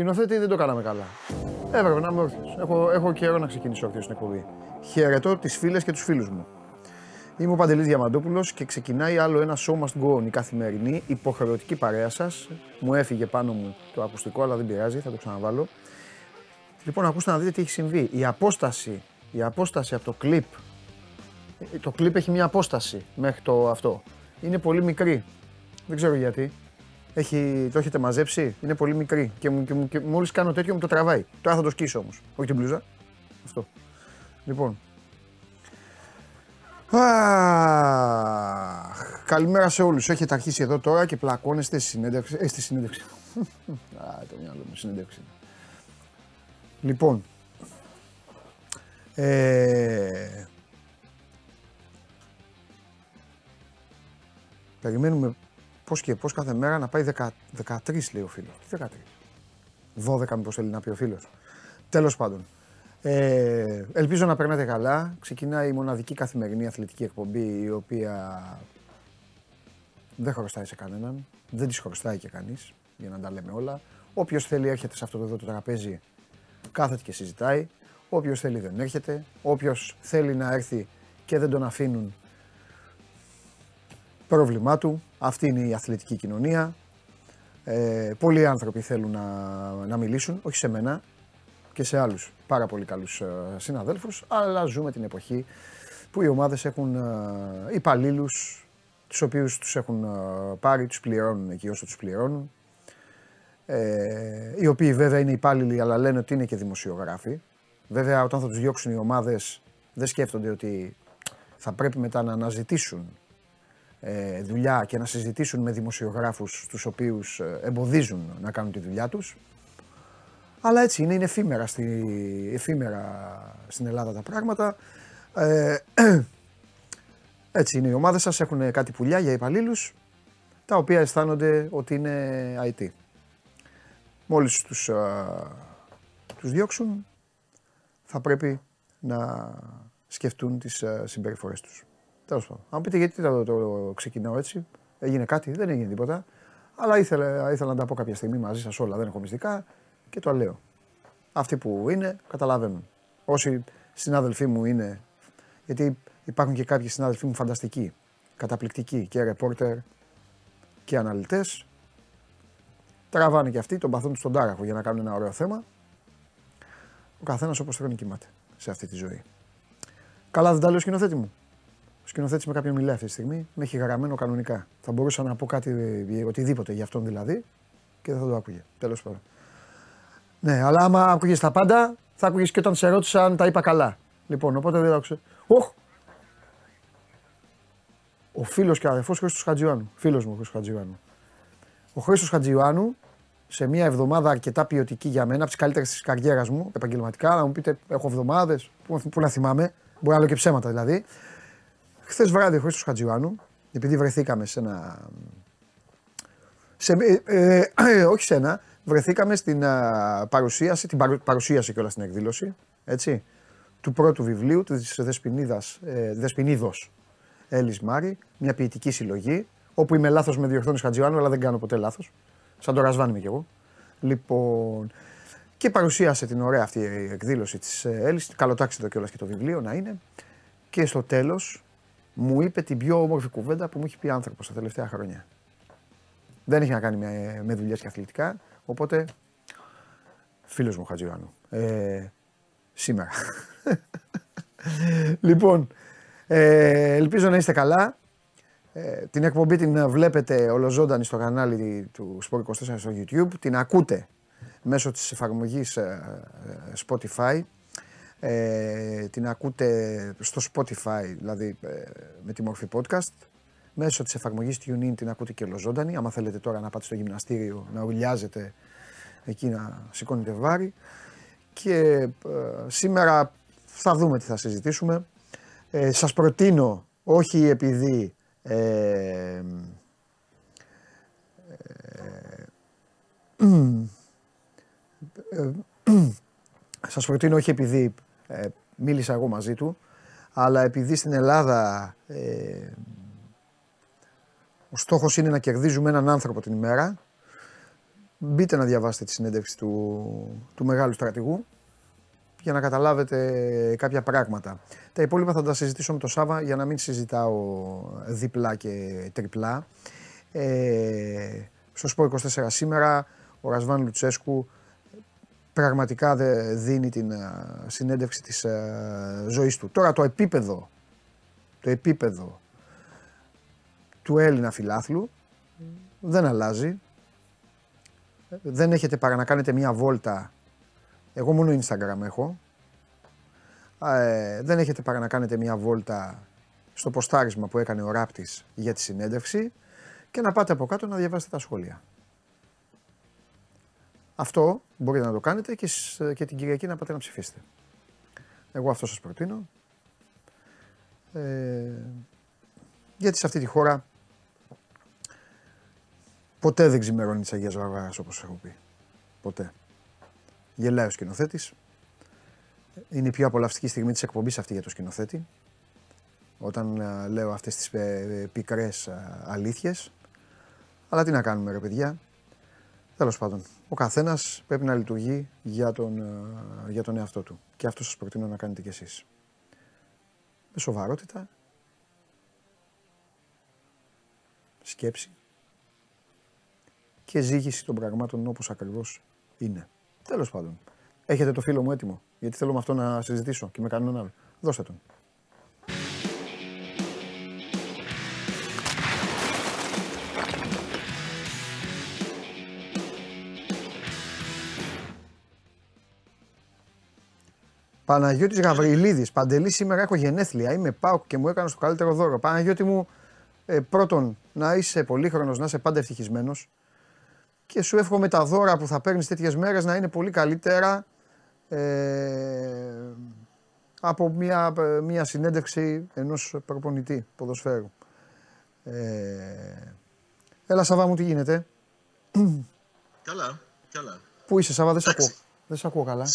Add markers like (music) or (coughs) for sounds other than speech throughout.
Σκηνοθέτη δεν το κάναμε καλά. Έπρεπε να είμαι όρθιο. Έχω, έχω καιρό να ξεκινήσω όρθιο στην εκπομπή. Χαιρετώ τις φίλες και τους φίλους μου. Είμαι ο Παντελής Διαμαντόπουλος και ξεκινάει άλλο ένα show must go on η καθημερινή υποχρεωτική παρέα σας. Μου έφυγε πάνω μου το ακουστικό, αλλά δεν πειράζει, θα το ξαναβάλω. Λοιπόν, ακούστε να δείτε τι έχει συμβεί. Η απόσταση, η απόσταση από το κλιπ, το κλιπ έχει μια απόσταση μέχρι το αυτό. Είναι πολύ μικρή. Δεν ξέρω γιατί. Έχει, το έχετε μαζέψει, είναι πολύ μικρή. Και, μου- και, μου- και μόλις κάνω τέτοιο μου το τραβάει. Τώρα θα το σκίσω όμως. Όχι την μπλούζα. Αυτό. Λοιπόν. Αχ, καλημέρα σε όλους. Έχετε αρχίσει εδώ τώρα και πλακώνεστε στη συνέντευξη. Ε, στη συνέντευξη. (laughs) Α, το μυαλό μου, συνέντευξη. Λοιπόν. Ε, περιμένουμε πώς και πώς κάθε μέρα να πάει 10, 13 λέει ο φίλος. Τι 13. 12 μήπως θέλει να πει ο φίλος. Τέλος πάντων. Ε, ελπίζω να περνάτε καλά. Ξεκινάει η μοναδική καθημερινή αθλητική εκπομπή η οποία δεν χρωστάει σε κανέναν. Δεν της χρωστάει και κανείς για να τα λέμε όλα. Όποιος θέλει έρχεται σε αυτό εδώ το τραπέζι κάθεται και συζητάει. Όποιος θέλει δεν έρχεται. Όποιος θέλει να έρθει και δεν τον αφήνουν πρόβλημά του. Αυτή είναι η αθλητική κοινωνία. Ε, πολλοί άνθρωποι θέλουν να, να μιλήσουν, όχι σε μένα και σε άλλους πάρα πολύ καλούς ε, συναδέλφους, αλλά ζούμε την εποχή που οι ομάδες έχουν ε, υπαλλήλους, τους οποίους τους έχουν ε, πάρει, τους πληρώνουν εκεί όσο τους πληρώνουν. Ε, οι οποίοι βέβαια είναι υπάλληλοι αλλά λένε ότι είναι και δημοσιογράφοι. Βέβαια όταν θα τους διώξουν οι ομάδες δεν σκέφτονται ότι θα πρέπει μετά να αναζητήσουν ε, δουλειά και να συζητήσουν με δημοσιογράφους τους οποίους ε, εμποδίζουν να κάνουν τη δουλειά τους. Αλλά έτσι είναι, είναι εφήμερα, στη, εφήμερα στην Ελλάδα τα πράγματα. Ε, (clears throat) έτσι είναι οι ομάδες σας, έχουν κάτι πουλιά για υπαλλήλους, τα οποία αισθάνονται ότι είναι IT. Μόλις τους, α, τους διώξουν, θα πρέπει να σκεφτούν τις α, συμπεριφορές τους. Τέλος πάντων. Αν πείτε γιατί το, το ξεκινάω έτσι, έγινε κάτι, δεν έγινε τίποτα. Αλλά ήθελα, ήθελα να τα πω κάποια στιγμή μαζί σας όλα, δεν έχω μυστικά και το λέω. Αυτοί που είναι καταλαβαίνουν. Όσοι συνάδελφοί μου είναι, γιατί υπάρχουν και κάποιοι συνάδελφοί μου φανταστικοί, καταπληκτικοί και ρεπόρτερ και αναλυτές. Τραβάνε και αυτοί, τον παθούν στον τάραχο για να κάνουν ένα ωραίο θέμα. Ο καθένας όπως θέλει κοιμάται σε αυτή τη ζωή. Καλά δεν τα λέω ο σκηνοθέτη μου. Ο σκηνοθέτη με κάποιον μιλάει αυτή τη στιγμή, με έχει γραμμένο κανονικά. Θα μπορούσα να πω κάτι, ε, οτιδήποτε για αυτόν δηλαδή και δεν θα το άκουγε. Τέλος πάντων. Ναι, αλλά άμα άκουγες τα πάντα, θα άκουγες και όταν σε ρώτησα αν τα είπα καλά. Λοιπόν, οπότε δεν άκουσε. Οχ! Ο φίλος και αδερφός Χρήστος Χατζιωάννου. Φίλος μου ο Χρήστος Χατζιωάννου. Ο Χρήστος Χατζιωάννου σε μια εβδομάδα αρκετά ποιοτική για μένα, από τις καλύτερες της καριέρας μου επαγγελματικά. Να μου πείτε, έχω εβδομάδες, που, που να θυμάμαι. Μπορεί να λέω και ψέματα δηλαδή. Χθες βράδυ ο Χρήστο Χατζιωάννου, επειδή βρεθήκαμε σε ένα. Σε, ε, ε, όχι σε ένα, βρεθήκαμε στην α, παρουσίαση, την παρου, παρουσίαση κιόλας στην εκδήλωση, έτσι, του πρώτου βιβλίου της Δεσποινίδας, ε, Δεσποινίδος Έλλης Μάρη, μια ποιητική συλλογή, όπου είμαι λάθος με διορθώνεις Χατζιωάννου, αλλά δεν κάνω ποτέ λάθος. Σαν το Ρασβάν είμαι κι εγώ. Λοιπόν, και παρουσίασε την ωραία αυτή εκδήλωση της Έλλης, καλοτάξιδο κιόλας και το βιβλίο να είναι. Και στο τέλος μου είπε την πιο όμορφη κουβέντα που μου έχει πει άνθρωπος τα τελευταία χρόνια. Δεν έχει να κάνει με, με δουλειές και αθλητικά, οπότε φίλος μου Χατζιωάννου. Ε, σήμερα. (laughs) λοιπόν, ε, ελπίζω να είστε καλά. Ε, την εκπομπή την βλέπετε ολοζώντανη στο κανάλι του Sport 24 στο YouTube. Την ακούτε μέσω της εφαρμογής ε, ε, Spotify. Ε, την ακούτε στο Spotify, δηλαδή ε, με τη μορφή podcast. Μέσω της εφαρμογής TuneIn την ακούτε και ολοζώντανη. Άμα θέλετε τώρα να πάτε στο γυμναστήριο, να ουρλιάζετε εκεί να σηκώνετε βάρη. Και ε, σήμερα θα δούμε τι θα συζητήσουμε. Ε, σας προτείνω, όχι επειδή ε, ε, ε, σας προτείνω όχι επειδή ε, μίλησα εγώ μαζί του, αλλά επειδή στην Ελλάδα ε, ο στόχος είναι να κερδίζουμε έναν άνθρωπο την ημέρα, Μπείτε να διαβάσετε τη συνέντευξη του, του μεγάλου στρατηγού για να καταλάβετε κάποια πράγματα. Τα υπόλοιπα θα τα συζητήσω με τον Σάβα για να μην συζητάω διπλά και τριπλά. Ε, στο Σπορ 24 σήμερα ο Ρασβάν Λουτσέσκου πραγματικά δίνει την συνέντευξη της ζωής του. Τώρα το επίπεδο, το επίπεδο του Έλληνα φιλάθλου δεν αλλάζει. Δεν έχετε παρά να κάνετε μία βόλτα. Εγώ μόνο Instagram έχω. Ε, δεν έχετε παρά να κάνετε μία βόλτα στο ποστάρισμα που έκανε ο Ράπτης για τη συνέντευξη και να πάτε από κάτω να διαβάσετε τα σχόλια. Αυτό μπορείτε να το κάνετε και, και την Κυριακή να πάτε να ψηφίσετε. Εγώ αυτό σας προτείνω. Ε, γιατί σε αυτή τη χώρα ποτέ δεν ξημερώνει της Αγίας Βαρβάρας όπως έχω πει. Ποτέ. Γελάει ο σκηνοθέτης. Είναι η πιο απολαυστική στιγμή της εκπομπής αυτή για το σκηνοθέτη. Όταν ε, λέω αυτές τις ε, πικρές ε, αλήθειες. Αλλά τι να κάνουμε ρε παιδιά. Τέλος πάντων, ο καθένας πρέπει να λειτουργεί για τον, για τον εαυτό του. Και αυτό σας προτείνω να κάνετε κι εσείς. Με σοβαρότητα, σκέψη και ζήγηση των πραγμάτων όπως ακριβώς είναι. Τέλος πάντων. Έχετε το φίλο μου έτοιμο, γιατί θέλω με αυτό να συζητήσω και με κανέναν άλλο. Δώστε τον. Παναγιώτης Γαβριλίδης, Παντελή, σήμερα έχω γενέθλια. Είμαι πάω και μου έκανες το καλύτερο δώρο. Παναγιώτη μου, ε, πρώτον, να είσαι πολύχρονος, να είσαι πάντα ευτυχισμένος. Και σου εύχομαι τα δώρα που θα παίρνεις τέτοιες μέρες να είναι πολύ καλύτερα ε, από μια, μια συνέντευξη ενός προπονητή ποδοσφαίρου. Ε, έλα Σαββά μου, τι γίνεται; Καλά, καλά. Πού είσαι Σαββά, δεν σε ακούω. Δεν σε ακούω καλά.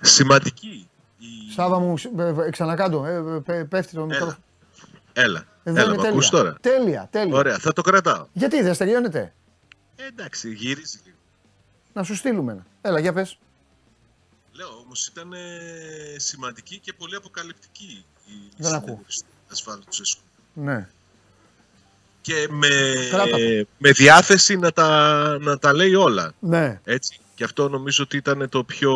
Σημαντική. Η... Σάβα μου, ξανακάτω. Ε, πέφτει το μικρό. Έλα. Έλα, Έλα τέλεια. τώρα. Τέλεια, τέλεια. Ωραία, θα το κρατάω. Γιατί δεν στεριώνεται. Ε, εντάξει, γυρίζει λίγο. Να σου στείλουμε Έλα, για πες. Λέω, όμως ήταν ε, σημαντική και πολύ αποκαλυπτική η δεν ακούω. ασφάλεια του Ναι. Και με, με διάθεση να τα, να τα λέει όλα. Ναι. Έτσι. Και αυτό νομίζω ότι ήταν το πιο,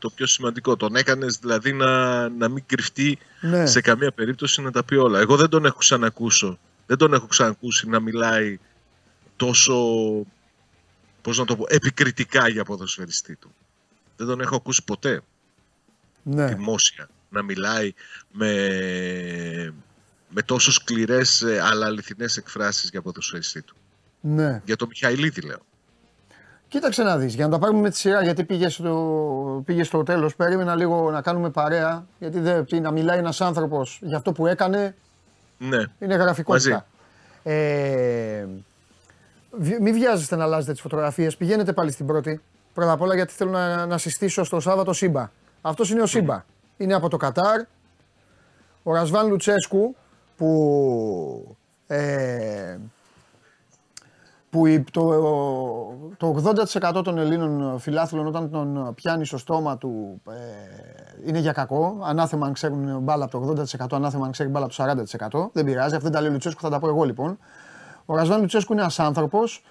το πιο σημαντικό. Τον έκανες δηλαδή να, να μην κρυφτεί ναι. σε καμία περίπτωση να τα πει όλα. Εγώ δεν τον έχω ξανακούσω. Δεν τον έχω ξανακούσει να μιλάει τόσο, πώς να το πω, επικριτικά για ποδοσφαιριστή του. Δεν τον έχω ακούσει ποτέ. Ναι. Δημόσια. Να μιλάει με, με τόσο σκληρές ε, αλλά αληθινές εκφράσεις για ποδοσφαιριστή του. Ναι. Για τον Μιχαηλίδη λέω. Κοίταξε να δεις, για να τα πάρουμε με τη σειρά, γιατί πήγες στο, πήγες στο τέλος, περίμενα λίγο να κάνουμε παρέα, γιατί δεν, να μιλάει ένας άνθρωπος για αυτό που έκανε, ναι. είναι γραφικότητα. Ε, μην βιάζεστε να αλλάζετε τις φωτογραφίες, πηγαίνετε πάλι στην πρώτη. Πρώτα απ' όλα γιατί θέλω να, να συστήσω στο Σάββατο Σύμπα. Αυτός είναι ο Σύμπα. Είναι από το Κατάρ. Ο Ρασβάν Λουτσέσκου που ε, που το, το 80% των Ελλήνων φιλάθλων όταν τον πιάνει στο στόμα του ε, είναι για κακό. Ανάθεμα αν ξέρουν μπάλα από το 80%, ανάθεμα αν ξέρει μπάλα από το 40%. Δεν πειράζει, αυτό δεν τα λέει ο Λουτσέσκου, θα τα πω εγώ λοιπόν. Ο Ρασβάν Λουτσέσκου είναι ένας άνθρωπος,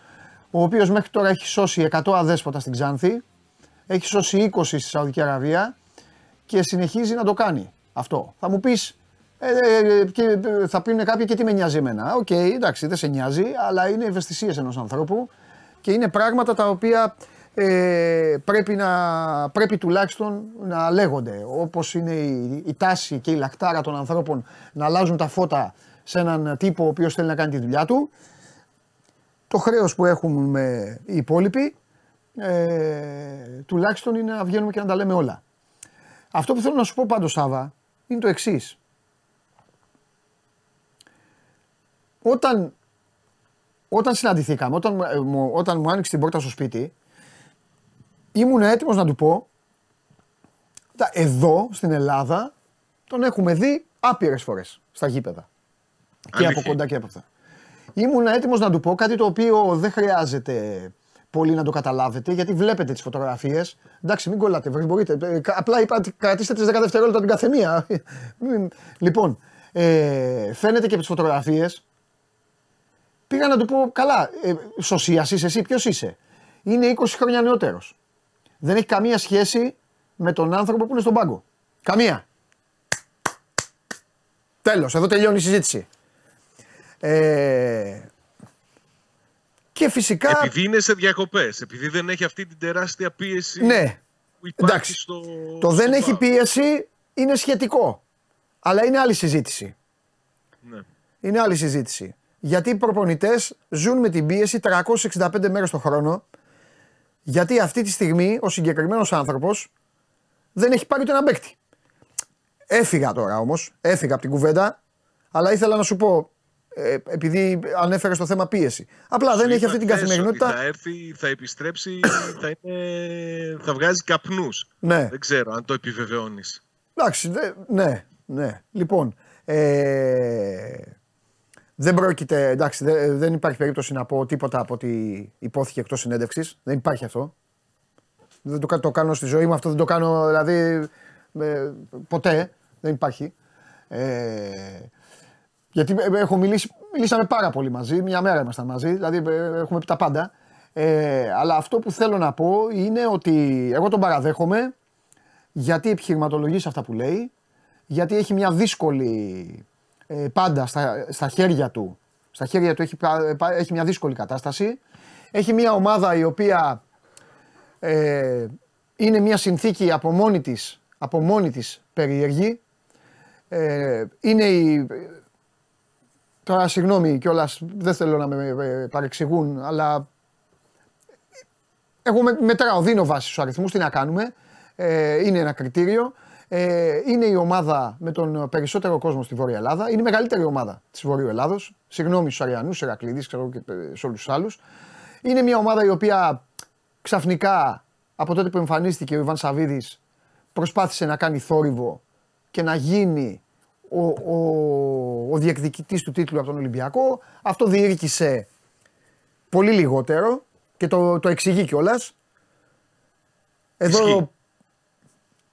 ο οποίος μέχρι τώρα έχει σώσει 100 αδέσποτα στην Ξάνθη, έχει σώσει 20 στη Σαουδική Αραβία και συνεχίζει να το κάνει αυτό. Θα μου πεις, ε, ε, και θα πούνε κάποιοι και τι με νοιάζει εμένα; OK, okay, εντάξει, δεν σε νοιάζει, αλλά είναι ευαισθησίες ενός ανθρώπου και είναι πράγματα τα οποία ε, πρέπει, να, πρέπει τουλάχιστον να λέγονται. Όπως είναι η, η τάση και η λαχτάρα των ανθρώπων να αλλάζουν τα φώτα σε έναν τύπο ο οποίος θέλει να κάνει τη δουλειά του. Το χρέος που έχουμε οι υπόλοιποι ε, τουλάχιστον είναι να βγαίνουμε και να τα λέμε όλα. Αυτό που θέλω να σου πω πάντως Σάβα είναι το εξής. Όταν, όταν συναντηθήκαμε, όταν, ε, μου, όταν μου άνοιξε την πόρτα στο σπίτι, ήμουν έτοιμος να του πω, εδώ στην Ελλάδα τον έχουμε δει άπειρες φορές στα γήπεδα. Και από κοντά και από αυτά. Ήμουν έτοιμος να του πω κάτι το οποίο δεν χρειάζεται πολύ να το καταλάβετε, γιατί βλέπετε τις φωτογραφίες. Εντάξει, μην κολλάτε, μπορείτε. Ε, απλά είπα, κρατήστε τις 10 δευτερόλεπτα την καθεμία. (laughs) λοιπόν, ε, φαίνεται και από τις φωτογραφίες. Πήγα να του πω, καλά, ε, σωσίας είσαι εσύ, ποιος είσαι; Είναι 20 χρόνια νεότερος. Δεν έχει καμία σχέση με τον άνθρωπο που είναι στον πάγκο. Καμία. Τέλος, εδώ τελειώνει η συζήτηση. Ε, και φυσικά. Επειδή είναι σε διακοπές, επειδή δεν έχει αυτή την τεράστια πίεση. Ναι. Που Εντάξει. Στο... Το δεν έχει πίεση είναι σχετικό. Αλλά είναι άλλη συζήτηση. Ναι. Είναι άλλη συζήτηση. Γιατί οι προπονητές ζουν με την πίεση 365 μέρες το χρόνο. Γιατί αυτή τη στιγμή ο συγκεκριμένος άνθρωπος δεν έχει πάρει ούτε ένα παίκτη. Έφυγα τώρα όμως, έφυγα από την κουβέντα, αλλά ήθελα να σου πω, ε, επειδή ανέφερε στο θέμα πίεση. Απλά δεν έχει αυτή την καθημερινότητα. Θα έρθει, θα επιστρέψει, θα, είναι, θα βγάζει καπνούς. Ναι. Δεν ξέρω αν το επιβεβαιώνεις. Εντάξει, ναι, ναι. Λοιπόν, ε, δεν πρόκειται, εντάξει, δεν υπάρχει περίπτωση να πω τίποτα από ό,τι υπόθηκε εκτός συνέντευξης. Δεν υπάρχει αυτό. Δεν το, το κάνω στη ζωή μου αυτό, δεν το κάνω δηλαδή ε, ποτέ. Δεν υπάρχει. Ε, γιατί έχω μιλήσει, μιλήσαμε πάρα πολύ μαζί, μια μέρα ήμασταν μαζί, δηλαδή ε, έχουμε πει τα πάντα. Ε, αλλά αυτό που θέλω να πω είναι ότι εγώ τον παραδέχομαι γιατί επιχειρηματολογείς αυτά που λέει, γιατί έχει μια δύσκολη ε, πάντα στα, στα χέρια του, στα χέρια του έχει, έχει μια δύσκολη κατάσταση. Έχει μια ομάδα η οποία ε, είναι μια συνθήκη από μόνη της, από μόνη της περίεργη. Ε, είναι η, τώρα συγγνώμη κιόλας, δεν θέλω να με παρεξηγούν, αλλά εγώ μετράω, δίνω βάση στους αριθμούς, τι να κάνουμε. Ε, είναι ένα κριτήριο. Ε, είναι η ομάδα με τον περισσότερο κόσμο στη Βόρεια Ελλάδα. Είναι η μεγαλύτερη ομάδα της Βορείου Ελλάδος. Συγγνώμη στους Αριανούς, στου Ερακλήδης, ξέρω και σε όλους τους άλλους. Είναι μια ομάδα η οποία ξαφνικά από τότε που εμφανίστηκε ο Ιβάν Σαββίδης προσπάθησε να κάνει θόρυβο και να γίνει ο, ο, ο διεκδικητής του τίτλου από τον Ολυμπιακό. Αυτό διήρκησε πολύ λιγότερο και το, το εξηγεί κιόλας. Εδώ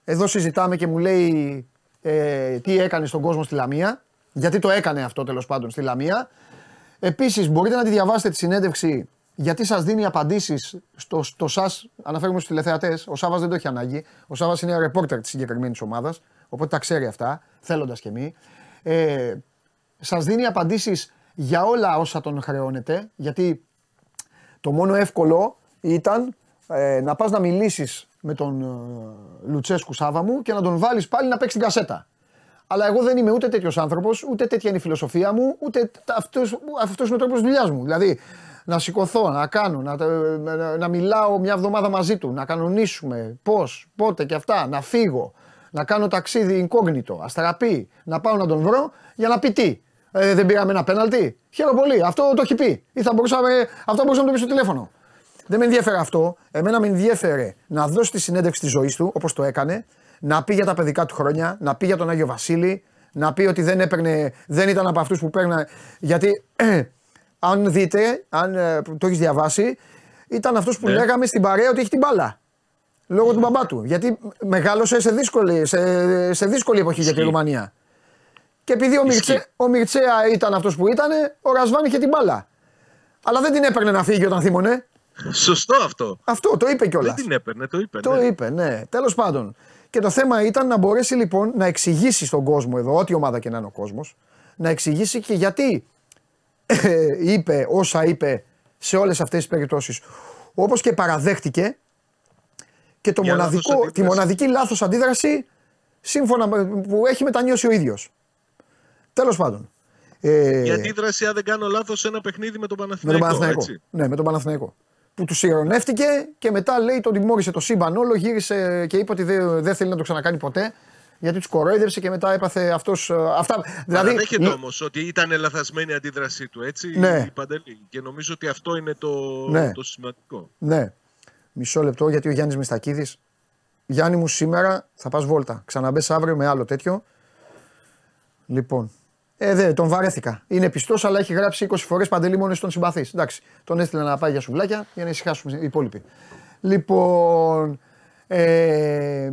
εδώ συζητάμε και μου λέει ε, τι έκανε στον κόσμο στη Λαμία. Γιατί το έκανε αυτό τέλος πάντων στη Λαμία. Επίσης, μπορείτε να τη διαβάσετε τη συνέντευξη γιατί σας δίνει απαντήσεις στο, στο ΣΑΣ. Αναφέρουμε στους τηλεθεατές. Ο Σάβα δεν το έχει ανάγκη. Ο Σάβα είναι ρεπόρτερ της συγκεκριμένης ομάδας. Οπότε τα ξέρει αυτά, θέλοντας και μη. Ε, σας δίνει απαντήσεις για όλα όσα τον χρεώνεται. Γιατί το μόνο εύκολο ήταν ε, να πας να μιλήσεις με τον ε, Λουτσέσκου Σάβα μου και να τον βάλεις πάλι να παίξει την κασέτα. Αλλά εγώ δεν είμαι ούτε τέτοιος άνθρωπος, ούτε τέτοια είναι η φιλοσοφία μου, ούτε αυτό είναι ο τρόπος δουλειάς μου. Δηλαδή να σηκωθώ, να κάνω, να, να, να μιλάω μια εβδομάδα μαζί του, να κανονίσουμε πώς, πότε και αυτά, να φύγω, να κάνω ταξίδι incognito, αστραπή, να πάω να τον βρω για να πει τι. Ε, δεν πήραμε ένα πέναλτι. Χαίρομαι πολύ. Αυτό το έχει πει. Ή θα μπορούσαμε, αυτό μπορούσαμε να το πει στο τηλέφωνο. Δεν με ενδιαφέρε αυτό. Εμένα με ενδιαφέρε να δώσει τη συνέντευξη της ζωής του όπως το έκανε, να πει για τα παιδικά του χρόνια, να πει για τον Άγιο Βασίλη, να πει ότι δεν, έπαιρνε, δεν ήταν από αυτούς που παίρναν. Γιατί (clears throat) αν δείτε, αν ε, το έχεις διαβάσει, ήταν αυτό που ναι. λέγαμε στην παρέα ότι έχει την μπάλα. Λόγω του μπαμπά του. Γιατί μεγάλωσε σε δύσκολη, σε, σε δύσκολη εποχή για τη Ρουμανία. Και επειδή ο, Μιρτσέ, ο Μιρτσέα ήταν αυτός που ήταν, ο Ρασβάν είχε την μπάλα. Αλλά δεν την έπαιρνε να φύγει όταν θύμωνε. Σωστό αυτό. Αυτό το είπε κιόλας. Δεν την έπαιρνε, το είπε. Το ναι. είπε, ναι. Τέλος πάντων. Και το θέμα ήταν να μπορέσει λοιπόν να εξηγήσει στον κόσμο εδώ, ό,τι ομάδα και να είναι ο κόσμος, να εξηγήσει και γιατί ε, είπε όσα είπε σε όλες αυτές τις περιπτώσεις. Όπως και παραδέχτηκε και το μοναδικό, τη μοναδική λάθος αντίδραση σύμφωνα με, που έχει μετανιώσει ο ίδιος. Τέλος πάντων. Ε, η αντίδραση, αν δεν κάνω λάθος, ένα παιχνίδι με τον Παναθηναϊκό. Με τον Παναθηναϊκό. Ναι, με τον Παναθηναϊκό που τους ηρωνεύτηκε και μετά λέει τον τιμώρησε το σύμπαν όλο, γύρισε και είπε ότι δεν, δεν θέλει να το ξανακάνει ποτέ. Γιατί τους κορόιδευσε και μετά έπαθε αυτός. Ε, αυτά. Δηλαδή, Παραδέχεται όμως ότι ήταν λαθασμένη η αντίδρασή του, έτσι. Ναι. Και νομίζω ότι αυτό είναι το, ναι. το σημαντικό. Ναι. Μισό λεπτό γιατί ο Γιάννης Μιστακίδης. Γιάννη μου σήμερα θα πας βόλτα. Ξαναμπες αύριο με άλλο τέτοιο. Λοιπόν, Ε, δε, τον βαρέθηκα. Είναι πιστός, αλλά έχει γράψει 20 φορές παντελή μόνο στον συμπαθής. Εντάξει, τον έστειλε να πάει για σουβλάκια για να ησυχάσουμε οι υπόλοιποι. Λοιπόν. Ε,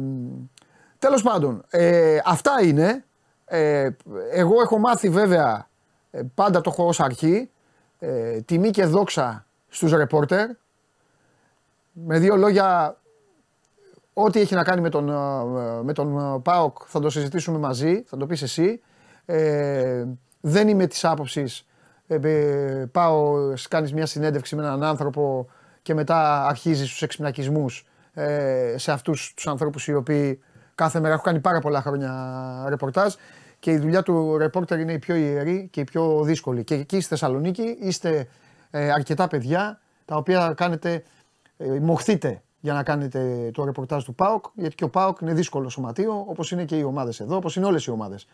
Τέλος πάντων, ε, αυτά είναι. Ε, εγώ έχω μάθει βέβαια, ε, πάντα το έχω ως αρχή, ε, τιμή και δόξα στους ρεπόρτερ. Με δύο λόγια, ό,τι έχει να κάνει με τον, ε, με τον ΠΑΟΚ θα το συζητήσουμε μαζί, θα το πεις εσύ. Ε, δεν είμαι της άποψης, ε, πάω, κάνεις μια συνέντευξη με έναν άνθρωπο και μετά αρχίζεις τους εξυπνακισμούς ε, σε αυτούς τους ανθρώπους οι οποίοι κάθε μέρα έχω κάνει πάρα πολλά χρόνια ρεπορτάζ και η δουλειά του ρεπόρτερ είναι η πιο ιερή και η πιο δύσκολη. Και εκεί στη Θεσσαλονίκη είστε ε, αρκετά παιδιά τα οποία κάνετε, ε, μοχθείτε για να κάνετε το ρεπορτάζ του ΠΑΟΚ, γιατί και ο ΠΑΟΚ είναι δύσκολο σωματείο, όπως είναι και οι ομάδες εδώ, όπως είναι όλες οι ομάδες.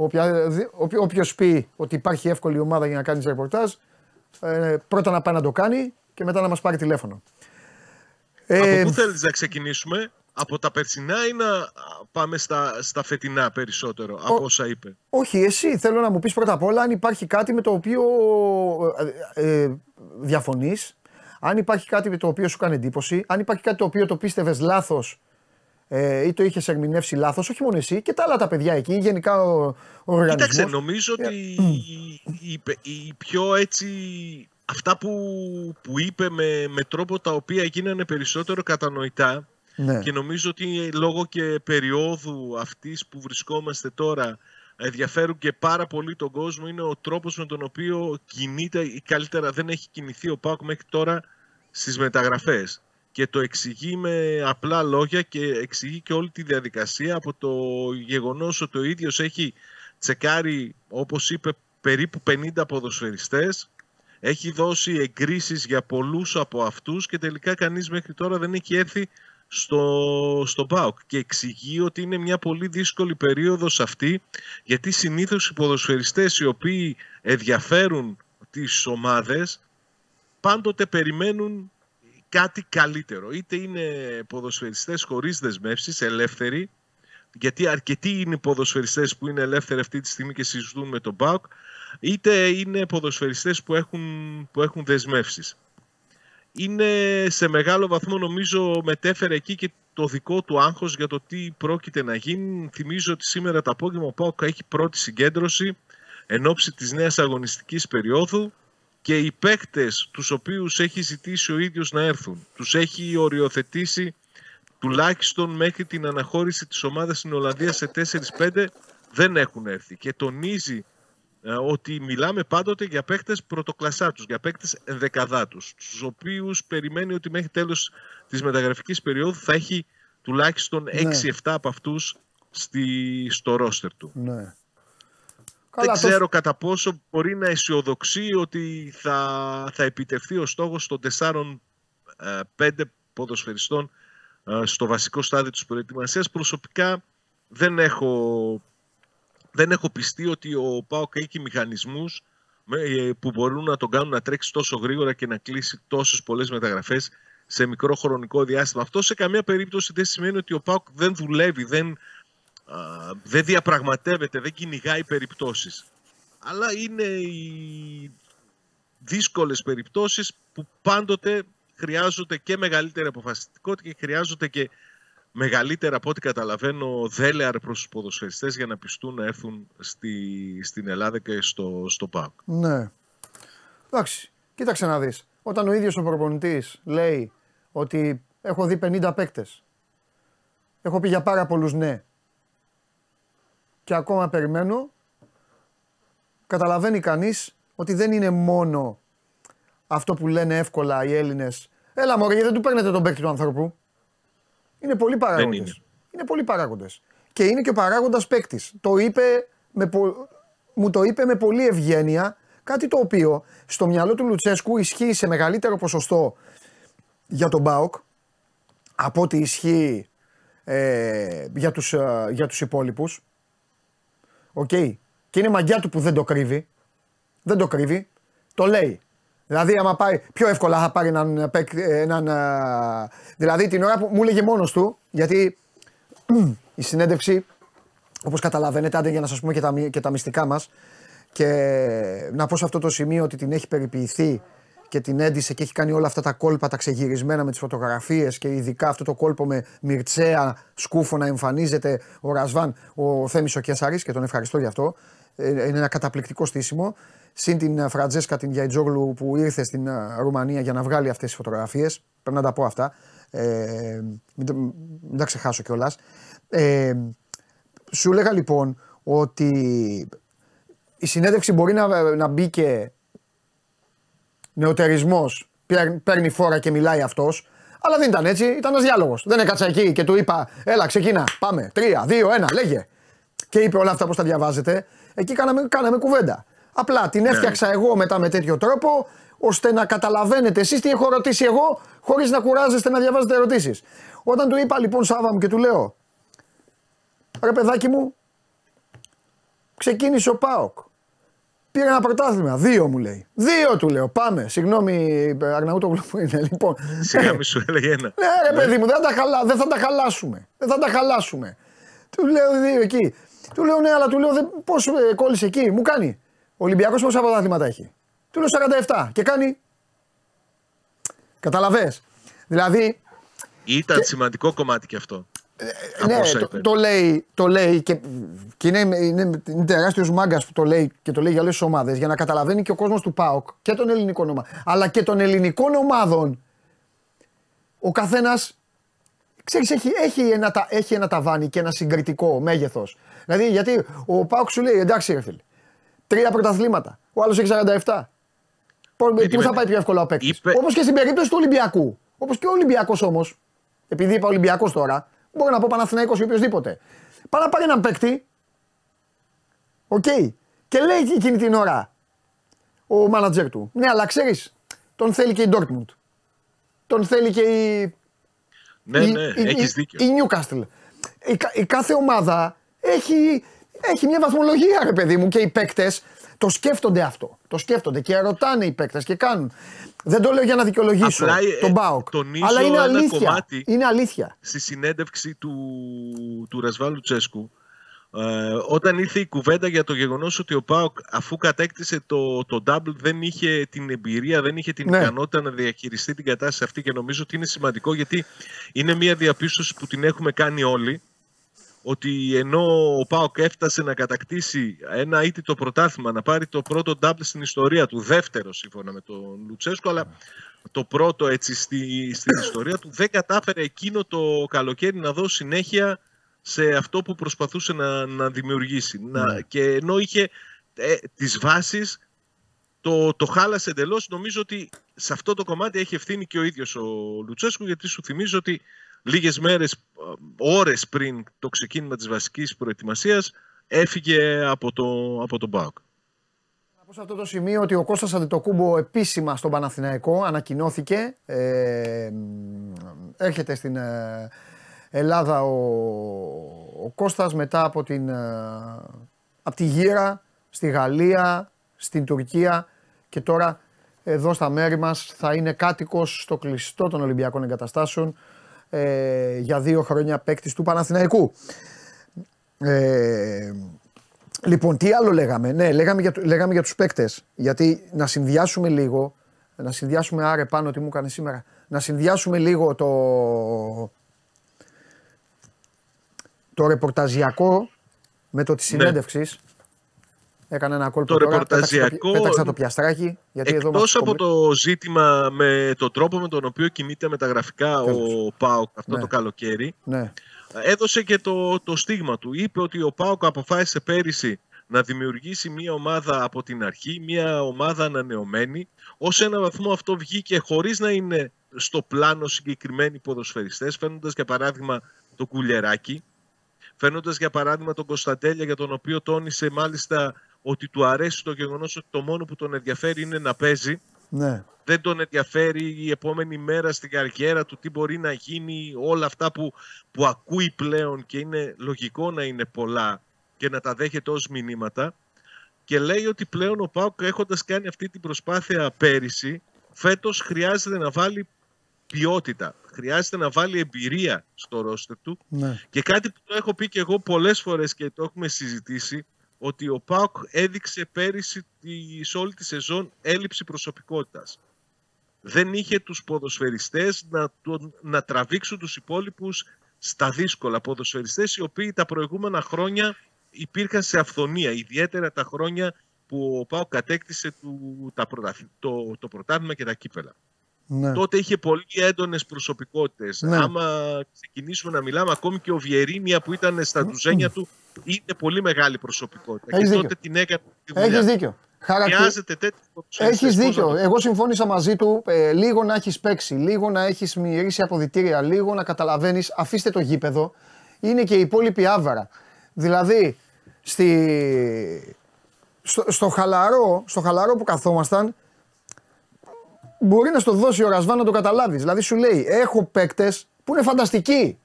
Όποιο πει ότι υπάρχει εύκολη ομάδα για να κάνει ρεπορτάζ, ε, πρώτα να πάει να το κάνει και μετά να μας πάρει τηλέφωνο. Από ε, πού θέλεις να ξεκινήσουμε; από τα περσινά ή να πάμε στα, στα φετινά περισσότερο ο, από όσα είπε; Όχι, εσύ θέλω να μου πεις πρώτα απ' όλα αν υπάρχει κάτι με το οποίο ε, ε, διαφωνείς, αν υπάρχει κάτι με το οποίο σου κάνει εντύπωση, αν υπάρχει κάτι το οποίο το πίστευες λάθος ε, ή το είχες ερμηνεύσει λάθος, όχι μόνο εσύ και τα άλλα τα παιδιά εκεί, γενικά ο, ο οργανισμός. Κοίταξε, νομίζω ότι η, η, πιο έτσι. Αυτά που, που είπε με, με τρόπο τα οποία γίνανε περισσότερο κατανοητά ναι. Και νομίζω ότι λόγω και περίοδου αυτής που βρισκόμαστε τώρα ενδιαφέρουν και πάρα πολύ τον κόσμο είναι ο τρόπος με τον οποίο κινείται ή καλύτερα δεν έχει κινηθεί ο ΠΑΟΚ μέχρι τώρα στις μεταγραφές. Και το εξηγεί με απλά λόγια και εξηγεί και όλη τη διαδικασία από το γεγονός ότι ο ίδιος έχει τσεκάρει, όπως είπε, περίπου 50 ποδοσφαιριστές, έχει δώσει εγκρίσεις για πολλούς από αυτούς και τελικά κανείς μέχρι τώρα δεν έχει έρθει στο, στο ΠΑΟΚ. Και εξηγεί ότι είναι μια πολύ δύσκολη περίοδος αυτή γιατί συνήθως οι ποδοσφαιριστές οι οποίοι ενδιαφέρουν τις ομάδες πάντοτε περιμένουν κάτι καλύτερο. Είτε είναι ποδοσφαιριστές χωρίς δεσμεύσεις, ελεύθεροι, γιατί αρκετοί είναι οι ποδοσφαιριστές που είναι ελεύθεροι αυτή τη στιγμή και συζητούν με τον ΠΑΟΚ, είτε είναι ποδοσφαιριστές που έχουν, που έχουν δεσμεύσεις είναι σε μεγάλο βαθμό νομίζω μετέφερε εκεί και το δικό του άγχος για το τι πρόκειται να γίνει. Θυμίζω ότι σήμερα το απόγευμα ο ΠΑΟΚ έχει πρώτη συγκέντρωση εν ώψη της νέας αγωνιστικής περίοδου και οι παίκτες τους οποίους έχει ζητήσει ο ίδιος να έρθουν, τους έχει οριοθετήσει τουλάχιστον μέχρι την αναχώρηση της ομάδας στην Ολλανδία σε 4-5 δεν έχουν έρθει και τονίζει ε, ότι μιλάμε πάντοτε για παίκτες πρωτοκλασσάτους, για παίκτες ενδεκαδάτους, τους οποίους περιμένει ότι μέχρι τέλος της μεταγραφικής περίοδου θα έχει τουλάχιστον 6-7 ναι. από αυτούς στη, στο ρόστερ του. Ναι. Δεν ξέρω κατά πόσο μπορεί να αισιοδοξεί ότι θα, θα επιτευχθεί ο στόχος των 4-5 ε, ποδοσφαιριστών ε, στο βασικό στάδιο της προετοιμασίας. Προσωπικά δεν έχω δεν έχω πιστεί ότι ο ΠΑΟΚ έχει μηχανισμούς ε, που μπορούν να τον κάνουν να τρέξει τόσο γρήγορα και να κλείσει τόσες πολλές μεταγραφές σε μικρό χρονικό διάστημα. Αυτό σε καμία περίπτωση δεν σημαίνει ότι ο ΠΑΟΚ δεν δουλεύει, δεν, δεν διαπραγματεύεται, δεν κυνηγάει περιπτώσεις. Αλλά είναι οι δύσκολες περιπτώσεις που πάντοτε χρειάζονται και μεγαλύτερη αποφασιστικότητα και χρειάζονται και μεγαλύτερα από ό,τι καταλαβαίνω δέλεαρ προς τους ποδοσφαιριστές για να πιστούν να έρθουν στη, στην Ελλάδα και στο, στο ΠΑΟΚ. Ναι. Εντάξει, κοίταξε να δεις. Όταν ο ίδιος ο προπονητής λέει ότι έχω δει 50 παίκτες, έχω πει για πάρα πολλούς ναι και ακόμα περιμένω, καταλαβαίνει κανείς ότι δεν είναι μόνο αυτό που λένε εύκολα οι Έλληνες Έλα μωρέ, δεν του παίρνετε τον παίκτη του ανθρώπου. Είναι πολλοί παράγοντες. Είναι. είναι πολλοί παράγοντες. Και είναι και ο παράγοντας παίκτης. Το είπε με, μου το είπε με πολύ ευγένεια κάτι το οποίο στο μυαλό του Λουτσέσκου ισχύει σε μεγαλύτερο ποσοστό για τον ΠΑΟΚ από ό,τι ισχύει ε, για τους, ε, για τους υπόλοιπους. Οκ. Και είναι μαγκιά του που δεν το κρύβει. Δεν το κρύβει. Το λέει. Δηλαδή, άμα πάει πιο εύκολα θα πάρει έναν, έναν Δηλαδή, την ώρα που μου έλεγε μόνος του, γιατί (clears throat) η συνέντευξη Όπως καταλαβαίνετε, άντε για να σας πούμε και τα, και τα μυστικά μας. Και να πω σε αυτό το σημείο ότι την έχει περιποιηθεί και την έντυσε και έχει κάνει όλα αυτά τα κόλπα τα ξεγυρισμένα με τις φωτογραφίες και ειδικά αυτό το κόλπο με Μυρτσέα σκούφο να εμφανίζεται ο Ρασβάν, ο Θέμης ο Κέσαρης και τον ευχαριστώ για αυτό. Ε, είναι ένα καταπληκτικό στήσιμο. Συν την Φραντζέσκα την Γιαϊτζόγλου που ήρθε στην ε, Ρουμανία για να βγάλει αυτές τις φωτογραφίες. Πρέπει να τα πω αυτά. Ε, μην, μην τα ξεχάσω κιόλας. Ε, σου έλεγα λοιπόν ότι η συνέντευξη μπορεί να, να μπει και νεοτερισμός, παίρνει φόρα και μιλάει αυτός. Αλλά δεν ήταν έτσι, ήταν ένας διάλογος. Δεν έκατσα εκεί και του είπα: Έλα, ξεκινά, πάμε. Τρία, δύο, ένα, λέγε. Και είπε όλα αυτά πώς τα διαβάζετε. Εκεί κάναμε, κάναμε κουβέντα. Απλά την ναι. έφτιαξα εγώ μετά με τέτοιο τρόπο, ώστε να καταλαβαίνετε εσείς τι έχω ρωτήσει εγώ, χωρίς να κουράζεστε να διαβάζετε ερωτήσεις. Όταν του είπα λοιπόν Σάβα μου και του λέω: Ρε παιδάκι μου, ξεκίνησε ο Πάοκ. Πήρε ένα πρωτάθλημα. Δύο μου λέει. Δύο του λέω. Πάμε. Συγγνώμη, Αρναούτογλου που είναι. Λοιπόν. Σιγά μη σου έλεγε ένα. Ναι, ρε παιδί μου, δεν θα, τα χαλά, δεν θα τα χαλάσουμε. Δεν θα τα χαλάσουμε. Του λέω δύο εκεί. Του λέω ναι, αλλά του λέω πώς ε, κόλλησε εκεί. Μου κάνει. Ο Ολυμπιακός πόσα πρωτάθληματα έχει; Του λέω 47 και κάνει. Καταλαβέ. Δηλαδή. Ήταν και... σημαντικό κομμάτι και αυτό. Ε, ναι, το, το, λέει, το λέει και, και είναι, είναι, είναι τεράστιος μάγκας που το λέει και το λέει για όλες τις ομάδες για να καταλαβαίνει και ο κόσμος του ΠΑΟΚ και των ελληνικών ομάδων. Αλλά και των ελληνικών ομάδων ο καθένας ξέρεις, έχει, έχει, ένα, έχει ένα ταβάνι και ένα συγκριτικό μέγεθος. Δηλαδή, γιατί ο ΠΑΟΚ σου λέει εντάξει, ρε φίλε, τρία πρωταθλήματα. Ο άλλος έχει 47. Πού θα πάει πιο εύκολα ο παίκτης; Είπε... Όπως και στην περίπτωση του Ολυμπιακού. Όπως και ο Ολυμπιακός όμως. Επειδή είπα Ολυμπιακός τώρα, Μπορεί να πω Παναθηναϊκός ή οποιοδήποτε. Πάει να πάρει έναν παίκτη. OK. Okay. Και λέει εκείνη την ώρα ο μάνατζερ του. Ναι, αλλά ξέρεις, τον θέλει και η Dortmund. Τον θέλει και η. Ναι, η, ναι, η, έχεις δίκιο. Η Newcastle. Η, η κάθε ομάδα έχει, έχει μια βαθμολογία, ρε παιδί μου, και οι παίκτες το σκέφτονται αυτό. Το σκέφτονται και ρωτάνε οι παίκτες και κάνουν. Δεν το λέω για να δικαιολογήσω Απλά, ε, τον Μπάουκ. Αλλά είναι αλήθεια. Είναι αλήθεια. Στη συνέντευξη του, του Ρασβάλου Τσέσκου, ε, όταν ήρθε η κουβέντα για το γεγονός ότι ο Πάοκ αφού κατέκτησε το, το double δεν είχε την εμπειρία, δεν είχε την ναι. ικανότητα να διαχειριστεί την κατάσταση αυτή και νομίζω ότι είναι σημαντικό γιατί είναι μια διαπίστωση που την έχουμε κάνει όλοι ότι ενώ ο Πάοκ έφτασε να κατακτήσει ένα το πρωτάθλημα, να πάρει το πρώτο double στην ιστορία του, δεύτερο σύμφωνα με τον Λουτσέσκο, αλλά το πρώτο έτσι στη, στην ιστορία του, δεν κατάφερε εκείνο το καλοκαίρι να δώσει συνέχεια σε αυτό που προσπαθούσε να, να δημιουργήσει. Να, ναι. και ενώ είχε ε, τις βάσεις, το, το χάλασε εντελώς. Νομίζω ότι σε αυτό το κομμάτι έχει ευθύνη και ο ίδιος ο Λουτσέσκου, γιατί σου θυμίζω ότι λίγες μέρες, ώρες πριν το ξεκίνημα της βασικής προετοιμασίας, έφυγε από, το, από τον ΠΑΟΚ. Να πω σε αυτό το σημείο ότι ο Κώστας Αντιτοκούμπο επίσημα στον Παναθηναϊκό ανακοινώθηκε. Ε, έρχεται στην ε, Ελλάδα ο, ο Κώστας μετά από, την, ε, από τη γύρα στη Γαλλία, στην Τουρκία και τώρα εδώ στα μέρη μας θα είναι κάτοικος στο κλειστό των Ολυμπιακών Εγκαταστάσεων ε, για δύο χρόνια παίκτης του Παναθηναϊκού. Ε, λοιπόν, τι άλλο λέγαμε; Ναι, λέγαμε για, λέγαμε για τους παίκτες. Γιατί να συνδυάσουμε λίγο, να συνδυάσουμε άρε πάνω τι μου έκανε σήμερα, να συνδυάσουμε λίγο το, το ρεπορταζιακό με το της ναι. Συνέντευξης. Έκανε ένα κόλπο το τώρα, ρεπορταζιακό. Πέταξα το, πιαστράκι. Γιατί εκτός από το ζήτημα με τον τρόπο με τον οποίο κινείται μεταγραφικά ο Πάοκ αυτό ναι. το καλοκαίρι, ναι. έδωσε και το, το στίγμα του. Είπε ότι ο Πάοκ αποφάσισε πέρυσι να δημιουργήσει μια ομάδα από την αρχή, μια ομάδα ανανεωμένη. Ως ένα βαθμό αυτό βγήκε χωρίς να είναι στο πλάνο συγκεκριμένοι ποδοσφαιριστές, φαίνοντας για παράδειγμα το κουλεράκι, φαίνοντας για παράδειγμα τον Κωνσταντέλια για τον οποίο τόνισε μάλιστα ότι του αρέσει το γεγονός ότι το μόνο που τον ενδιαφέρει είναι να παίζει. Ναι. Δεν τον ενδιαφέρει η επόμενη μέρα στην καριέρα του, τι μπορεί να γίνει, όλα αυτά που, που ακούει πλέον και είναι λογικό να είναι πολλά και να τα δέχεται ως μηνύματα. Και λέει ότι πλέον ο Πάουκ έχοντας κάνει αυτή την προσπάθεια πέρυσι, φέτος χρειάζεται να βάλει ποιότητα. Χρειάζεται να βάλει εμπειρία στο ρόστερ του. Ναι. Και κάτι που το έχω πει και εγώ πολλές φορές και το έχουμε συζητήσει, ότι ο Πάοκ έδειξε πέρυσι σε όλη τη σεζόν έλλειψη προσωπικότητας. Δεν είχε τους ποδοσφαιριστές να, να τραβήξουν τους υπόλοιπους στα δύσκολα ποδοσφαιριστές οι οποίοι τα προηγούμενα χρόνια υπήρχαν σε αυθονία, ιδιαίτερα τα χρόνια που ο Πάο κατέκτησε του, τα το, το πρωτάθλημα και τα κύπελα. Ναι. Τότε είχε πολύ έντονες προσωπικότητες. Ναι. Άμα ξεκινήσουμε να μιλάμε, ακόμη και ο Βιερίνια που ήταν στα ντουζένια του, είναι πολύ μεγάλη προσωπικότητα. Έχεις και δίκιο. τότε την έκανε τη δουλειά. Έχεις δίκιο. Χρειάζεται τέτοιο Έχεις δίκιο. Εγώ συμφώνησα μαζί του. Ε, λίγο να έχεις παίξει, λίγο να έχεις μυρίσει αποδητήρια, λίγο να καταλαβαίνεις. Αφήστε το γήπεδο. Είναι και η υπόλοιπη άβαρα. Δηλαδή, στη, στο, στο, χαλαρό, στο χαλαρό που καθόμασταν, μπορεί να στο δώσει ο Ρασβάν να το καταλάβεις. Δηλαδή, σου λέει: Έχω παίκτες που είναι φανταστικοί.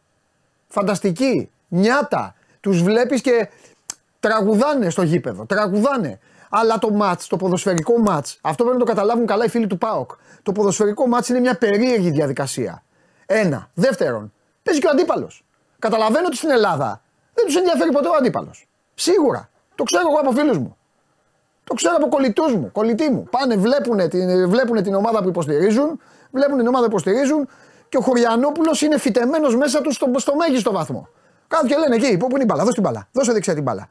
Φανταστικοί. Νιάτα. Τους βλέπεις και τραγουδάνε στο γήπεδο. Τραγουδάνε. Αλλά το ματ, το ποδοσφαιρικό ματ, αυτό πρέπει να το καταλάβουν καλά οι φίλοι του ΠΑΟΚ. Το ποδοσφαιρικό ματ είναι μια περίεργη διαδικασία. Ένα. Δεύτερον, παίζει και ο αντίπαλος. Καταλαβαίνω ότι στην Ελλάδα δεν τους ενδιαφέρει ποτέ ο αντίπαλος. Σίγουρα. Το ξέρω εγώ από φίλους μου. Το ξέρω από κολλητούς μου, κολλητοί μου. Πάνε, βλέπουν την, βλέπουνε την ομάδα που υποστηρίζουν, βλέπουν την ομάδα που υποστηρίζουν και ο Χωριανόπουλος είναι φυτεμένος μέσα του στο, στο μέγιστο βαθμό. Κάτω και λένε εκεί, πού είναι η μπάλα, δώσε την μπάλα. Δώσε δεξιά την μπάλα.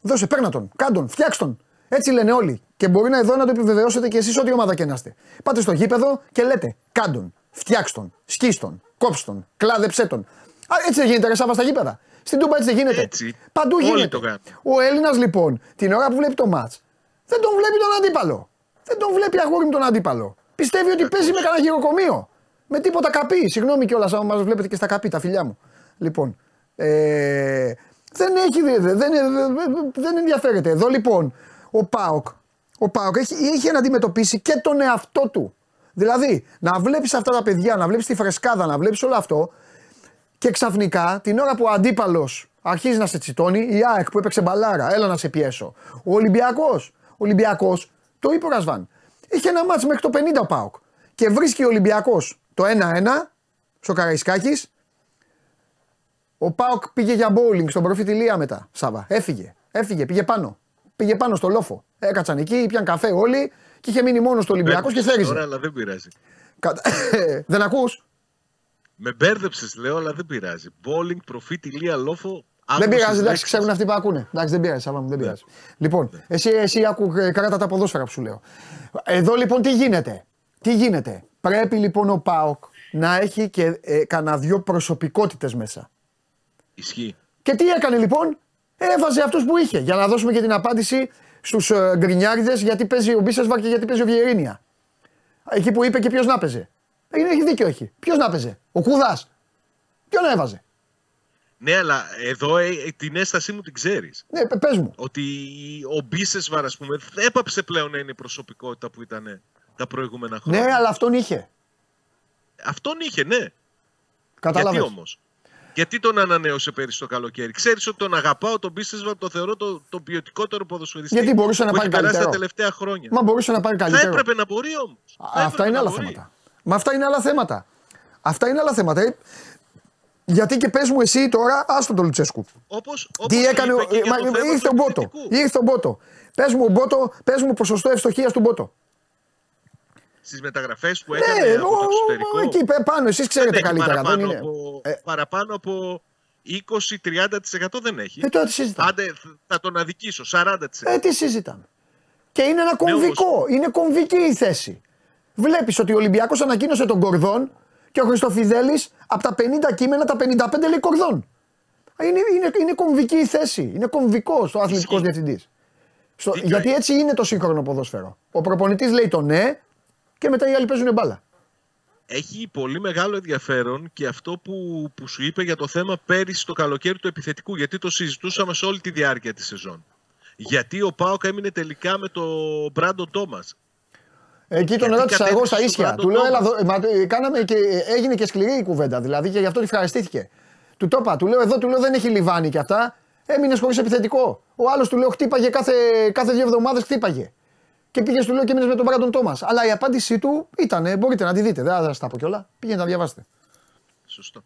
Δώσε, παίρνα τον, κάντον, φτιάξ τον. Έτσι λένε όλοι. Και μπορεί να εδώ να το επιβεβαιώσετε και εσείς ό,τι ομάδα και να είστε. Πάτε στο γήπεδο και λέτε κάντον, φτιάξ τον, σκίστον, κόψτον, κλάδεψέ τον. Α, έτσι δεν γίνεται ρε στα γήπεδα. Στην Τούμπα έτσι δεν γίνεται. Έτσι. Παντού Όλοι γίνεται. Το ο Έλληνας λοιπόν την ώρα που βλέπει το ματ δεν τον βλέπει τον αντίπαλο. Δεν τον βλέπει αγόρι με τον αντίπαλο. Πιστεύει ότι παίζει με κανένα γυροκομείο. Με τίποτα καπί. Συγγνώμη κιόλας, αν μας βλέπετε και στα καπί, τα φιλιά μου. Λοιπόν. Ε, δεν, έχει, δεν, δεν, δεν ενδιαφέρεται. Εδώ λοιπόν ο Πάοκ, ο Πάοκ έχει, έχει να αντιμετωπίσει και τον εαυτό του. Δηλαδή, να βλέπεις αυτά τα παιδιά, να βλέπεις τη φρεσκάδα, να βλέπεις όλο αυτό και ξαφνικά την ώρα που ο αντίπαλος αρχίζει να σε τσιτώνει, η ΑΕΚ που έπαιξε μπαλάρα, έλα να σε πιέσω. Ο Ολυμπιακός, ο Ολυμπιακός, το είπε ο Ρασβάν. Είχε ένα μάτσο μέχρι το 50 ο Πάοκ. Και βρίσκει ο Ολυμπιακός το 1-1 στο Καραϊσκάκης. Ο Πάοκ πήγε για bowling στον προφητηλία μετά. Σάβα. Έφυγε. Έφυγε. Πήγε πάνω. Πήγε πάνω στο λόφο. Έκατσαν εκεί, πιαν καφέ όλοι και είχε μείνει μόνος στο Ολυμπιακό και θέριζε. Τώρα, αλλά δεν πειράζει. (laughs) δεν ακούς; Με μπέρδεψες, λέω, αλλά δεν πειράζει. Bowling, προφήτη, λία, λόφο. Δεν πειράζει, εντάξει, ξέρουν αυτοί που ακούνε. Εντάξει, δεν πειράζει, Σάβα μου, δεν ναι. πειράζει. Λοιπόν, ναι. εσύ, εσύ άκου ε, κράτα τα ποδόσφαιρα που σου λέω. Εδώ λοιπόν τι γίνεται; Τι γίνεται; Πρέπει λοιπόν ο Πάοκ να έχει και ε, κανένα δυο προσωπικότητες μέσα. Ισχύει. Και τι έκανε λοιπόν, έβαζε αυτούς που είχε. Για να δώσουμε και την απάντηση στους ε, γκρινιάριδες γιατί παίζει ο Μπίσεσβαρ και γιατί παίζει ο Βιερίνια. Εκεί που είπε και ποιος να παίζει. Είναι, έχει δίκιο, έχει. Ποιος να παίζει; Ο Κούδα. Ποιον έβαζε; Ναι, αλλά εδώ ε, ε, την έστασή μου την ξέρεις. Ναι, πε μου. Ότι ο Μπίσεσβαρ, ας πούμε, έπαψε πλέον να είναι η προσωπικότητα που ήταν τα προηγούμενα χρόνια. Ναι, αλλά αυτόν είχε. Αυτόν είχε, ναι. Κατάλαβες. Γιατί όμως; Γιατί τον ανανέωσε πέρυσι το καλοκαίρι; Ξέρεις ότι τον αγαπάω, τον πίστευα, το θεωρώ το, το ποιοτικότερο ποδοσφαιριστή. Γιατί μπορούσε να πάρει καλύτερο. τα τελευταία χρόνια. Μα μπορούσε να πάρει καλύτερο. Θα έπρεπε να μπορεί όμως. Αυτά είναι άλλα μπορεί. θέματα. Μα αυτά είναι άλλα θέματα. Αυτά είναι άλλα θέματα. Ε, γιατί και πες μου εσύ τώρα, άστο τον Λουτσέσκου. Όπως, Τι έκανε. ο... ήρθε ο Μπότο. Ήρθε ο Μπότο. Πες μου, Μπότο, πες μου ποσοστό ευστοχίας του Μπότο. Στις μεταγραφές που έκανε ναι, από το εξωτερικό. Εκεί πάνω, εσείς ξέρετε καλύτερα. Παραπάνω, δεν είναι. Από, ε, παραπάνω από 20-30% δεν έχει. Ε, τώρα τι συζητάμε. Άντε, θα τον αδικήσω, 40%. Ε, τι συζητάμε. Και είναι ένα κομβικό. Είναι κομβική η θέση. Βλέπεις ότι ο Ολυμπιακός ανακοίνωσε τον Κορδόν και ο Χριστοφιδέλης από τα 50 κείμενα τα 55 λέει Κορδόν. Είναι, είναι, είναι κομβική η θέση. Είναι κομβικός ο αθλητικός διευθυντής. Γιατί έτσι είναι το σύγχρονο ποδόσφαιρο. Ο προπονητής λέει το ναι και μετά οι άλλοι παίζουν μπάλα. Έχει πολύ μεγάλο ενδιαφέρον και αυτό που, που σου είπε για το θέμα πέρυσι το καλοκαίρι του επιθετικού, γιατί το συζητούσαμε σε όλη τη διάρκεια της σεζόν. Γιατί ο Πάοκ έμεινε τελικά με τον Μπράντο Τόμας. Εκεί τον ρώτησα εγώ στα ίσια. Του λέω, έλα, μα, κάναμε και, έγινε και σκληρή η κουβέντα. Δηλαδή και γι' αυτό τη ευχαριστήθηκε. Του το είπα, του λέω εδώ του λέω δεν έχει λιβάνι και αυτά. Έμεινες χωρίς επιθετικό. Ο άλλος του λέω χτύπαγε κάθε, κάθε δύο εβδομάδες χτύπαγε. και πήγες του λέω και μείνε με τον Μπράντον Τόμας. Αλλά η απάντησή του ήταν, μπορείτε να τη δείτε, δεν θα σας τα πω κιόλα. Πήγαινε να διαβάσετε. Σωστό.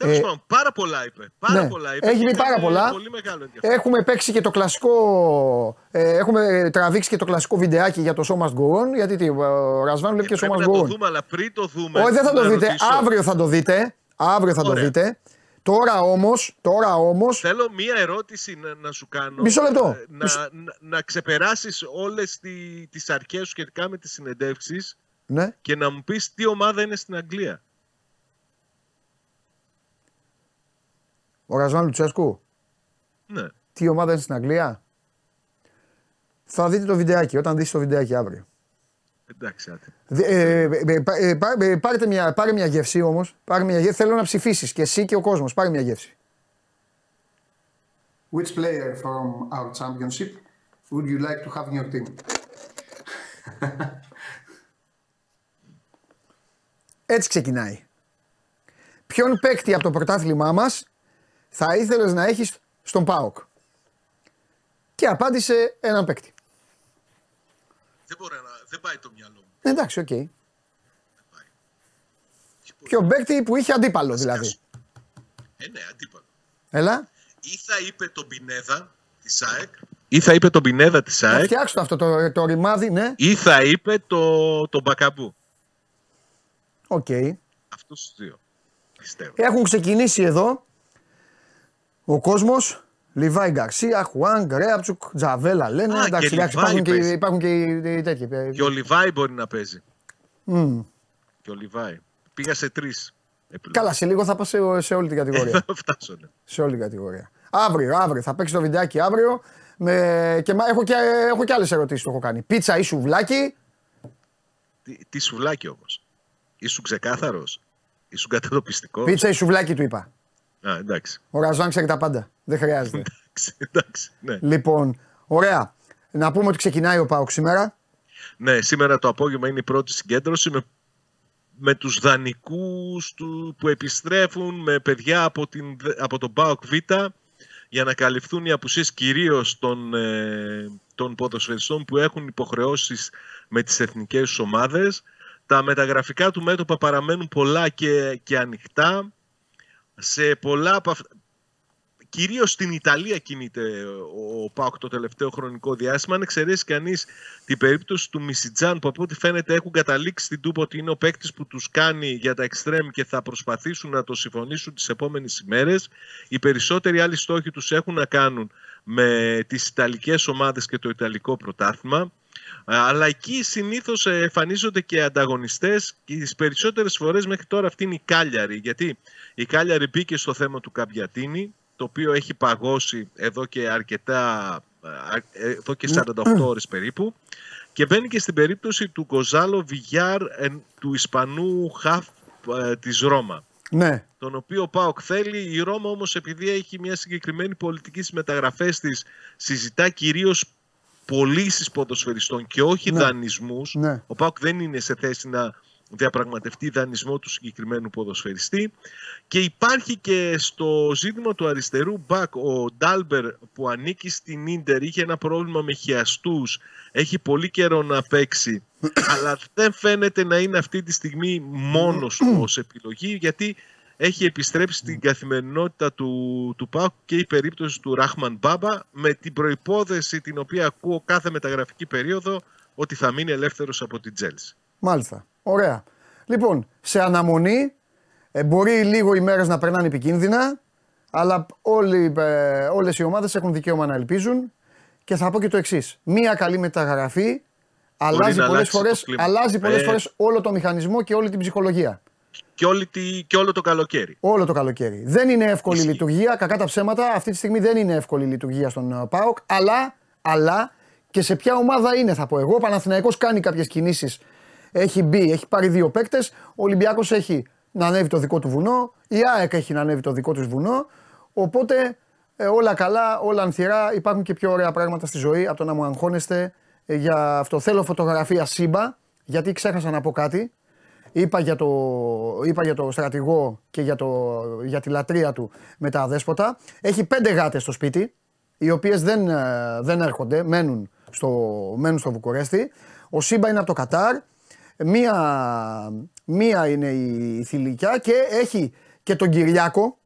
Τέλος ε, πάντων, πάρα πολλά είπε. Πάρα ναι, πολλά είπε. Έχει πει πάρα πολλά. Πολύ μεγάλο έχουμε παίξει και το κλασικό. Ε, έχουμε τραβήξει και το κλασικό βιντεάκι για το Show Must Go On. Γιατί τι, ο Ρασβάν βλέπει και Show Must Go On. Θα το δούμε, αλλά πριν το δούμε. Όχι, δεν θα το δείτε. Αύριο θα το δείτε. Αύριο θα το δείτε. Τώρα όμως. Τώρα όμως, Θέλω μία ερώτηση να, να σου κάνω. Μισό λεπτό. Ε, να, να, να ξεπεράσεις όλες τι τις αρχές σου σχετικά με τις συνεντεύξεις ναι. και να μου πεις τι ομάδα είναι στην Αγγλία. Ο Ραζάν Λουτσέσκου. Ναι. Τι ομάδα είναι στην Αγγλία; Θα δείτε το βιντεάκι όταν δεις το βιντεάκι αύριο. Εντάξει, ε, ε, ε, πάρτε μια, πάρε μια γεύση όμως. Θέλω να ψηφίσεις και εσύ και ο κόσμος. Πάρε μια γεύση. Which player from our championship would you like to have in your team? Έτσι ξεκινάει. Ποιον παίκτη από το πρωτάθλημά μας θα ήθελες να έχεις στον ΠΑΟΚ. Και απάντησε έναν παίκτη. Δεν, μπορεί να, δεν πάει το μυαλό μου. Εντάξει, OK. Okay. Ποιο παίκτη που είχε αντίπαλο δηλαδή. Ε, ναι, αντίπαλο. Έλα. Ή θα είπε τον Πινέδα της ΑΕΚ. Ή θα είπε τον Πινέδα της ΑΕΚ. Φτιάξτε αυτό το, το ρημάδι, ναι. Ή θα είπε το, το Μπακαμπού. OK. Okay. Αυτούς τους δύο. Πιστεύω. Έχουν ξεκινήσει εδώ ο κόσμος Λιβάη Γκαρσία, Χουάνγκ, Ρέαψουκ, Τζαβέλα λένε. Α, εντάξει, και υπάρχουν, και, υπάρχουν και οι τέτοιοι. Και ο Λιβάη μπορεί να παίζει. Mm. Και ο Λιβάη. Πήγα σε τρεις. Καλά, σε λίγο θα πα σε, σε, όλη την κατηγορία. θα φτάσω, ναι. Σε όλη την κατηγορία. Αύριο, αύριο. Θα παίξει το βιντεάκι αύριο. Με... Και έχω και, έχω και άλλες ερωτήσεις που έχω κάνει. Πίτσα ή σουβλάκι; Τι, τι σουβλάκι όμως. Ήσουν ξεκάθαρος; Ήσουν κατατοπιστικός; Πίτσα ή σουβλάκι του είπα. Α, εντάξει. Ο Ραζάν ξέρει τα πάντα. Δεν χρειάζεται. (laughs) εντάξει, εντάξει, ναι. Λοιπόν, ωραία. Να πούμε ότι ξεκινάει ο Πάοκ σήμερα. Ναι, σήμερα το απόγευμα είναι η πρώτη συγκέντρωση με, με τους δανεικούς του, που επιστρέφουν με παιδιά από, την, από τον ΠΑΟΚ Β για να καλυφθούν οι απουσίες κυρίως των, ε, των ποδοσφαιριστών που έχουν υποχρεώσεις με τις εθνικές ομάδες. Τα μεταγραφικά του μέτωπα παραμένουν πολλά και, και ανοιχτά σε πολλά από αυτά, κυρίως στην Ιταλία κινείται ο ΠΑΟΚ το τελευταίο χρονικό διάστημα. Αν εξαιρέσεις κανείς την περίπτωση του Μισιτζάν, που από ό,τι φαίνεται έχουν καταλήξει στην Τούπο ότι είναι ο παίκτης που τους κάνει για τα εξτρέμ και θα προσπαθήσουν να το συμφωνήσουν τις επόμενες ημέρες. Οι περισσότεροι άλλοι στόχοι τους έχουν να κάνουν με τις Ιταλικές ομάδες και το Ιταλικό πρωτάθλημα. Αλλά εκεί συνήθως εμφανίζονται και ανταγωνιστές και τις περισσότερες φορές μέχρι τώρα αυτή είναι η Κάλιαρη. Γιατί η Κάλιαρη μπήκε στο θέμα του Καμπιατίνη, το οποίο έχει παγώσει εδώ και αρκετά, εδώ και 48 ώρες περίπου και μπαίνει και στην περίπτωση του Κοζάλο Βιγιάρ του Ισπανού Χαφ ε, της Ρώμα. Ναι. Τον οποίο Πάοκ θέλει. Η Ρώμα όμως επειδή έχει μια συγκεκριμένη πολιτική στις μεταγραφές της συζητά κυρίως πωλήσεις ποδοσφαιριστών και όχι ναι. δανεισμούς. Ναι. Ο ΠΑΟΚ δεν είναι σε θέση να διαπραγματευτεί δανεισμό του συγκεκριμένου ποδοσφαιριστή και υπάρχει και στο ζήτημα του αριστερού μπακ ο Ντάλμπερ που ανήκει στην Ίντερ είχε ένα πρόβλημα με χιαστούς έχει πολύ καιρό να παίξει (coughs) αλλά δεν φαίνεται να είναι αυτή τη στιγμή μόνος του ως επιλογή γιατί έχει επιστρέψει στην καθημερινότητα του, του ΠΑΟΚ και η περίπτωση του Ράχμαν Μπάμπα με την προϋπόθεση την οποία ακούω κάθε μεταγραφική περίοδο ότι θα μείνει ελεύθερος από την Τζέλση. Μάλιστα. Ωραία. Λοιπόν, σε αναμονή, ε, μπορεί λίγο οι μέρες να περνάνε επικίνδυνα, αλλά όλοι, ε, όλες οι ομάδες έχουν δικαίωμα να ελπίζουν και θα πω και το εξής. Μία καλή μεταγραφή αλλάζει πολλές, φορές, αλλάζει πολλές ε... φορές όλο το μηχανισμό και όλη την ψυχολογία. Και, όλη τη, και όλο το καλοκαίρι. Όλο το καλοκαίρι. Δεν είναι εύκολη η λειτουργία, κακά τα ψέματα. Αυτή τη στιγμή δεν είναι εύκολη η λειτουργία στον ε, ΠΑΟΚ, αλλά, αλλά και σε ποια ομάδα είναι θα πω εγώ. Ο Παναθηναϊκός κάνει κάποιες κινήσεις έχει μπει, έχει πάρει δύο παίκτες. Ο Ολυμπιάκο έχει να ανέβει το δικό του βουνό. Η ΑΕΚ έχει να ανέβει το δικό τους βουνό. Οπότε ε, όλα καλά, όλα ανθυρά. Υπάρχουν και πιο ωραία πράγματα στη ζωή από το να μου αγχώνεστε ε, για αυτό. Θέλω φωτογραφία Σύμπα, γιατί ξέχασα να πω κάτι. Είπα για, το, είπα για το στρατηγό και για, το, για τη λατρεία του με τα αδέσποτα. Έχει πέντε γάτες στο σπίτι, οι οποίες δεν, ε, δεν έρχονται, μένουν στο, μένουν στο Βουκουρέστι. Ο Σίμπα είναι από το Κατάρ. Μία, μία είναι η Θηλυκιά και έχει και τον Κυριάκο.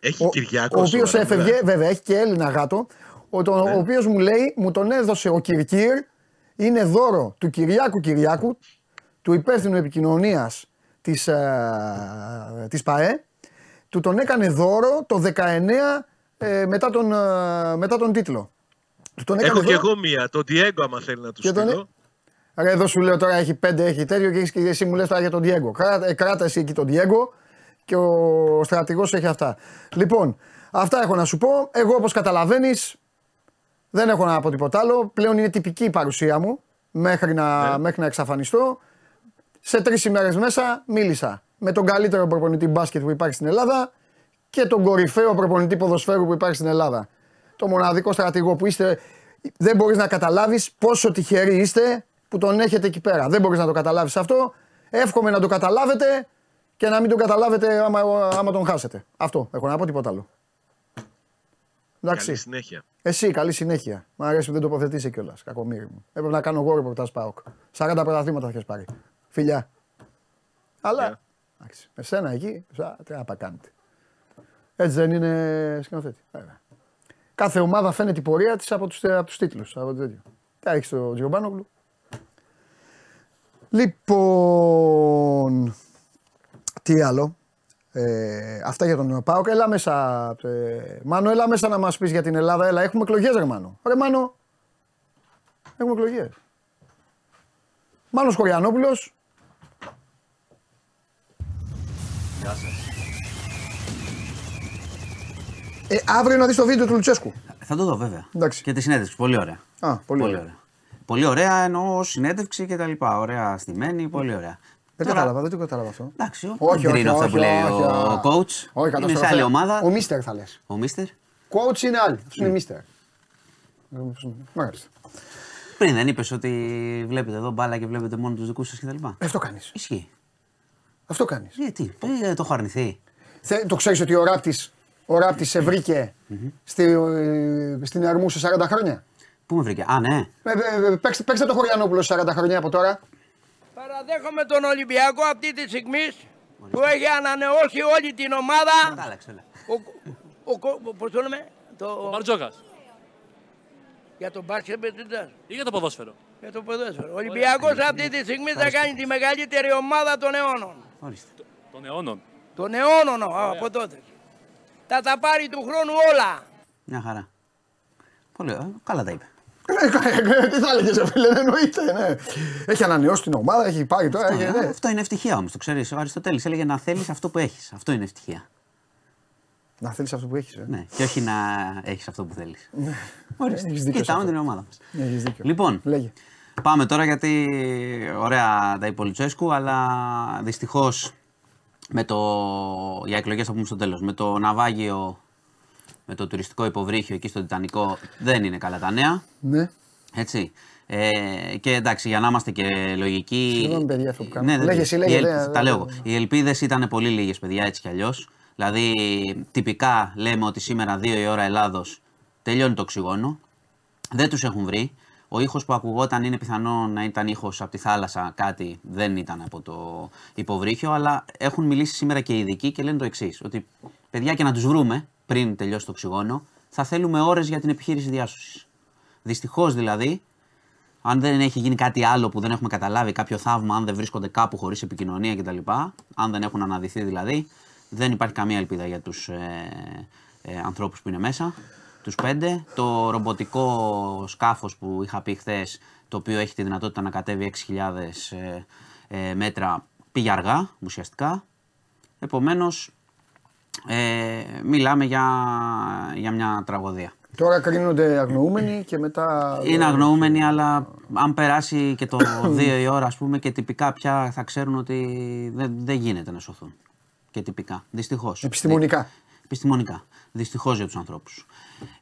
Έχει ο, Κυριάκο. Ο οποίος έφευγε, βέβαια, έχει και Έλληνα γάτο. Ο, ναι. ο οποίος μου λέει, μου τον έδωσε ο Κυρκύρ. Είναι δώρο του Κυριάκου Κυριάκου, του υπεύθυνου επικοινωνίας της ε, της ΠαΕ. Του τον έκανε δώρο το 19 ε, μετά, τον, ε, μετά τον τίτλο. Τον Έχω και εγώ μία, το Diego άμα θέλει να τους στείλω. Τον... Ρε, εδώ σου λέω τώρα έχει πέντε, έχει τέτοιο και, και εσύ μου λες τώρα για τον Diego. Κράτα, ε, κράτα εσύ εκεί τον Diego και ο στρατηγός έχει αυτά. Λοιπόν, αυτά έχω να σου πω. Εγώ όπως καταλαβαίνεις δεν έχω να πω τίποτα άλλο. Πλέον είναι τυπική η παρουσία μου μέχρι να, ναι. μέχρι να εξαφανιστώ. Σε τρεις ημέρες μέσα μίλησα με τον καλύτερο προπονητή μπάσκετ που υπάρχει στην Ελλάδα και τον κορυφαίο προπονητή ποδοσφαίρου που υπάρχει στην Ελλάδα. Το μοναδικό στρατηγό που είστε, δεν μπορείς να καταλάβεις πόσο τυχεροί είστε που τον έχετε εκεί πέρα. Δεν μπορείς να το καταλάβεις αυτό. Εύχομαι να το καταλάβετε και να μην τον καταλάβετε άμα, άμα τον χάσετε. Αυτό έχω να πω τίποτα άλλο. Εντάξει. Καλή συνέχεια. Εσύ, καλή συνέχεια. Μ' αρέσει που δεν τοποθετήσει κιόλας. Κακομίρι μου. Έπρεπε να κάνω εγώ ρεπορτάζ Πάοκ. 40 πρωταθλήματα θα έχει πάρει. Φιλιά. Αλλά. Εντάξει. Εσένα εκεί, τι να κάνετε. Έτσι δεν είναι σκηνοθέτη. Κάθε ομάδα φαίνεται η πορεία της από τους από τους τίτλους. Από το τέτοιο. Τα έχεις το Τζιομπάνογλου. Λοιπόν. Τι άλλο. Ε, αυτά για τον Πάοκ. Έλα μέσα. Ε, Μάνο, έλα μέσα να μας πεις για την Ελλάδα. Έλα, έχουμε εκλογές, ρε Μάνο. Ρε Μάνο. Έχουμε εκλογές. Μάνος Χωριανόπουλος. Γεια σας. Ε, αύριο να δεις το βίντεο του Λουτσέσκου. Θα το δω βέβαια. Εντάξει. Και τη συνέντευξη. Πολύ ωραία. Α, πολύ, πολύ ωραία. Πολύ ωραία εννοώ συνέντευξη και τα λοιπά. Ωραία στημένη, πολύ ωραία. Δεν Τώρα... κατάλαβα, δεν το κατάλαβα αυτό. Εντάξει, όχι, όχι, όχι, αυτό που λέει όχι, ο coach. Όχι, είναι σε άλλη ομάδα. Ο Μίστερ θα λες. Ο Μίστερ. Coach είναι άλλη. Αυτός είναι Μίστερ. Μάλιστα. Πριν δεν είπες ότι βλέπετε εδώ μπάλα και βλέπετε μόνο τους δικούς σας κτλ. Αυτό κάνεις. Ισχύει. Αυτό κάνεις. Γιατί, ε, το έχω αρνηθεί. Το ξέρεις ότι ο ράπτης ο Ράπτης σε βρήκε στη, ε, στην Ερμού σε 40 χρόνια; Πού με βρήκε, Α, ναι. Ε, ε, ε παίξτε, παίξτε το Χωριανόπουλο σε 40 χρόνια από τώρα. Παραδέχομαι τον Ολυμπιακό αυτή τη στιγμή που έχει ανανεώσει όλη την ομάδα. Κατάλαξε, ο, ο, ο, πώς το λέμε, το... Ο Μπαρτζόκας. Για τον μπάσκετ Ή για το ποδόσφαιρο. Για το ποδόσφαιρο. Ο Ολυμπιακός αυτή τη στιγμή θα κάνει τη μεγαλύτερη ομάδα των αιώνων. Των αιώνων. Των αιώνων από τότε. Θα τα πάρει του χρόνου όλα. Μια χαρά. Πολύ ωραία. Καλά τα είπε. Ε, τι θα έλεγες, φίλε, εννοείται. Ναι. Έχει ανανεώσει την ομάδα, έχει πάρει τώρα. Αυτό, ναι. αυτό είναι ευτυχία όμως, το ξέρεις. Ο Αριστοτέλης έλεγε να θέλεις αυτό που έχεις. Αυτό είναι ευτυχία. Να θέλεις αυτό που έχεις. Ε. Ναι, και όχι να έχεις αυτό που θέλεις. Ναι. Κοιτάμε την ομάδα μας. Ναι, λοιπόν, Λέγε. Πάμε τώρα γιατί ωραία τα είπε ο αλλά δυστυχώς με το, για εκλογές θα πούμε στο τέλος. Με το ναυάγιο, με το τουριστικό υποβρύχιο εκεί στο Τιτανικό δεν είναι καλά τα νέα. Ναι. Έτσι. Ε, και εντάξει, για να είμαστε και λογικοί. Συγγνώμη, παιδιά, αυτό που κάνουμε. Ναι, λέγε, εσύ, λέγε, λέγε, τα λέω. Οι ελπίδες ήταν πολύ λίγες, παιδιά, έτσι κι αλλιώς. Δηλαδή, τυπικά λέμε ότι σήμερα 2 η ώρα Ελλάδος τελειώνει το οξυγόνο. Δεν τους έχουν βρει. Ο ήχος που ακουγόταν είναι πιθανό να ήταν ήχος από τη θάλασσα, κάτι δεν ήταν από το υποβρύχιο, αλλά έχουν μιλήσει σήμερα και οι ειδικοί και λένε το εξής: Ότι παιδιά και να τους βρούμε πριν τελειώσει το οξυγόνο, θα θέλουμε ώρες για την επιχείρηση διάσωσης. Δυστυχώς δηλαδή, αν δεν έχει γίνει κάτι άλλο που δεν έχουμε καταλάβει, κάποιο θαύμα, αν δεν βρίσκονται κάπου χωρίς επικοινωνία κτλ., αν δεν έχουν αναδυθεί δηλαδή, δεν υπάρχει καμία ελπίδα για τους ε, ε, ανθρώπους που είναι μέσα τους πέντε. Το ρομποτικό σκάφος που είχα πει χθες, το οποίο έχει τη δυνατότητα να κατέβει 6.000 ε, ε, μέτρα, πήγε αργά ουσιαστικά. Επομένως, ε, μιλάμε για, για μια τραγωδία. Τώρα κρίνονται αγνοούμενοι και μετά. Είναι αγνοούμενοι, αλλά αν περάσει και το (coughs) 2 η ώρα, ας πούμε, και τυπικά πια θα ξέρουν ότι δεν, δεν γίνεται να σωθούν. Και τυπικά. Δυστυχώς. Επιστημονικά. Επιστημονικά. Δυστυχώς για τους ανθρώπους.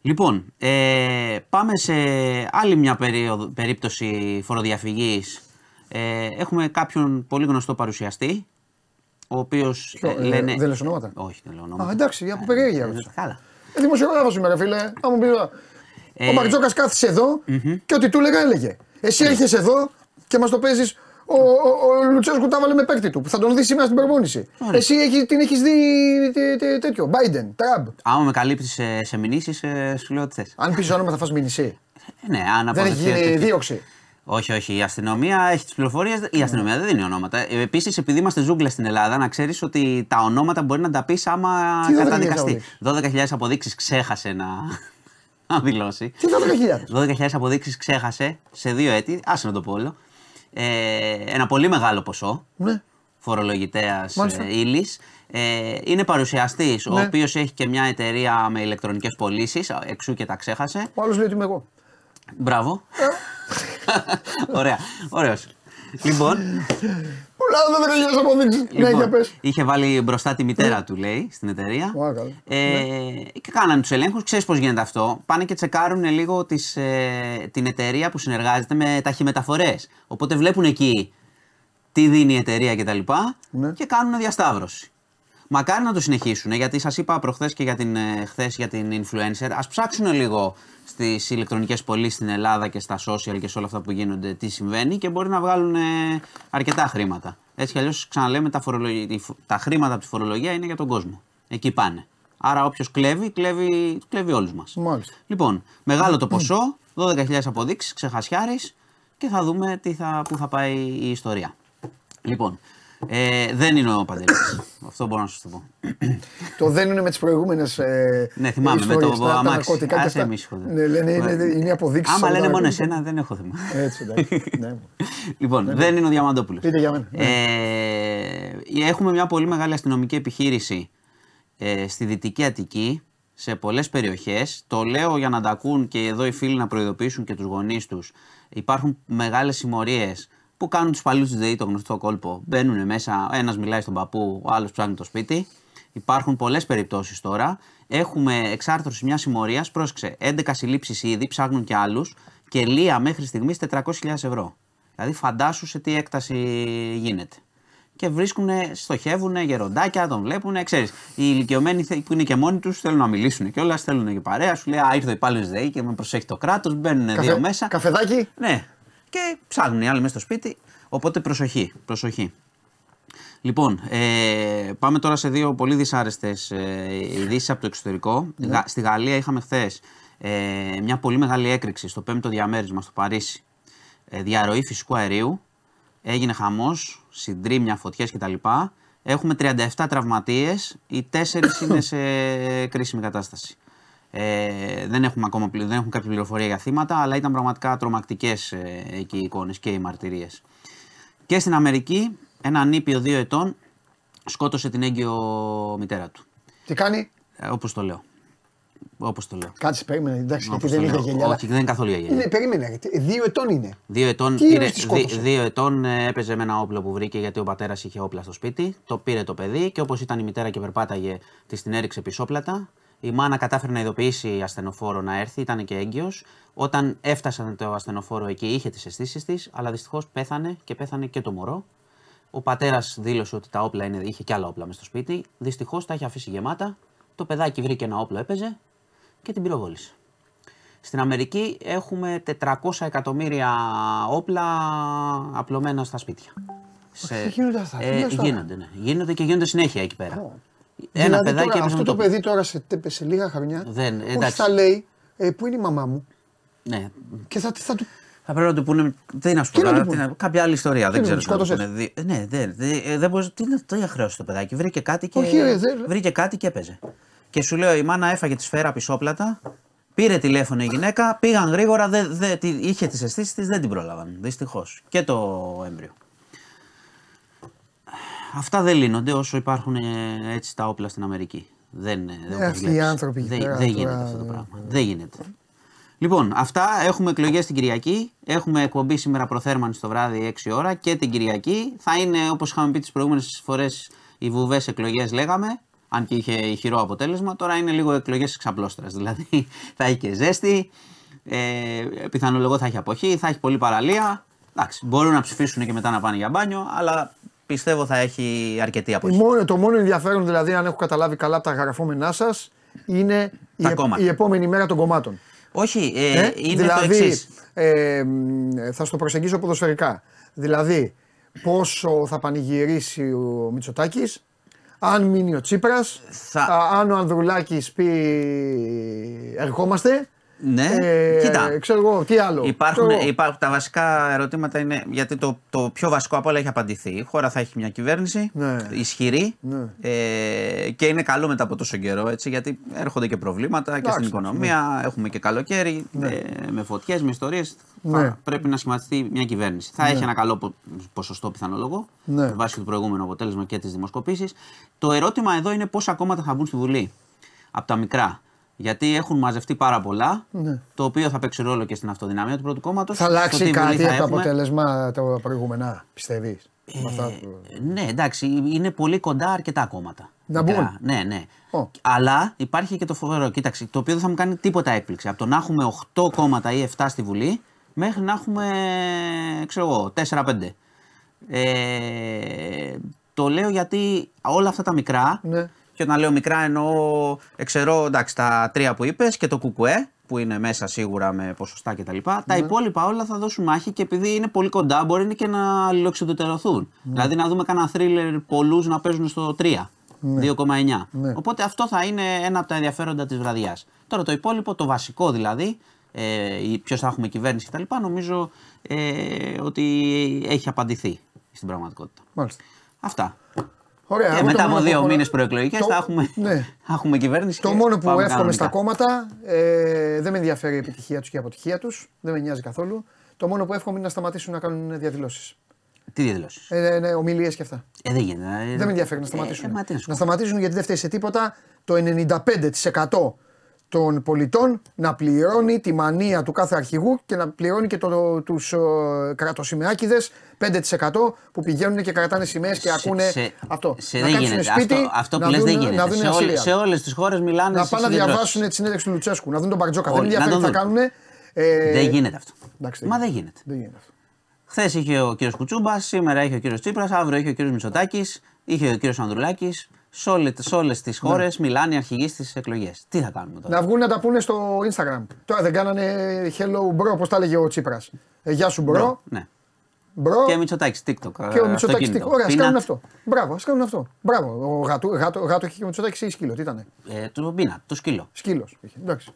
Λοιπόν, ε, πάμε σε άλλη μια περίοδο, περίπτωση φοροδιαφυγής. Ε, έχουμε κάποιον πολύ γνωστό παρουσιαστή, ο οποίος. Ε, ε, λένε... Δεν λες ονόματα; Όχι, δεν λέω ονόματα. Α, εντάξει, από περιέργεια. Ε, καλά. Ε, δημοσιογράφος είμαι, ρε φίλε. Θα μου πεις Ε, Ο Μπαρτζόκα κάθισε εδώ και ό,τι του έλεγα έλεγε. Εσύ έρχεσαι εδώ και μας το παίζεις. Ο, ο, ο Λουτσέσκου τα βάλε με παίκτη του. που Θα τον δεις σήμερα στην προπόνηση. Ωραία. Εσύ έχεις, την έχεις δει τε- τε- τέτοιο. Biden, Τραμπ. Άμα με καλύπτεις σε, σε μηνύσεις, ε, σου λέω τι θες. Αν πεις όνομα θα φας μήνυση. Ναι, αν Δεν έχει αποδεχτείς γίνει τέτοιο- δίωξη. Όχι, όχι. Η αστυνομία έχει τις πληροφορίες. Η αστυνομία δεν δίνει ονόματα. Επίσης, επειδή είμαστε ζούγκλες στην Ελλάδα, να ξέρεις ότι τα ονόματα μπορεί να τα πεις άμα Τι 12.000 καταδικαστεί. 12.000 αποδείξεις ξέχασε να, (laughs) να δηλώσει. Τι 12.000. 12.000 αποδείξεις ξέχασε σε δύο έτη. Άσε να το πω όλο. Ε, ένα πολύ μεγάλο ποσό Ναι. φορολογητέας Μάλιστα. ύλης. Ε, είναι παρουσιαστής, ο Ναι. οποίος έχει και μια εταιρεία με ηλεκτρονικές πωλήσεις, εξού και τα ξέχασε. Ο άλλος λέει ότι είμαι εγώ. Μπράβο. (laughs) Ωραία. Ωραίος. Λοιπόν, Πολλά 12.000 αποδείξει. Ναι, για λοιπόν, πες. είχε βάλει μπροστά τη μητέρα του, λέει, στην εταιρεία. Ω, καλά. Ε, Και κάνανε τους ελέγχους. Ξέρεις πώς γίνεται αυτό. Πάνε και τσεκάρουν λίγο τις, ε, την εταιρεία που συνεργάζεται με ταχυμεταφορές. Οπότε βλέπουν εκεί τι δίνει η εταιρεία κτλ. Ναι. Και κάνουν διασταύρωση. Μακάρι να το συνεχίσουν, γιατί σας είπα προχθές και για την, ε, χθες για την influencer. Α ψάξουν λίγο στις ηλεκτρονικές πωλήσεις στην Ελλάδα και στα social και σε όλα αυτά που γίνονται τι συμβαίνει και μπορεί να βγάλουν ε, αρκετά χρήματα. Έτσι κι αλλιώς ξαναλέμε, τα, φορολογι- η φο- τα χρήματα από τη φορολογία είναι για τον κόσμο. Εκεί πάνε. Άρα όποιος κλέβει, κλέβει, κλέβει όλους μας. Μάλιστα. Λοιπόν, μεγάλο το ποσό, 12.000 αποδείξεις, ξεχασιάρη και θα δούμε τι θα, πού θα πάει η ιστορία. Λοιπόν, ε, δεν είναι ο Παντελής. Αυτό μπορώ να σα το πω. Το δεν είναι με τις προηγούμενες. Ε, Ναι, θυμάμαι, με το ιστορίες, τα- τα αμάξι. ναρκωτικά και Άσε αυτά. εμείς, χωδέ. Ναι, λένε είναι, είναι αποδείξεις. Άμα λένε μόνο εσένα, δεν έχω θέμα. Έτσι, εντάξει. ναι. Λοιπόν, δεν είναι ο Διαμαντόπουλος. Πείτε για μένα. ναι. Ε, έχουμε μια πολύ μεγάλη αστυνομική επιχείρηση ε, στη Δυτική Αττική, σε πολλές περιοχές. Το λέω για να τα ακούν και εδώ οι φίλοι να προειδοποιήσουν και τους γονείς τους. Υπάρχουν μεγάλες συμμορίες που κάνουν τους παλιούς τους ΔΕΗ το γνωστό κόλπο. Μπαίνουν μέσα, ο ένας μιλάει στον παππού, ο άλλος ψάχνει το σπίτι. Υπάρχουν πολλές περιπτώσεις τώρα. Έχουμε εξάρθρωση μιας συμμορίας, πρόσεξε, 11 συλλήψεις ήδη, ψάχνουν και άλλους και λία μέχρι στιγμής 400.000 ευρώ. Δηλαδή φαντάσου σε τι έκταση γίνεται και βρίσκουν, στοχεύουν γεροντάκια, τον βλέπουν. Ξέρεις, οι ηλικιωμένοι θε- που είναι και μόνοι τους θέλουν να μιλήσουν και όλα, θέλουν και παρέα. Σου λέει Α, ήρθε ο υπάλληλος ΔΕΗ και με προσέχει το κράτος. Μπαίνουν Καφε- δύο μέσα. Καφεδάκι. Ναι, και ψάχνουν οι άλλοι μέσα στο σπίτι. Οπότε προσοχή, προσοχή. Λοιπόν, ε, πάμε τώρα σε δύο πολύ δυσάρεστες ε, ειδήσεις από το εξωτερικό. Γα- Στη Γαλλία είχαμε χθες ε, μια πολύ μεγάλη έκρηξη στο 5ο διαμέρισμα στο Παρίσι. Ε, διαρροή φυσικού αερίου. Έγινε χαμός, συντρίμια, φωτιές κτλ. Έχουμε 37 τραυματίες, οι τέσσερις είναι σε κρίσιμη κατάσταση. Ε, δεν έχουμε ακόμα πλη- δεν έχουμε κάποια πληροφορία για θύματα, αλλά ήταν πραγματικά τρομακτικές ε, εκεί οι εικόνες και οι μαρτυρίες. Και στην Αμερική, ένα νήπιο δύο ετών σκότωσε την έγκυο μητέρα του. Τι κάνει; Ε, όπως το λέω. Όπως το λέω. Κάτσε, περίμενε. Εντάξει, γιατί Όπως δεν το είναι λέω. γελιά. αλλά- Όχι, δεν είναι καθόλου για γέλια. Είναι, περίμενε. ρε, Δύο ετών είναι. Δύο ετών, Τι πήρε, είδες τι δι- σκότωσε; δύο ετών ε, έπαιζε με ένα όπλο που βρήκε γιατί ο πατέρας είχε όπλα στο σπίτι. Το πήρε το παιδί και όπως ήταν η μητέρα και περπάταγε, της την έριξε πισόπλατα. Η μάνα κατάφερε να ειδοποιήσει ασθενοφόρο να έρθει, ήταν και έγκυος. Όταν έφτασαν το ασθενοφόρο εκεί, είχε τις αισθήσεις της, αλλά δυστυχώς πέθανε και πέθανε και το μωρό. Ο πατέρας δήλωσε ότι τα όπλα είναι, είχε και άλλα όπλα μες στο σπίτι. Δυστυχώς τα είχε αφήσει γεμάτα. Το παιδάκι βρήκε ένα όπλο, έπαιζε και την πυροβόλησε. Στην Αμερική έχουμε 400 εκατομμύρια όπλα απλωμένα στα σπίτια. Σε... Τι γίνονται αυτά, τι ε, λες τώρα; γίνονται, ναι. Γίνονται και γίνονται συνέχεια εκεί πέρα. Ένα δηλαδή, παιδάκι τώρα, έπαιζε αυτό με το το παιδί τώρα σε, σε λίγα χρονιά. Δεν, όχι, εντάξει. θα λέει, ε, πού είναι η μαμά μου; Ναι. και θα, θα του. Θα πρέπει να του πούνε. Τι να σου πω Τι να τώρα, του τι πούνε; να- κάποια άλλη ιστορία. Δεν Τι να ξέρω. του τι να του σκότωσες; πούνε. Δι- Ναι, δεν δε, ε, δεν μπορεί. Τι είναι το είχε χρέωση το παιδάκι. Βρήκε κάτι και, Όχι, ρε, δεν- βρήκε κάτι και έπαιζε. Και σου λέω η μάνα έφαγε τη σφαίρα πισόπλατα. Πήρε τηλέφωνο η γυναίκα, πήγαν γρήγορα, δε, δε, τι- είχε τις αισθήσεις της, δεν την πρόλαβαν. Δυστυχώς. Και το έμπριο. Αυτά δεν λύνονται όσο υπάρχουν ε, έτσι τα όπλα στην Αμερική. Δεν, ε, δεν Ε, όπως αυτοί οι βλέπεις. άνθρωποι εκεί δεν, πέρα δεν τώρα, γίνεται αυτό το ε, πράγμα. Δεν γίνεται. Λοιπόν, αυτά. Έχουμε εκλογές την Κυριακή. Έχουμε εκπομπή σήμερα προθέρμανση το βράδυ 6 ώρα και την Κυριακή. Θα είναι όπως είχαμε πει τις προηγούμενες φορές οι βουβές εκλογές, λέγαμε. Αν και είχε ηχηρό αποτέλεσμα. Τώρα είναι λίγο εκλογές εξαπλώστρας. Δηλαδή (laughs) θα έχει και ζέστη. Ε, πιθανολογώ θα έχει αποχή, θα έχει πολλή παραλία. Εντάξει, μπορούν να ψηφίσουν και μετά να πάνε για μπάνιο, αλλά πιστεύω θα έχει αρκετή Η αποχή. μόνο, το μόνο ενδιαφέρον δηλαδή, αν έχω καταλάβει καλά από τα γραφόμενά σας, είναι η, Τα ε- κόμματα. η επόμενη μέρα των κομμάτων. Όχι, ε, Ε, είναι δηλαδή, το εξής. ε, μ, θα στο προσεγγίσω ποδοσφαιρικά. Δηλαδή, πόσο θα πανηγυρίσει ο Μητσοτάκης, αν μείνει ο Τσίπρας, Θα- α, αν ο Ανδρουλάκης πει ερχόμαστε. Ναι, ε, κοίτα. Ξέρω εγώ, τι άλλο. Υπάρχουν, Ξέρω εγώ. υπάρχουν, τα βασικά ερωτήματα είναι γιατί το, το πιο βασικό από όλα έχει απαντηθεί. Η χώρα θα έχει μια κυβέρνηση Ναι. ισχυρή Ναι. ε, και είναι καλό μετά από τόσο καιρό έτσι, γιατί έρχονται και προβλήματα και Εντάξει, στην οικονομία. Έχουμε και καλοκαίρι ε, με φωτιές, με ιστορίες. Ναι. Πρέπει να σχηματιστεί μια κυβέρνηση. Θα έχει ένα καλό πο- ποσοστό πιθανόλογο Ναι. βάσει του προηγούμενου αποτέλεσμα και τη δημοσκοπήση. Το ερώτημα εδώ είναι πόσα κόμματα θα μπουν στη Βουλή από τα μικρά. Γιατί έχουν μαζευτεί πάρα πολλά, το οποίο θα παίξει ρόλο και στην αυτοδυναμία του πρώτου κόμματος. Θα αλλάξει κάτι από το αποτέλεσμα το προηγούμενα, πιστεύεις. Ναι, εντάξει, είναι πολύ κοντά αρκετά κόμματα. Να Μικρά. μπουν. Ναι, ναι. Ω. Αλλά υπάρχει και το φοβερό. Κοίταξε, το οποίο δεν θα μου κάνει τίποτα έκπληξη. Από το να έχουμε 8 κόμματα ή 7 στη Βουλή, μέχρι να έχουμε, ξέρω εγώ, 4-5. Ε, το λέω γιατί όλα αυτά τα μικρά, Ναι. Και όταν λέω μικρά εννοώ, εξαιρώ εντάξει, τα τρία που είπες και το κουκουέ, που είναι μέσα σίγουρα με ποσοστά κτλ. Τα Ναι. υπόλοιπα όλα θα δώσουν μάχη και επειδή είναι πολύ κοντά, μπορεί είναι και να αλληλοξιδωτερωθούν. Ναι. Δηλαδή να δούμε κανένα θρίλερ πολλούς να παίζουν στο 3. Ναι. 2,9. Οπότε αυτό θα είναι ένα από τα ενδιαφέροντα της βραδιάς. Τώρα το υπόλοιπο, το βασικό δηλαδή, ε, ποιος θα έχουμε κυβέρνηση κτλ. Νομίζω ε, ότι έχει απαντηθεί στην πραγματικότητα. Μάλιστα. Αυτά. Ωραία, Και εγώ μετά το από μόνο δύο που- μήνες προεκλογικές το- θα έχουμε, ναι. (laughs) θα έχουμε κυβέρνηση. Το και μόνο που πάμε εύχομαι στα κανονικά. κόμματα ε, δεν με ενδιαφέρει η επιτυχία τους και η αποτυχία τους. Δεν με νοιάζει καθόλου. Το μόνο που εύχομαι είναι να σταματήσουν να κάνουν διαδηλώσεις. Τι διαδηλώσεις; Ε, ναι, Ομιλίες και αυτά. Ε, δεν γίνεται. ε, Δεν με ενδιαφέρει να ε, σταματήσουν. ε, μα τι να σου να πω. σταματήσουν γιατί δεν φταίει σε τίποτα το 95% των πολιτών να πληρώνει τη μανία του κάθε αρχηγού και να πληρώνει και το, τους ε, κρατοσημεάκιδες 5% που πηγαίνουν και κρατάνε σημαίες και Σε- ακούνε σε- αυτό. Σε, να δεν κάτσουν γίνεται. σπίτι, αυτό, αυτό να που λες δουν, δεν γίνεται. Να δουν σε, ένα όλε, serial. σε όλες τις χώρες μιλάνε να σε πάνε να συγκεντρώσεις. διαβάσουν τη συνέντευξη του Λουτσέσκου, να δουν τον Μπαρτζόκα. Όλοι, δεν με ενδιαφέρει να τι τον θα δουν. κάνουν. Ε, Δεν γίνεται αυτό. εντάξει, Μα δεν γίνεται. Δεν γίνεται αυτό. Χθες είχε ο κύριος Κουτσούμπας, σήμερα είχε ο κύριος Τσίπρας, αύριο είχε ο κύριος Μητσοτάκης, είχε ο κύριος Ανδρουλάκης. Σε όλες τις χώρες μιλάνε οι αρχηγοί στις εκλογές. Τι θα κάνουμε τώρα; Να βγουν να τα πούνε στο Instagram. Τώρα δεν κάνανε hello bro, πώς τα έλεγε ο Τσίπρας. Ε, γεια σου bro. Ναι. Bro. Και Μητσοτάκης TikTok. Και ο ε, Μητσοτάκης. αυτοκίνητο. Ωραία, ας Peanut. κάνουν αυτό. Μπράβο, ας κάνουν αυτό. Μπράβο. Ο γάτο, γάτο, γάτος είχε και ο Μητσοτάκης ή σκύλο. Τι ήταν. Ε, το πίνα, το σκύλο. Σκύλος. Εντάξει.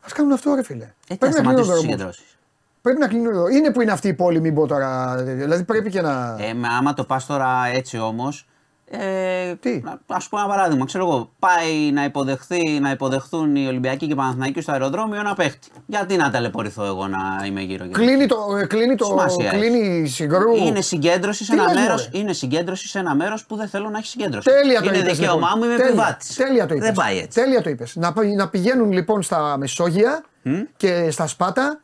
Α κάνουν αυτό, ρε φίλε. Ε, τι θα Πρέπει να κλείνουν σταματήσουν τις δρόμους. συγκεντρώσεις. Πρέπει να κλείνουν δρόμους. Είναι που είναι αυτή η πόλη, μην πω τώρα. Δηλαδή πρέπει και να. Ε, μα άμα το πας τώρα έτσι όμως. Ε, Τι; Α πούμε ένα παράδειγμα. Ξέρω εγώ, πάει να, υποδεχθεί, να υποδεχθούν οι Ολυμπιακοί και οι Παναθηναϊκοί στο αεροδρόμιο ένα παίχτη. Γιατί να ταλαιπωρηθώ εγώ να είμαι γύρω-γύρω. Κλείνει το. ε, Κλείνει το. Σημασία έχει. Κλείνει συγκρού. Είναι συγκέντρωση σε Τι ένα λες, μέρο. μωρέ; Είναι συγκέντρωση σε ένα μέρος που δεν θέλω να έχει συγκέντρωση. Τέλεια το είναι είπες, δικαίωμά λοιπόν. μου, είμαι Τέλεια. επιβάτη. Τέλεια το είπες. Δεν πάει έτσι. Τέλεια το είπες. Να, πη- να πηγαίνουν λοιπόν στα Μεσόγεια και στα Σπάτα,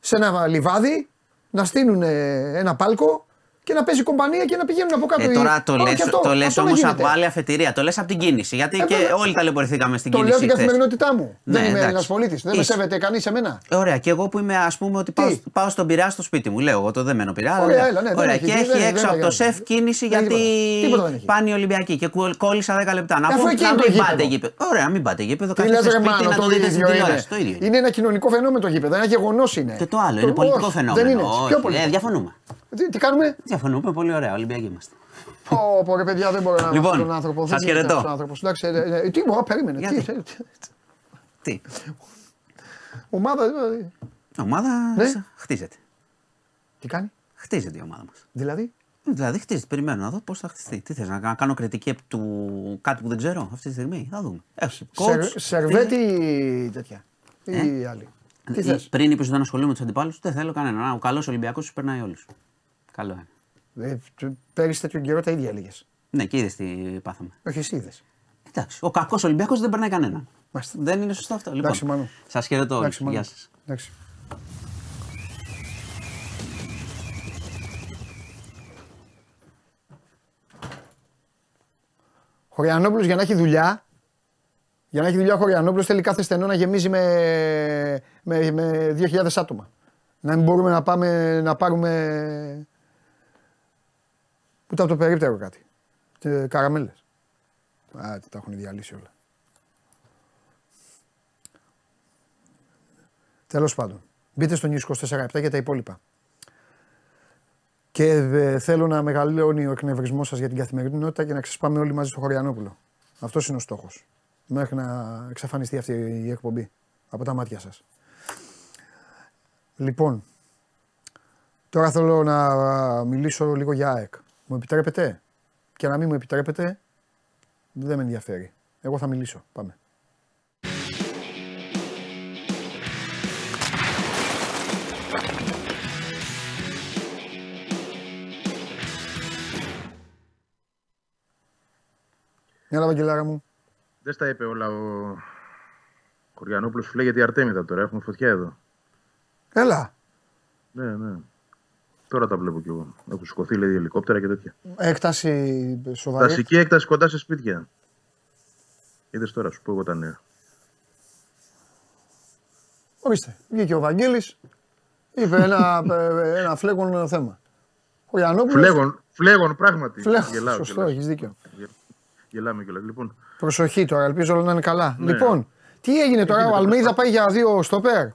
σε ένα λιβάδι, να στείλουν ε, ένα πάλκο και να παίζει κομπανία και να πηγαίνουν από κάτω. Ε, οι- τώρα το Όχι, λες, αυτό- το λες αυτό δεν όμως γίνεται. από άλλη αφετηρία. Το λες από την κίνηση. Γιατί Ε, και βέβαια. όλοι ταλαιπωρηθήκαμε στην Το κίνηση. λέω την χθες. καθημερινότητά μου. Ναι, δεν είμαι εντάξει. Έλληνας πολίτης. Δεν με Είσαι. σέβεται κανείς εμένα. Ωραία, και εγώ που είμαι, ας πούμε, ότι πάω, Τι; πάω στον Πειραιά στο σπίτι μου. Λέω εγώ το δεμένο Πειραιά. αλλά Ωραία, λέω. έλα, ναι, δεν Ωραία, έχει, και δεν- έχει δεν- έξω δεν από το έχει. σεφ κίνηση Δεν γιατί τίποτα. Τίποτα δεν έχει. πάνε οι Ολυμπιακοί και κου- κόλλησα 10 λεπτά. Να, Αφού πω, εκεί να είναι το μην γήπεδο. πάτε γήπεδο. Ωραία, μην πάτε γήπεδο. Τι Καθίστε λες ρε σπίτι Μάνο, να το το δείτε στην ίδιο είναι. τηλεόραση. Το ίδιο είναι. Είναι ένα κοινωνικό φαινόμενο το γήπεδο. Ένα γεγονός είναι. Και το άλλο, Το- είναι πολιτικό όχι, φαινόμενο. Δεν είναι έτσι. Όχι, Πιο ε, πολιτικό. διαφωνούμε. Τι, τι κάνουμε; Διαφωνούμε πολύ ωραία. Ολυμπιακοί είμαστε. Πω, πω, ρε παιδιά, δεν μπορώ να Λοιπόν, τον άνθρωπο. σας Δεν γίνεται χαιρετώ. αυτός ο άνθρωπος. Εντάξει, ε, ε, τι μπορώ, περίμενε. Γιατί; Τι, ε, τι- Τι; Ομάδα. δηλαδή. Η ομάδα Ναι. σ- χτίζεται. Τι κάνει, Χτίζεται η ομάδα μας. δηλαδή; Δηλαδή χτίζεται. Περιμένω να δω πώς θα χτιστεί. Τι θες, να κα- κάνω κριτική επί του κάτι που δεν ξέρω αυτή τη στιγμή; Θα δούμε. Ε, coach, Σερ- Σερβέτη ή τέτοια; Ή άλλη; Τι Ε, θες; Πριν είπες ότι δεν ασχολούμαι με τους αντιπάλους, δεν θέλω κανέναν. Ο καλός Ολυμπιακός τους περνάει όλους. Καλό είναι. Ε, του- Πέρυσι τέτοιο καιρό τα ίδια έλεγε. Ναι, και είδες τι πάθαμε. Όχι, εσύ είδες. Εντάξει. Ο κακός Ολυμπιακός δεν περνάει κανέναν. Μάλιστα. Δεν είναι σωστό αυτό. Εντάξει, Λοιπόν, Μανώ. σας χαιρετώ όλου. Εντάξει, Μανώ. Γεια σας. Εντάξει. Χωριανόπουλος για να έχει δουλειά, για να έχει δουλειά ο Χωριανόπουλος θέλει κάθε στενό να γεμίζει με, με, με 2.000 άτομα. Να μην μπορούμε να πάμε να πάρουμε ούτε από το περίπτερο κάτι. Ε, καραμέλες. Α, τα έχουν διαλύσει όλα. Τέλος πάντων. Μπείτε στο News 24 για τα υπόλοιπα. Και ε, θέλω να μεγαλώνει ο εκνευρισμός σας για την καθημερινότητα και να ξεσπάμε όλοι μαζί στο Χωριανόπουλο. Αυτός είναι ο στόχος. Μέχρι να εξαφανιστεί αυτή η εκπομπή από τα μάτια σας. Λοιπόν, τώρα θέλω να μιλήσω λίγο για ΑΕΚ. Μου επιτρέπετε; Και να μην μου επιτρέπετε, δεν με ενδιαφέρει. Εγώ θα μιλήσω. Πάμε. Έλα, Βαγγελάρα μου. Δεν στα είπε όλα ο Κοριανόπουλο που λέγεται η Αρτέμιδα τώρα. Έχουμε φωτιά εδώ. Έλα. Ναι, ναι. Τώρα τα βλέπω κι εγώ. Έχουν σηκωθεί λέει ελικόπτερα και τέτοια. Έκταση σοβαρή. Τασική έκταση κοντά σε σπίτια. Είδες τώρα, σου πω εγώ τα νέα. Ορίστε. Βγήκε ο Βαγγέλης, είπε ένα, ε, (laughs) ένα φλέγον θέμα. Ο Γιαννόπουλος... Φλέγον, φλέγον πράγματι. Φλέγον, Γελάω σωστό, κιόλας. έχεις δίκιο. Γελάμε κιόλας. Λοιπόν, Προσοχή τώρα, ελπίζω όλα να είναι καλά. Ναι. Λοιπόν, τι έγινε τώρα, Έγινε ο το Αλμίδα πράγμα. πάει για δύο στόπερ;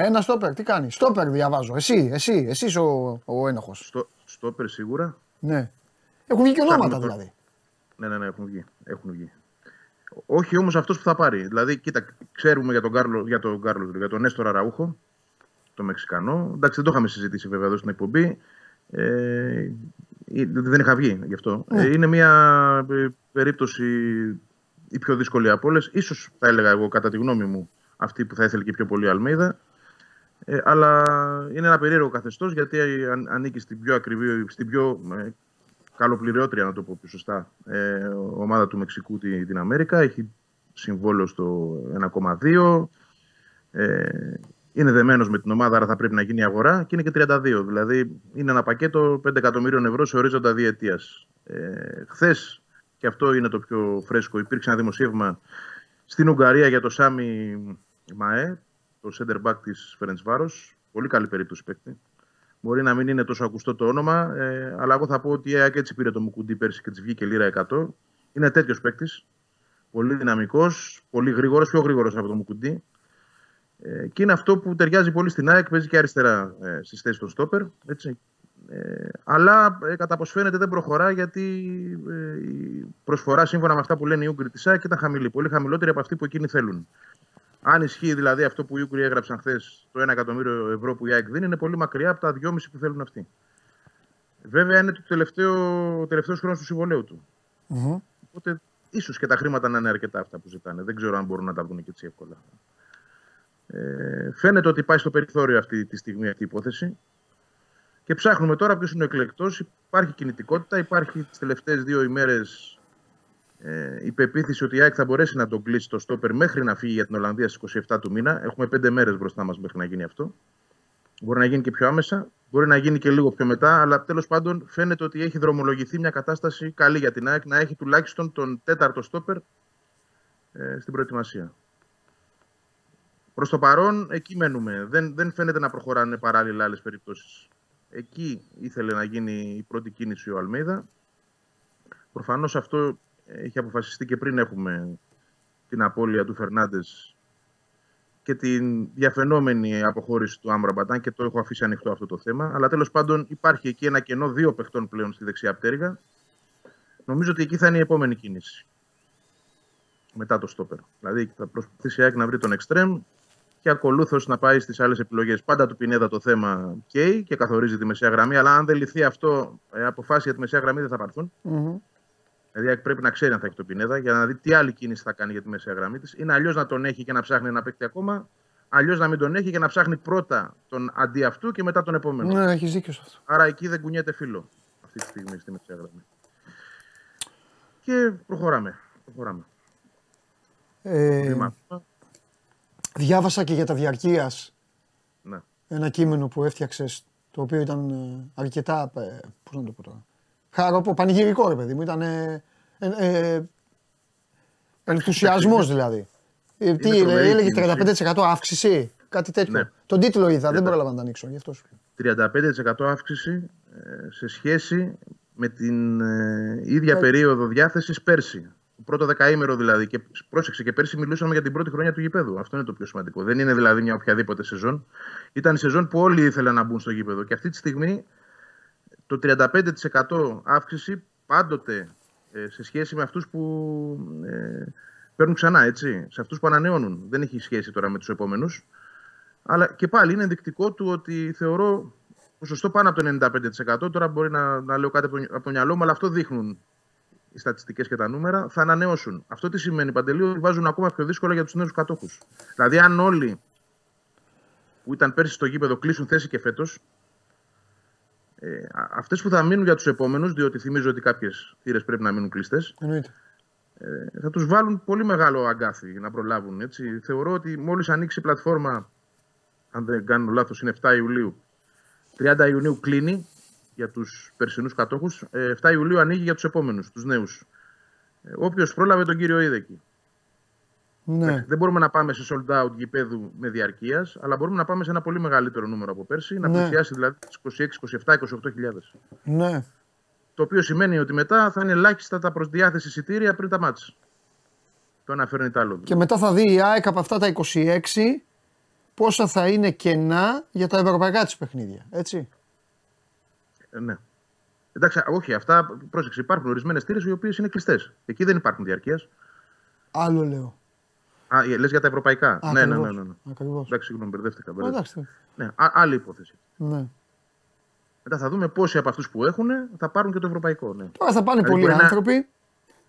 Ένα στόπερ, τι κάνει; Στόπερ διαβάζω. Εσύ, εσύ, εσύ είσαι ο, ο ένοχος. στο, στόπερ σίγουρα. Ναι. Έχουν βγει και ονόματα Ψάχνουμε δηλαδή. Ναι, ναι, ναι, έχουν βγει. Έχουν βγει. Όχι όμως αυτός που θα πάρει. Δηλαδή, κοίτα, ξέρουμε για τον Κάρλο, για τον, Κάρλο, για τον Νέστορα Ραούχο, το Μεξικανό. Εντάξει, δεν το είχαμε συζητήσει βέβαια εδώ στην εκπομπή. Ε, ε, δεν είχα βγει γι' αυτό. Ναι. Ε, είναι μια ε, περίπτωση η πιο δύσκολη από όλες. Ίσως θα έλεγα εγώ, κατά τη γνώμη μου, αυτή που θα ήθελε και πιο πολύ η Αλμέιδα. Ε, αλλά είναι ένα περίεργο καθεστώς γιατί αν- ανήκει στην πιο ακριβή, στην πιο ε, καλοπληρεώτρια, να το πω πιο σωστά, ε, ομάδα του Μεξικού τη- την Αμέρικα. Έχει συμβόλαιο στο 1,2. Ε, είναι δεμένος με την ομάδα, άρα θα πρέπει να γίνει αγορά και είναι και 32. Δηλαδή είναι ένα πακέτο 5 εκατομμύριων ευρώ σε ορίζοντα διετίας. Ε, Χθες, και αυτό είναι το πιο φρέσκο, υπήρξε ένα δημοσίευμα στην Ουγγαρία για το Σάμι Μαέ, το center back της Φερεντσβάρο. Πολύ καλή περίπτωση παίκτη. Μπορεί να μην είναι τόσο ακουστό το όνομα, ε, αλλά εγώ θα πω ότι η ΑΕΚ έτσι πήρε το Μουκουντή πέρσι και της βγήκε λίρα 100. Είναι τέτοιος παίκτης. Πολύ δυναμικός, πολύ γρήγορος, πιο γρήγορος από το Μουκουντή. Ε, και είναι αυτό που ταιριάζει πολύ στην ΑΕΚ, παίζει και αριστερά ε, στις θέσεις των στόπερ. Έτσι. Ε, αλλά ε, κατά πώ φαίνεται δεν προχωρά γιατί ε, η προσφορά σύμφωνα με αυτά που λένε οι Ούγγροι της ΑΕΚ ήταν χαμηλή. Πολύ χαμηλότερη από αυτή που εκείνοι θέλουν. Αν ισχύει δηλαδή αυτό που οι Ούγγροι έγραψαν χθες, το 1 εκατομμύριο ευρώ που η ΑΕΚ δίνει, είναι πολύ μακριά από τα 2,5 που θέλουν αυτοί. Βέβαια είναι το τελευταίο, τελευταίος χρόνος του συμβολέου του. Μμμ. Οπότε ίσως και τα χρήματα να είναι αρκετά αυτά που ζητάνε. Δεν ξέρω αν μπορούν να τα βρουν και έτσι εύκολα. Ε, φαίνεται ότι πάει στο περιθώριο αυτή τη στιγμή αυτή η υπόθεση. Και ψάχνουμε τώρα ποιος είναι ο εκλεκτός. Υπάρχει κινητικότητα, υπάρχει τις τελευταίες δύο ημέρες ε, η πεποίθηση ότι η ΑΕΚ θα μπορέσει να τον κλείσει το στόπερ μέχρι να φύγει για την Ολλανδία στις 27 του μήνα. Έχουμε πέντε μέρες μπροστά μας μέχρι να γίνει αυτό. Μπορεί να γίνει και πιο άμεσα, μπορεί να γίνει και λίγο πιο μετά, αλλά τέλος πάντων φαίνεται ότι έχει δρομολογηθεί μια κατάσταση καλή για την ΑΕΚ να έχει τουλάχιστον τον τέταρτο στόπερ ε, στην προετοιμασία. Προς το παρόν, εκεί μένουμε. Δεν, δεν φαίνεται να προχωράνε παράλληλα άλλες περιπτώσεις. Εκεί ήθελε να γίνει η πρώτη κίνηση ο Αλμίδα. Προφανώς αυτό έχει αποφασιστεί και πριν έχουμε την απώλεια του Φερνάντες και την διαφαινόμενη αποχώρηση του Άμραμπαταν και το έχω αφήσει ανοιχτό αυτό το θέμα. Αλλά τέλος πάντων υπάρχει εκεί ένα κενό δύο παιχτών πλέον στη δεξιά πτέρυγα. Νομίζω ότι εκεί θα είναι η επόμενη κίνηση. Μετά το στόπερ. Δηλαδή θα προσπαθήσει η ΑΕΚ να βρει τον εξτρέμ και ακολούθως να πάει στις άλλες επιλογές. Πάντα του Πινέδα το θέμα καίει και καθορίζει τη μεσαία γραμμή. Αλλά αν δεν λυθεί αυτό, ε, αποφάσεις για τη μεσαία γραμμή δεν θα πάρθουν. Μμμ. Δηλαδή η ΑΕΚ πρέπει να ξέρει αν θα έχει τον Πινέδα για να δει τι άλλη κίνηση θα κάνει για τη μεσαία γραμμή της. Είναι αλλιώς να τον έχει και να ψάχνει ένα παίκτη ακόμα, αλλιώς να μην τον έχει και να ψάχνει πρώτα τον αντί αυτού και μετά τον επόμενο. Ναι, έχεις δίκιο σε αυτό. Άρα εκεί δεν κουνιέται φίλο αυτή τη στιγμή στη μεσαία γραμμή. Και προχωράμε. προχωράμε. Ε, Βήμα. διάβασα και για τα διαρκείας Ναι. ένα κείμενο που έφτιαξες το οποίο ήταν ε, αρκετά. Ε, Πώς να το πω τώρα. Χαροπό, πανηγυρικό ρε παιδί μου. Ήταν. Ε, ε, ε, Ενθουσιασμό δηλαδή. Ε, τι Είναι τρομερή έλεγε, κίνηση. 35% αύξηση, κάτι τέτοιο. Ναι. Τον τίτλο είδα, δεν Τριάντα- πρόλαβα να τα ανοίξω. Γι' αυτός σου λέω. 35% αύξηση ε, σε σχέση με την ε, ίδια περίοδο διάθεσης πέρσι. πρώτο δεκαήμερο δηλαδή. Και πρόσεξε και πέρσι μιλούσαμε για την πρώτη χρονιά του γηπέδου. Αυτό είναι το πιο σημαντικό. Δεν είναι δηλαδή μια οποιαδήποτε σεζόν. Ήταν η σεζόν που όλοι ήθελαν να μπουν στο γήπεδο. Και αυτή τη στιγμή το 35% αύξηση πάντοτε ε, σε σχέση με αυτούς που ε, παίρνουν ξανά, έτσι. Σε αυτούς που ανανεώνουν. Δεν έχει σχέση τώρα με τους επόμενους. Αλλά και πάλι είναι ενδεικτικό του ότι θεωρώ ποσοστό πάνω από το 95%. Τώρα μπορεί να, να λέω κάτι από το, από το μυαλό μου, αλλά αυτό δείχνουν οι στατιστικές και τα νούμερα. Θα ανανεώσουν. Αυτό τι σημαίνει, Παντελή, ότι βάζουν ακόμα πιο δύσκολα για τους νέους κατόχους. Δηλαδή, αν όλοι που ήταν πέρσι στο γήπεδο κλείσουν θέση και φέτος, ε, αυτές που θα μείνουν για τους επόμενους, διότι θυμίζω ότι κάποιες θύρες πρέπει να μείνουν κλειστές, ε, θα τους βάλουν πολύ μεγάλο αγκάθι να προλάβουν. Έτσι. Θεωρώ ότι μόλις ανοίξει η πλατφόρμα, αν δεν κάνω λάθος, είναι 7 Ιουλίου. 30 Ιουνίου κλείνει για τους περσινούς κατόχους. 7 Ιουλίου ανοίγει για τους επόμενους, τους νέους. Ε, Όποιος πρόλαβε τον κύριο Είδεκη. Ναι. Δεν μπορούμε να πάμε σε sold out γηπέδου με διαρκείας, αλλά μπορούμε να πάμε σε ένα πολύ μεγαλύτερο νούμερο από πέρσι, να Ναι. πλησιάσει δηλαδή τις 26, 27, 28 χιλιάδες. Ναι. Το οποίο σημαίνει ότι μετά θα είναι ελάχιστα τα προς διάθεση εισιτήρια πριν τα μάτς. Το ένα φέρνει το άλλο. Και μετά θα δει η ΑΕΚ από αυτά τα 26 πόσα θα είναι κενά για τα ευρωπαϊκά της παιχνίδια. Έτσι. Ε, ναι. Εντάξει, όχι, αυτά πρόσεξε. Υπάρχουν ορισμένες θύρε οι οποίες είναι κλειστές. Εκεί δεν υπάρχουν διαρκείας. Άλλο λέω. Α, λες για τα ευρωπαϊκά. ναι, ναι, ναι, ναι, ναι. Ακριβώς. Εντάξει, συγγνώμη, μπερδεύτηκα. μπερδεύτηκα. Εντάξει. Ναι, α, άλλη υπόθεση. Ναι. Μετά θα δούμε πόσοι από αυτούς που έχουν θα πάρουν και το ευρωπαϊκό. Ναι. Τώρα θα πάνε Δηλαδή πολλοί μπορεί να- άνθρωποι.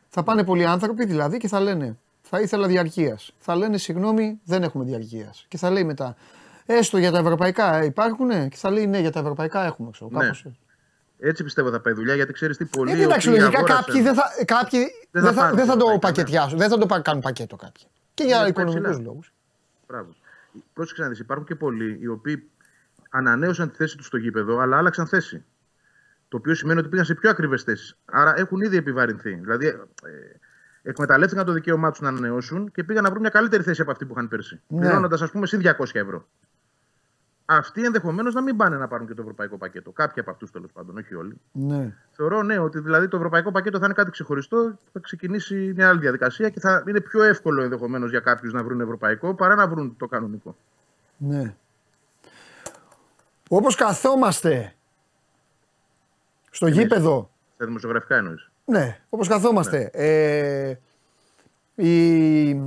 Θα πάνε πολλοί άνθρωποι δηλαδή και θα λένε Θα ήθελα διαρκείας. Θα λένε συγγνώμη, δεν έχουμε διαρκείας. Και θα λέει μετά Έστω για τα ευρωπαϊκά ε, υπάρχουνε; Και θα λέει ναι, για τα ευρωπαϊκά έχουμε. Ξέρω, Ναι. κάπως έτσι. Έτσι πιστεύω θα πάει η δουλειά γιατί ξέρεις τι πολύ. Ε, εντάξει, λογικά κάποιοι δεν θα, κάποιοι Δεν δεν θα θα, πάρουν δεν θα το ευρωπαϊκά, ναι. πακετιάσουν. Δεν θα το πα- κάνουν πακέτο κάποιοι. Και για Είναι οικονομικούς ψηλά. λόγους. Μπράβο. Πρόσεξε να δεις, υπάρχουν και πολλοί οι οποίοι ανανέωσαν τη θέση τους στο γήπεδο, αλλά άλλαξαν θέση. Το οποίο σημαίνει ότι πήγαν σε πιο ακριβές θέσεις. Άρα έχουν ήδη επιβαρυνθεί. Δηλαδή, ε, εκμεταλλεύτηκαν το δικαίωμά τους να ανανεώσουν και πήγαν να βρουν μια καλύτερη θέση από αυτή που είχαν πέρσι. Ναι. Πληρώνοντας, ας πούμε, συν 200 ευρώ. Αυτοί ενδεχομένως να μην πάνε να πάρουν και το ευρωπαϊκό πακέτο. Κάποιοι από αυτούς τέλος πάντων, όχι όλοι. Ναι. Θεωρώ ναι, ότι δηλαδή το ευρωπαϊκό πακέτο θα είναι κάτι ξεχωριστό, θα ξεκινήσει μια άλλη διαδικασία και θα είναι πιο εύκολο ενδεχομένως για κάποιους να βρουν ευρωπαϊκό παρά να βρουν το κανονικό. Ναι. Όπως καθόμαστε στο γήπεδο, Στα δημοσιογραφικά εννοείς. ναι, όπως καθόμαστε, ε, η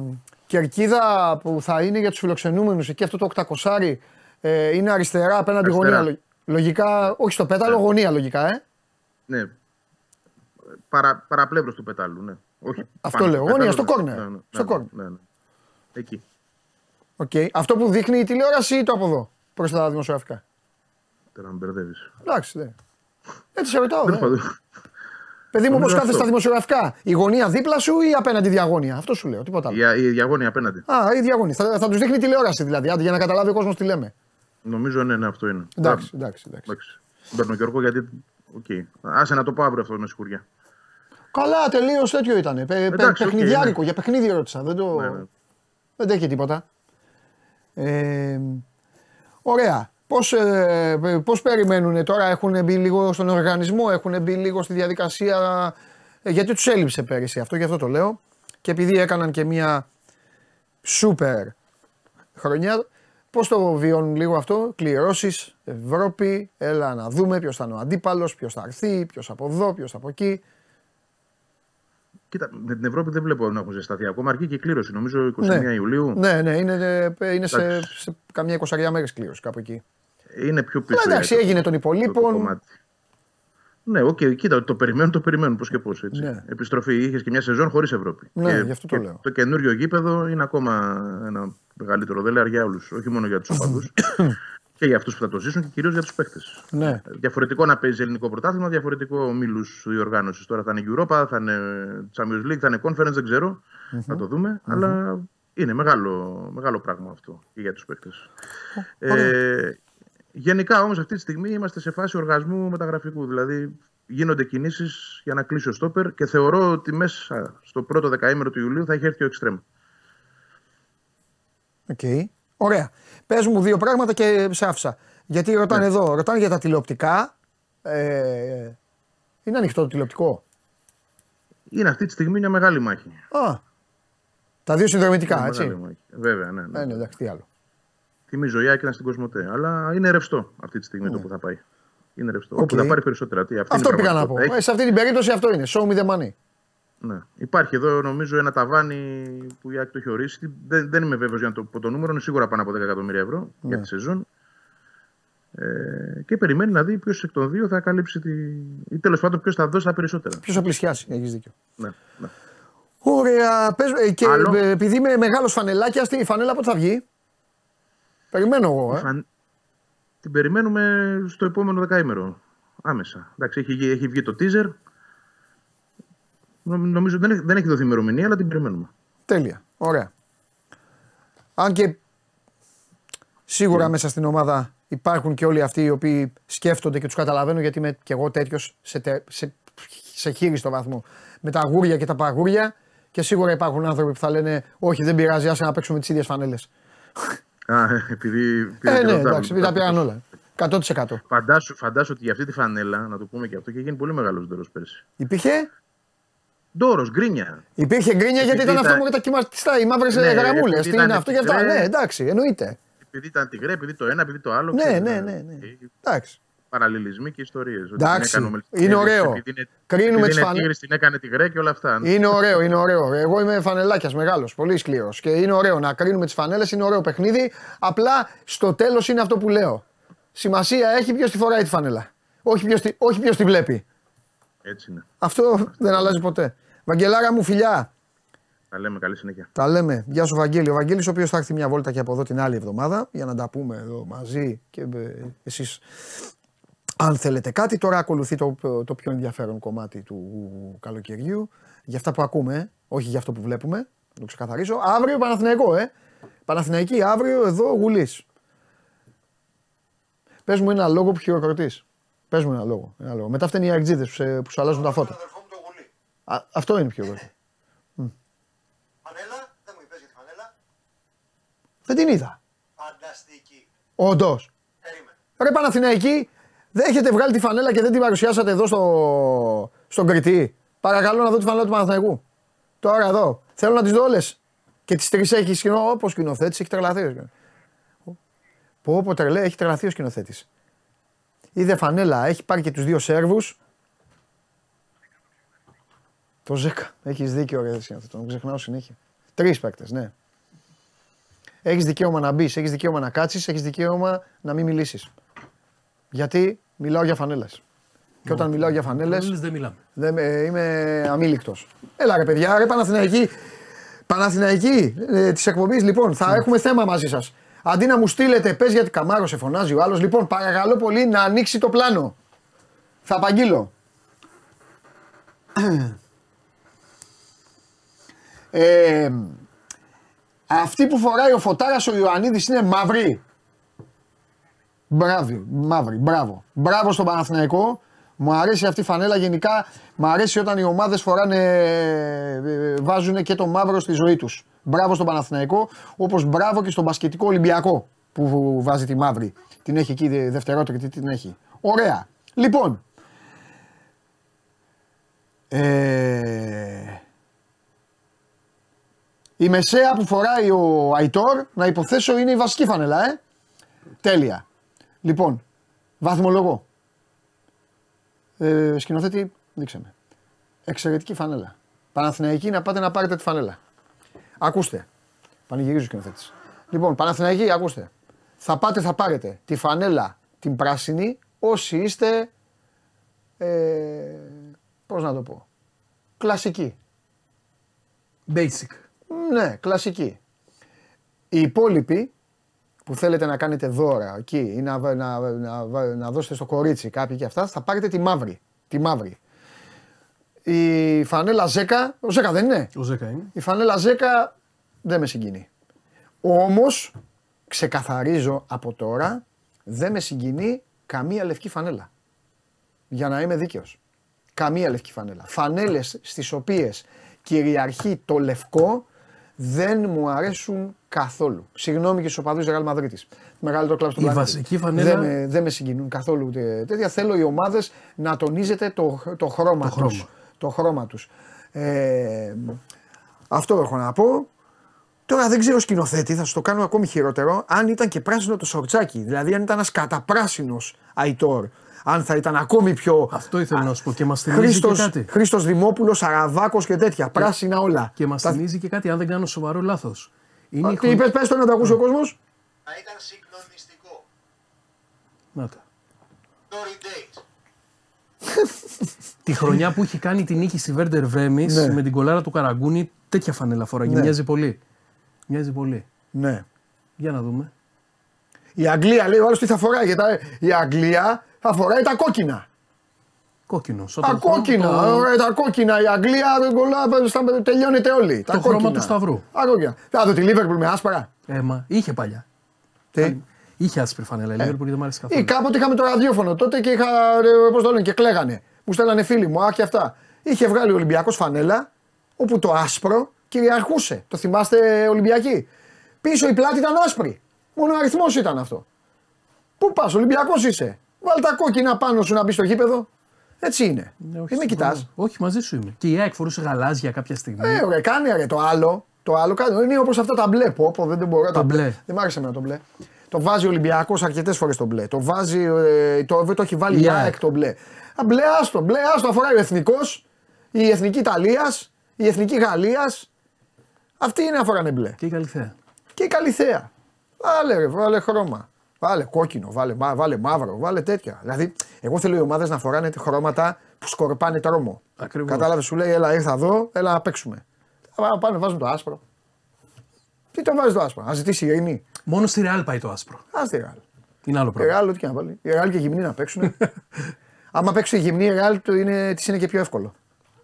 κερκίδα που θα είναι για τους φιλοξενούμενους, εκεί αυτό το 800 ε, είναι αριστερά απέναντι Αριστερά. γωνία. Λο- Λογικά, όχι στο πέταλο, γωνία λογικά, ε. Ναι. Παρα, παραπλεύρος του πετάλου, ναι. Όχι, Αυτό πάνω λέω, του γωνία, πετάλου, στο ναι. corner. Ναι, ναι, Στο ναι, corner. Ναι, ναι. Εκεί. Οκ. Αυτό που δείχνει η τηλεόραση ή το από εδώ, προς τα δημοσιογραφικά; Τώρα με μπερδεύεις. Εντάξει, ναι. Έτσι σε ρωτάω, Τέλος ναι. πάντων. Παιδί μου, πώ Νομίζω κάθεσαι αυτό. στα δημοσιογραφικά, η γωνία δίπλα σου ή απέναντι διαγώνια. Αυτό σου λέω, τίποτα άλλο. Η, η διαγώνια απέναντι. Α, η διαγώνια. Θα, θα τους δείχνει τηλεόραση δηλαδή, άντε, για να καταλάβει ο κόσμος τι λέμε. Νομίζω ναι, ναι, αυτό είναι. Εντάξει, Α, εντάξει, εντάξει. εντάξει. Δεν παίρνω Γιώργο γιατί. Οκ. Άσε να το πω αύριο αυτό με σιγουριά. Καλά, τελείως τέτοιο ήταν. Πε, Εντάξει, οκ, παιχνιδιάρικο, ναι. για παιχνίδι ρώτησα. Δεν, το... Ναι, ναι. δεν τρέχει τίποτα. Ε, ωραία. Πώς, ε, πώς περιμένουν τώρα, έχουν μπει λίγο στον οργανισμό, έχουν μπει λίγο στη διαδικασία, ε, γιατί τους έλειψε πέρυσι αυτό, γι' αυτό το λέω. Και επειδή έκαναν και μια σούπερ χρονιά, πώς το βιώνουν λίγο αυτό, κληρώσεις, Ευρώπη, έλα να δούμε ποιος θα είναι ο αντίπαλος, ποιος θα έρθει, ποιος από εδώ, ποιος από εκεί. Κοίτα, με την Ευρώπη δεν βλέπω να έχουν ζεσταθεί ακόμα. Αρκεί και η κλήρωση, νομίζω 21 Ναι. Ιουλίου. Ναι, ναι, είναι, ε, είναι σε, Εντάξει. σε καμιά εικοσαριά μέρες κλήρωση κάπου εκεί. Είναι πιο πίσω. Αλλά εντάξει, το- έγινε των το- των υπολοίπων. κομμάτι. Ναι, οκ, κοίτα, το περιμένουν, το περιμένουν πώς και πώς. Ναι. Επιστροφή. Είχες και μια σεζόν χωρίς Ευρώπη. Ναι, και, γι' αυτό το και λέω. Το καινούριο γήπεδο είναι ακόμα ένα μεγαλύτερο δέλεαρ για όλους. Όχι μόνο για τους (coughs) οπαδούς. και για αυτούς που θα το ζήσουν και κυρίως για τους παίχτες. Ναι. Διαφορετικό να παίζει ελληνικό πρωτάθλημα, διαφορετικό ομίλους διοργάνωση. Τώρα θα είναι Europa, θα είναι Champions League, θα είναι Conference, δεν ξερω Θα το δούμε. Αλλά είναι μεγάλο, μεγάλο πράγμα αυτό και για τους παίχτε. Ε, γενικά όμως αυτή τη στιγμή είμαστε σε φάση οργασμού μεταγραφικού. Δηλαδή γίνονται κινήσεις για να κλείσει ο στόπερ και θεωρώ ότι μέσα στο πρώτο δεκαήμερο του Ιουλίου θα έχει έρθει ο Εξτρέμ. Οκ. Ωραία. Πες μου δύο πράγματα και σε άφησα. Γιατί ρωτάνε Ναι. εδώ, ρωτάνε για τα τηλεοπτικά. Ε, είναι ανοιχτό το τηλεοπτικό; είναι αυτή τη στιγμή μια μεγάλη μάχη. Α, τα δύο συνδρομητικά, Μια έτσι. μεγάλη μάχη. Βέβαια, ναι. ναι. Ε, ναι, εντάξει, τι άλλο. Θυμίζω η ΑΕΚ ήταν στην Κοσμοτέ. Αλλά είναι ρευστό αυτή τη στιγμή το που θα πάει. Είναι ρευστό. Ναι. Οκ. Όπου θα πάρει περισσότερα. Τι, αυτή είναι Αυτό η πήγα να πω. πραγματικότητα. Ε, σε αυτή την περίπτωση αυτό είναι. Show me the money. Ναι. Υπάρχει εδώ νομίζω ένα ταβάνι που η Άκη το έχει ορίσει. Δεν, δεν είμαι βέβαιος για να το πω το νούμερο. Είναι σίγουρα πάνω από 10 εκατομμύρια ευρώ για Ναι. τη σεζόν. Ε, και περιμένει να δει ποιος εκ των δύο θα καλύψει τη. ή τέλος πάντων ποιος θα δώσει τα περισσότερα. Ποιος θα πλησιάσει, έχεις δίκιο. Ναι, ναι. Ωραία. Πες, ε, και Άλλο. ε, επειδή είμαι μεγάλος φανελάκια, η φανέλα πότε θα βγει; Περιμένω εγώ. Ε. Φαν- Την περιμένουμε στο επόμενο δεκαήμερο. Άμεσα. Εντάξει, έχει, βγει- έχει βγει το teaser. Νο- Νομίζω δεν έχει, δεν έχει δοθεί ημερομηνία, αλλά την περιμένουμε. Τέλεια. Ωραία. Αν και σίγουρα Ναι. μέσα στην ομάδα υπάρχουν και όλοι αυτοί οι οποίοι σκέφτονται και τους καταλαβαίνω γιατί είμαι και εγώ τέτοιος σε, τε- σε, σε χείριστο βαθμό. Με τα αγούρια και τα παγούρια και σίγουρα υπάρχουν άνθρωποι που θα λένε Όχι, δεν πειράζει, άσε να παίξουμε τις ίδιες φανέλες. Α, (laughs) επειδή. πήρε Ε, και ναι, ρωτάμε. εντάξει, επειδή τα πήραν όλα. 100%. Φαντάσου, φαντάσου ότι για αυτή τη φανέλα, να το πούμε και αυτό, είχε γίνει πολύ μεγάλος δώρος πέρσι. Υπήρχε, Ντόρο, γκρίνια. υπήρχε γκρίνια γιατί Επειδή ήταν αυτό ήταν- με τα κυματιστά, οι μαύρες Ναι, γραμμούλες. επειδή Τι είναι ήταν αυτό και αυτά. τυγρέ. Ναι, εντάξει, εννοείται. Επειδή ήταν τυγρέ, επειδή το ένα, επειδή το άλλο. Ναι, ξέρεις, ναι, ε, ναι, ναι. ε, Εντάξει. Παραλληλισμοί και ιστορίες. Εντάξει, είναι ωραίο. Κρίνουμε Επειδή τις είναι φανε- τίγρης, την έκανε τυγρέ και όλα αυτά. Είναι ωραίο, είναι ωραίο. Εγώ είμαι φανελάκιας μεγάλος, πολύ σκληρός. Και είναι ωραίο να κρίνουμε τις φανέλες, είναι ωραίο παιχνίδι. Απλά στο τέλος είναι αυτό που λέω. Σημασία έχει ποιος τη φοράει τη φανέλα. Όχι ποιος τη, όχι ποιος τη βλέπει. Έτσι είναι. Αυτό δεν αλλάζει ποτέ. Βαγγελάρα μου, φιλιά. Τα λέμε καλή συνέχεια. Τα λέμε. Γεια σου, Βαγγέλη. Ο Βαγγέλης ο οποίος θα έρθει μια βόλτα και από εδώ την άλλη εβδομάδα για να τα πούμε εδώ μαζί και ε, εσείς. Αν θέλετε κάτι, τώρα ακολουθεί το, το πιο ενδιαφέρον κομμάτι του καλοκαιριού. Για αυτά που ακούμε, ε, όχι για αυτό που βλέπουμε. Να το ξεκαθαρίσω. Αύριο Παναθηναϊκό, ε. Παναθηναϊκή αύριο εδώ γουλής. Πες μου ένα λόγο που χειροκροτείς. Πες μου ένα λόγο, ένα λόγο. Μετά φταίνει οι αεκτζίδε που, σε- που σου αλλάζουν τα φώτα. αδερφό μου το γουλί. Α, αυτό είναι πιο χειροκροτή. Φανέλα, δεν μου είπες για τη φανέλα. Δεν την είδα. Φανταστική. Όντως. Περίμενε. Ρε Παναθηναϊκή, δεν έχετε βγάλει τη φανέλα και δεν την παρουσιάσατε εδώ στο, στον Κριτή. Παρακαλώ να δω τη φανέλα του Παναθηναϊκού. Τώρα εδώ. Θέλω να τις δω όλες. Και τις τρεις έχει σκηνό. Όπως σκηνοθέτης, έχει τρελαθεί. ο σκηνο- Πω, πω τρελέ, έχει τρελαθεί ο σκηνοθέτης. Είδε φανέλα, έχει πάρει και τους δύο Σέρβους. Το Ζέκα. Έχεις δίκιο, ρε σκηνοθέτη. Τον ξεχνάω συνέχεια. Τρεις παίκτες, ναι. Έχεις δικαίωμα να μπεις, έχεις δικαίωμα να κάτσεις, έχεις δικαίωμα να μην μιλήσεις. Γιατί μιλάω για φανέλες. Και όταν μιλάω για φανέλες, Εμείς δεν μιλάμε. είμαι αμήλικτος. Έλα ρε παιδιά, ρε Παναθηναϊκή. Παναθηναϊκή ε, της εκπομπής, λοιπόν, θα έχουμε θέμα μαζί σας. Αντί να μου στείλετε, πες γιατί καμάρος σε φωνάζει ο άλλος, λοιπόν, παρακαλώ πολύ να ανοίξει το πλάνο. Θα απαγγείλω. (clears throat) Ε, αυτή που φοράει ο Φωτάρας ο Ιωαννίδης είναι μαύρη. Μπράβο, μαύρη, μπράβο. Μπράβο στον Παναθηναϊκό. Μου αρέσει αυτή η φανέλα γενικά. Μου αρέσει όταν οι ομάδες φοράνε, ε, βάζουν και το μαύρο στη ζωή τους. Μπράβο στον Παναθηναϊκό, όπως μπράβο και στον μπασκετικό Ολυμπιακό που βάζει τη μαύρη. Την έχει εκεί δε- δευτερότριτη, την έχει. Ωραία. Λοιπόν, ε, η μεσαία που φοράει ο Αϊτόρ, να υποθέσω είναι η βασική φανέλα, ε. Τέλεια. Λοιπόν, βαθμολογώ. Ε, σκηνοθέτη, δείξε με. Εξαιρετική φανέλα. Παναθηναϊκή να πάτε να πάρετε τη φανέλα. Ακούστε. Πανηγυρίζει ο σκηνοθέτης. Λοιπόν, Παναθηναϊκή, ακούστε. Θα πάτε, θα πάρετε τη φανέλα την πράσινη όσοι είστε. Ε, πώς να το πω. Κλασική. Basic. Ναι, κλασική. Οι υπόλοιποι που θέλετε να κάνετε δώρα εκεί ή να, να, να, να δώσετε στο κορίτσι κάποιοι και αυτά, θα πάρετε τη μαύρη. Τη μαύρη. Η φανέλα Ζέκα, ο Ζέκα δεν είναι; Ο Ζέκα είναι. Η φανέλα Ζέκα δεν με συγκινεί. Όμως, ξεκαθαρίζω από τώρα, δεν με συγκινεί καμία λευκή φανέλα. Για να είμαι δίκαιος. Καμία λευκή φανέλα. Φανέλες στις οποίες κυριαρχεί το λευκό δεν μου αρέσουν καθόλου. Συγγνώμη και στους οπαδούς Real Madrid. Μεγαλύτερο κλαμπ στον Η πλανήτη. βασική φανέλα- Δεν με, δεν με συγκινούν καθόλου ούτε τέτοια. Θέλω οι ομάδες να τονίζετε το, το χρώμα Το τους. χρώμα. Το χρώμα τους. Ε, αυτό έχω να πω. Τώρα δεν ξέρω σκηνοθέτη, θα σου το κάνω ακόμη χειρότερο. Αν ήταν και πράσινο το σορτσάκι, δηλαδή αν ήταν ένας καταπράσινος Αϊτόρ, αν θα ήταν ακόμη πιο. Αυτό ήθελα να σου πω και μας θυμίζει και κάτι. Χρήστος Δημόπουλος, Αραβάκος και τέτοια. Πράσινα όλα. Και μας Τα- θυμίζει και κάτι, αν δεν κάνω σοβαρό λάθος. Είναι Α, η Τι χρονιά- είπες, πες το να το ακούσει ο κόσμος. Θα ήταν συγκλονιστικό. Να τα. Tory Days. Τη χρονιά που είχε κάνει την νίκη στη Βέρντερ Βρέμι Ναι. με την κολάρα του Καραγκούνη, τέτοια φανέλα φοράγε. Ναι. Μοιάζει πολύ. Μοιάζει πολύ. Ναι. Για να δούμε. Η Αγγλία λέει ο άλλος τι θα φοράει. Γιατί η Αγγλία θα φοράει τα κόκκινα. Κόκκινο. Τα κόκκινα. Ωραία, τα κόκκινα. Η Αγγλία δεν κολλά, στα- τελειώνεται όλοι. Τα Το χρώμα κόκκινα. του σταυρού. Τα κόκκινα. Θα δω τη Λίβερπουλ με άσπρα. Έμα. Είχε παλιά. Τι. Είχε άσπρη φανέλα. Η Liverpool δεν μου άρεσε Ε. Ή καθόλου. κάποτε είχαμε το ραδιόφωνο τότε και είχα. Πώς το λένε, και κλαίγανε. Μου στέλνανε φίλοι μου, αχ και αυτά. Είχε βγάλει ο Ολυμπιακός φανέλα, όπου το άσπρο κυριαρχούσε. Το θυμάστε Ολυμπιακοί. Πίσω η πλάτη ήταν άσπρη. Μόνο αριθμός ήταν αυτό. Πού πας, Ολυμπιακός είσαι; Βάλ τα κόκκινα πάνω σου να μπεις στο γήπεδο. Έτσι είναι. Ναι, όχι, Μην με συμφωνώ. κοιτάς. Όχι, μαζί σου είμαι. Και η ΑΕΚ φορούσε γαλάζια κάποια στιγμή; Ε, ωραία, κάνε ρε, το άλλο. Το άλλο κάνει. Είναι όπως αυτά τα μπλε. Πω, πω, δεν, δεν μπορώ. τα μπλε. Δεν μ' άρεσε εμένα το μπλε. Το βάζει ο Ολυμπιακός αρκετές φορές το μπλε. Το βάζει. Ε, το, το έχει βάλει η Η ΑΕΚ ΑΕΚ. το μπλε. Α, μπλε άστο, μπλε άστο. Αφοράει ο εθνικός, η εθνική Ιταλίας, η εθνική Γαλλίας. Αυτοί είναι αφοράνε μπλε. Και η Καλυθέα. Και η Καλυθέα. Βάλε, ρε, βάλε χρώμα. Βάλε κόκκινο, βάλε, μα- βάλε μαύρο, βάλε τέτοια. Δηλαδή, εγώ θέλω οι ομάδες να φοράνε χρώματα που σκορπάνε τρόμο. Ακριβώς. Κατάλαβες, σου λέει, έλα, ήρθα εδώ, έλα να παίξουμε. Α, Πάνε, βάζουν το άσπρο. Τι το βάζεις το άσπρο, να ζητήσει ειρήνη; Μόνο στη Ρεάλ πάει το άσπρο. Α τη Ρεάλ. Είναι άλλο Η πράγμα; Ρεάλ, ό,τι και να βάλει. Η Ρεάλ και η γυμνή να παίξουν. (laughs) Άμα παίξει η γυμνή, η Ρεάλ του είναι, της είναι και πιο εύκολο.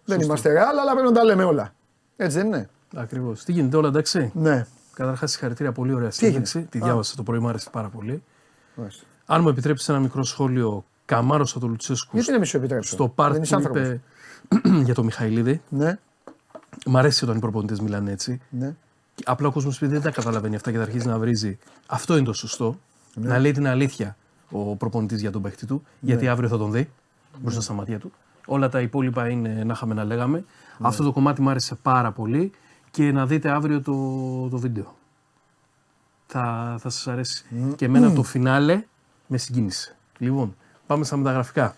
Δεν είμαστε Ρεάλ, αλλά πρέπει να τα λέμε όλα. Έτσι δεν είναι. Ακριβώς. Τι γίνεται, όλα εντάξει. Ναι. Καταρχάς, συγχαρητήρια, πολύ ωραία έγινε; σύνδεξη. Τη διάβασα το πρωί, μου άρεσε πάρα πολύ. Μάλιστα. Αν μου επιτρέψεις ένα μικρό σχόλιο, καμάρωσα το Λουτσέσκου Γιατί να μην σου επιτρέψω; στο πάρτι Δεν είσαι που άνθρωπος. είπε (clears throat) για το Μιχαηλίδη. Ναι, Μ' αρέσει όταν οι προπονητές μιλάνε έτσι. ναι. Απλά ο κόσμος επειδή δεν τα καταλαβαίνει αυτά και θα αρχίσει να βρίζει. Αυτό είναι το σωστό. Ναι. Να λέει την αλήθεια ο προπονητής για τον παίχτη του, γιατί Ναι. αύριο θα τον δει μπροστά στα μάτια του. Όλα τα υπόλοιπα είναι να είχαμε να λέγαμε. Ναι. Αυτό το κομμάτι μου άρεσε πάρα πολύ και να δείτε αύριο το, το βίντεο. Θα, θα σας αρέσει. Και εμένα το φινάλε με συγκίνησε. Λοιπόν, πάμε στα μεταγραφικά.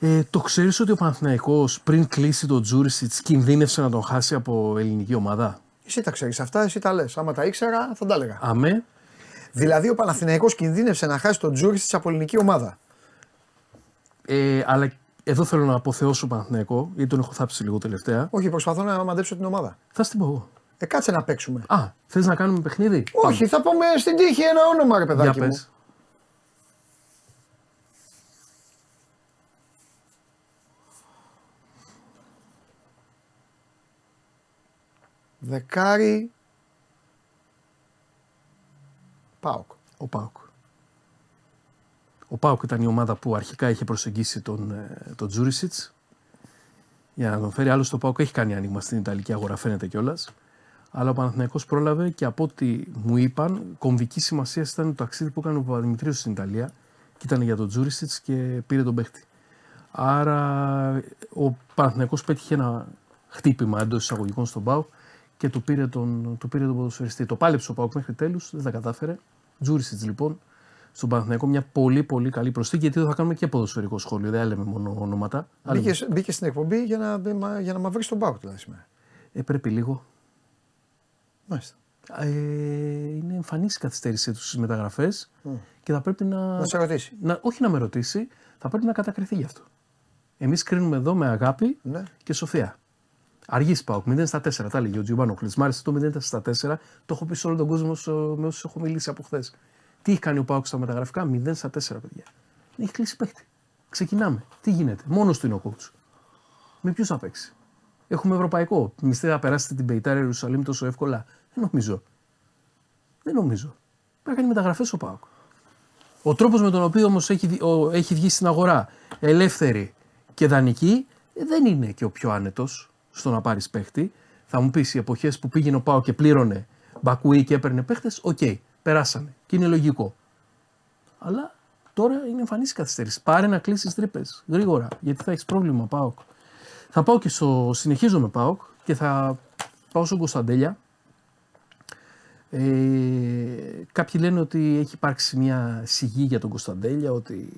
Ε, το ξέρεις ότι ο Παναθηναϊκός πριν κλείσει τον Τζούρισιτς κινδύνευσε να τον χάσει από ελληνική ομάδα; Εσύ τα ξέρεις αυτά, εσύ τα λες. Άμα τα ήξερα, θα τα έλεγα. Αμέ, Δηλαδή, ο Παναθηναϊκός κινδύνευσε να χάσει τον Τζούρι τη από ελληνική ομάδα. ε, αλλά εδώ θέλω να αποθεώσω Παναθηναϊκό, γιατί τον έχω θάψει λίγο τελευταία. Όχι, προσπαθώ να μαντέψω την ομάδα. Θα σου την πω εγώ. Ε, κάτσε να παίξουμε. Α, θες να κάνουμε παιχνίδι; Όχι, θα πούμε στην τύχη ένα όνομα, ρε Για παιδάκι μου. πες. Δεκάρι. Πάοκ. Ο Πάουκ. Ο Πάουκ ήταν η ομάδα που αρχικά είχε προσεγγίσει τον, ε, τον Τζούρισιτς για να τον φέρει. Άλλο το Πάουκ έχει κάνει άνοιγμα στην Ιταλική αγορά, φαίνεται κιόλας. Αλλά ο Παναθηναϊκός πρόλαβε και από ό,τι μου είπαν, κομβική σημασία ήταν το ταξίδι που έκανε ο Παπαδημητρίου στην Ιταλία και ήταν για τον Τζούρισιτς και πήρε τον παίχτη. Άρα ο Παναθηναϊκός πέτυχε ένα χτύπημα εντός εισαγωγικών στον Πάουκ και του πήρε τον, του πήρε τον ποδοσφαιριστή. Το πάλεψε ο Πάουκ μέχρι τέλους, δεν τα κατάφερε. Τζούρισιτς λοιπόν στον Παναθηναϊκό μια πολύ πολύ καλή προσθήκη γιατί εδώ θα κάνουμε και ποδοσφαιρικό σχόλιο. Δεν λέμε μόνο ονόματα. Αλλά Μπήκε, μπήκες στην εκπομπή για να, για να μαυρίσει τον Πάοκ δηλαδή σήμερα. ε, πρέπει λίγο. Μάλιστα. Ε, είναι εμφανής η καθυστέρησή του στις μεταγραφές και θα πρέπει να. Να σε ρωτήσει. να- όχι να με ρωτήσει, θα πρέπει να κατακριθεί γι' αυτό. Εμείς κρίνουμε εδώ με αγάπη Ναι. και σοφία. Αργής Πάουκ, 0 στα 4, τα έλεγε ο Τζιουμπάνοχλη. Μ' άρεσε το 0 στα 4, το έχω πει σε όλο τον κόσμο στο- με όσους έχω μιλήσει από χθες. Τι έχει κάνει ο Πάουκ στα μεταγραφικά, 0 στα 4, παιδιά. Έχει κλείσει παίχτη. Ξεκινάμε. Τι γίνεται, μόνος του είναι ο coach. Με ποιους θα παίξει; Έχουμε ευρωπαϊκό. Μισθέ να περάσετε την Πεϊτάρια Ιερουσαλήμ τόσο εύκολα. Δεν νομίζω. Δεν νομίζω. Πρέπει να κάνει μεταγραφές ο Πάουκ. Ο τρόπος με τον οποίο όμως έχει, βγει- ο- έχει βγει στην αγορά ελεύθερη και δανεική ε, δεν είναι και ο πιο άνετος στο να πάρεις παίχτη. Θα μου πεις οι εποχές που πήγαινε ο ΠΑΟΚ και πλήρωνε μπακουί και έπαιρνε παίχτε, οκ, περάσανε και είναι λογικό. Αλλά τώρα είναι εμφανής η καθυστέρηση. Πάρε να κλείσεις τρύπες γρήγορα γιατί θα έχεις πρόβλημα, ΠΑΟΚ. Θα πάω και στο. Συνεχίζω με ΠΑΟΚ και θα πάω στον Κωνσταντέλια. Ε, κάποιοι λένε ότι έχει υπάρξει μια σιγή για τον Κωνσταντέλια, ότι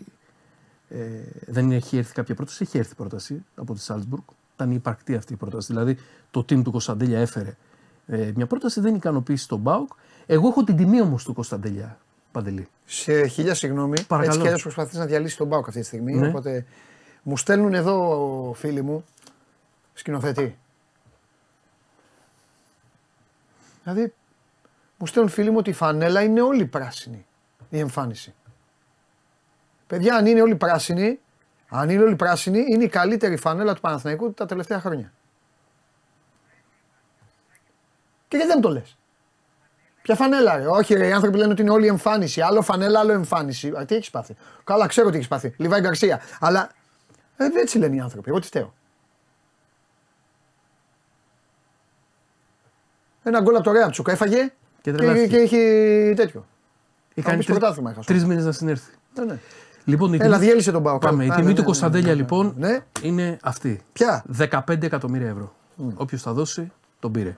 ε, δεν έχει έρθει κάποια πρόταση. Έχει έρθει πρόταση από τη Σάλτσμπουργκ. Ήταν υπαρκτή αυτή η πρόταση. Δηλαδή το team του Κωνσταντέλια έφερε ε, μια πρόταση, δεν ικανοποίησε τον Μπάουκ. Εγώ έχω την τιμή όμως του Κωνσταντέλια Παντελή. Σε χίλια συγγνώμη. Παρακαλώ. Έτσι κι αλλιώς προσπαθείς να διαλύσεις τον Μπάουκ αυτή τη στιγμή. Ναι. Οπότε μου στέλνουν εδώ φίλοι μου σκηνοθετή. Δηλαδή μου στέλνουν φίλοι μου ότι η φανέλα είναι όλη πράσινη η εμφάνιση. Παιδιά, αν είναι όλη πράσινη, αν είναι όλη πράσινη, είναι η καλύτερη φανέλα του Παναθηναϊκού τα τελευταία χρόνια. Και γιατί δεν το λες; Ποια φανέλα, ρε; Όχι, ρε, οι άνθρωποι λένε ότι είναι όλη εμφάνιση. Άλλο φανέλα, άλλο εμφάνιση. Α, τι έχεις πάθει; Καλά, ξέρω τι έχεις πάθει. Λιβάη Γκαρσία. Αλλά ε, έτσι λένε οι άνθρωποι. Εγώ τι φταίω. Ένα γκολ από το Ρέαμτσουκ έφαγε Και και, τρελάθηκε. και έχει τέτοιο. Έχει πεις πρωτάθλημα έχασε. τρεις μήνες να συνέρθει. Ναι, ναι. Λοιπόν, η Έλα, τιμή- διέλυσε τον Πάο. Πάμε. Η τιμή του Κωνσταντέλια λοιπόν Ναι. είναι αυτή. Ποια; 15 εκατομμύρια ευρώ. Όποιος θα δώσει, τον πήρε.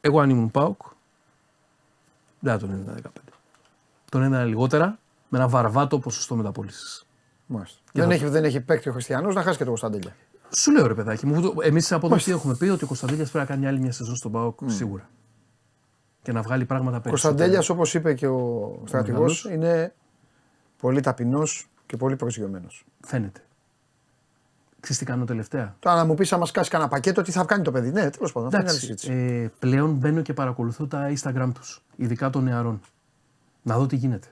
Εγώ αν ήμουν Πάουκ, δεν θα τον έδινα 15. Τον έδινα λιγότερα με ένα βαρβάτο ποσοστό μεταπόλησης. Μάλιστα. Δεν, θα- έχει, δεν έχει παίκτη ο Χριστιανός να χάσει και τον Κωνσταντέλια. Σου λέω ρε παιδάκι μου, εμείς από εδώ Μάλιστα. τι έχουμε πει ότι ο Κωνσταντέλιας πρέπει να κάνει άλλη μια σεζόν στον Πάουκ σίγουρα. Και να βγάλει πράγματα Ο περισσότερα. Κωνσταντέλιας, όπως είπε και ο στρατηγός, Μεγάλος. είναι πολύ ταπεινός και πολύ προσγειωμένος. Φαίνεται. Ξέρεις τι κάνω τελευταία; Τώρα να μου πεις, άμα σκάσει κανένα πακέτο, τι θα κάνει το παιδί. Ναι, τέλος πάντων, αυτή είναι άλλη Εντάξει, συζήτηση. ε, πλέον μπαίνω και παρακολουθώ τα Instagram τους, ειδικά των νεαρών. Να δω τι γίνεται.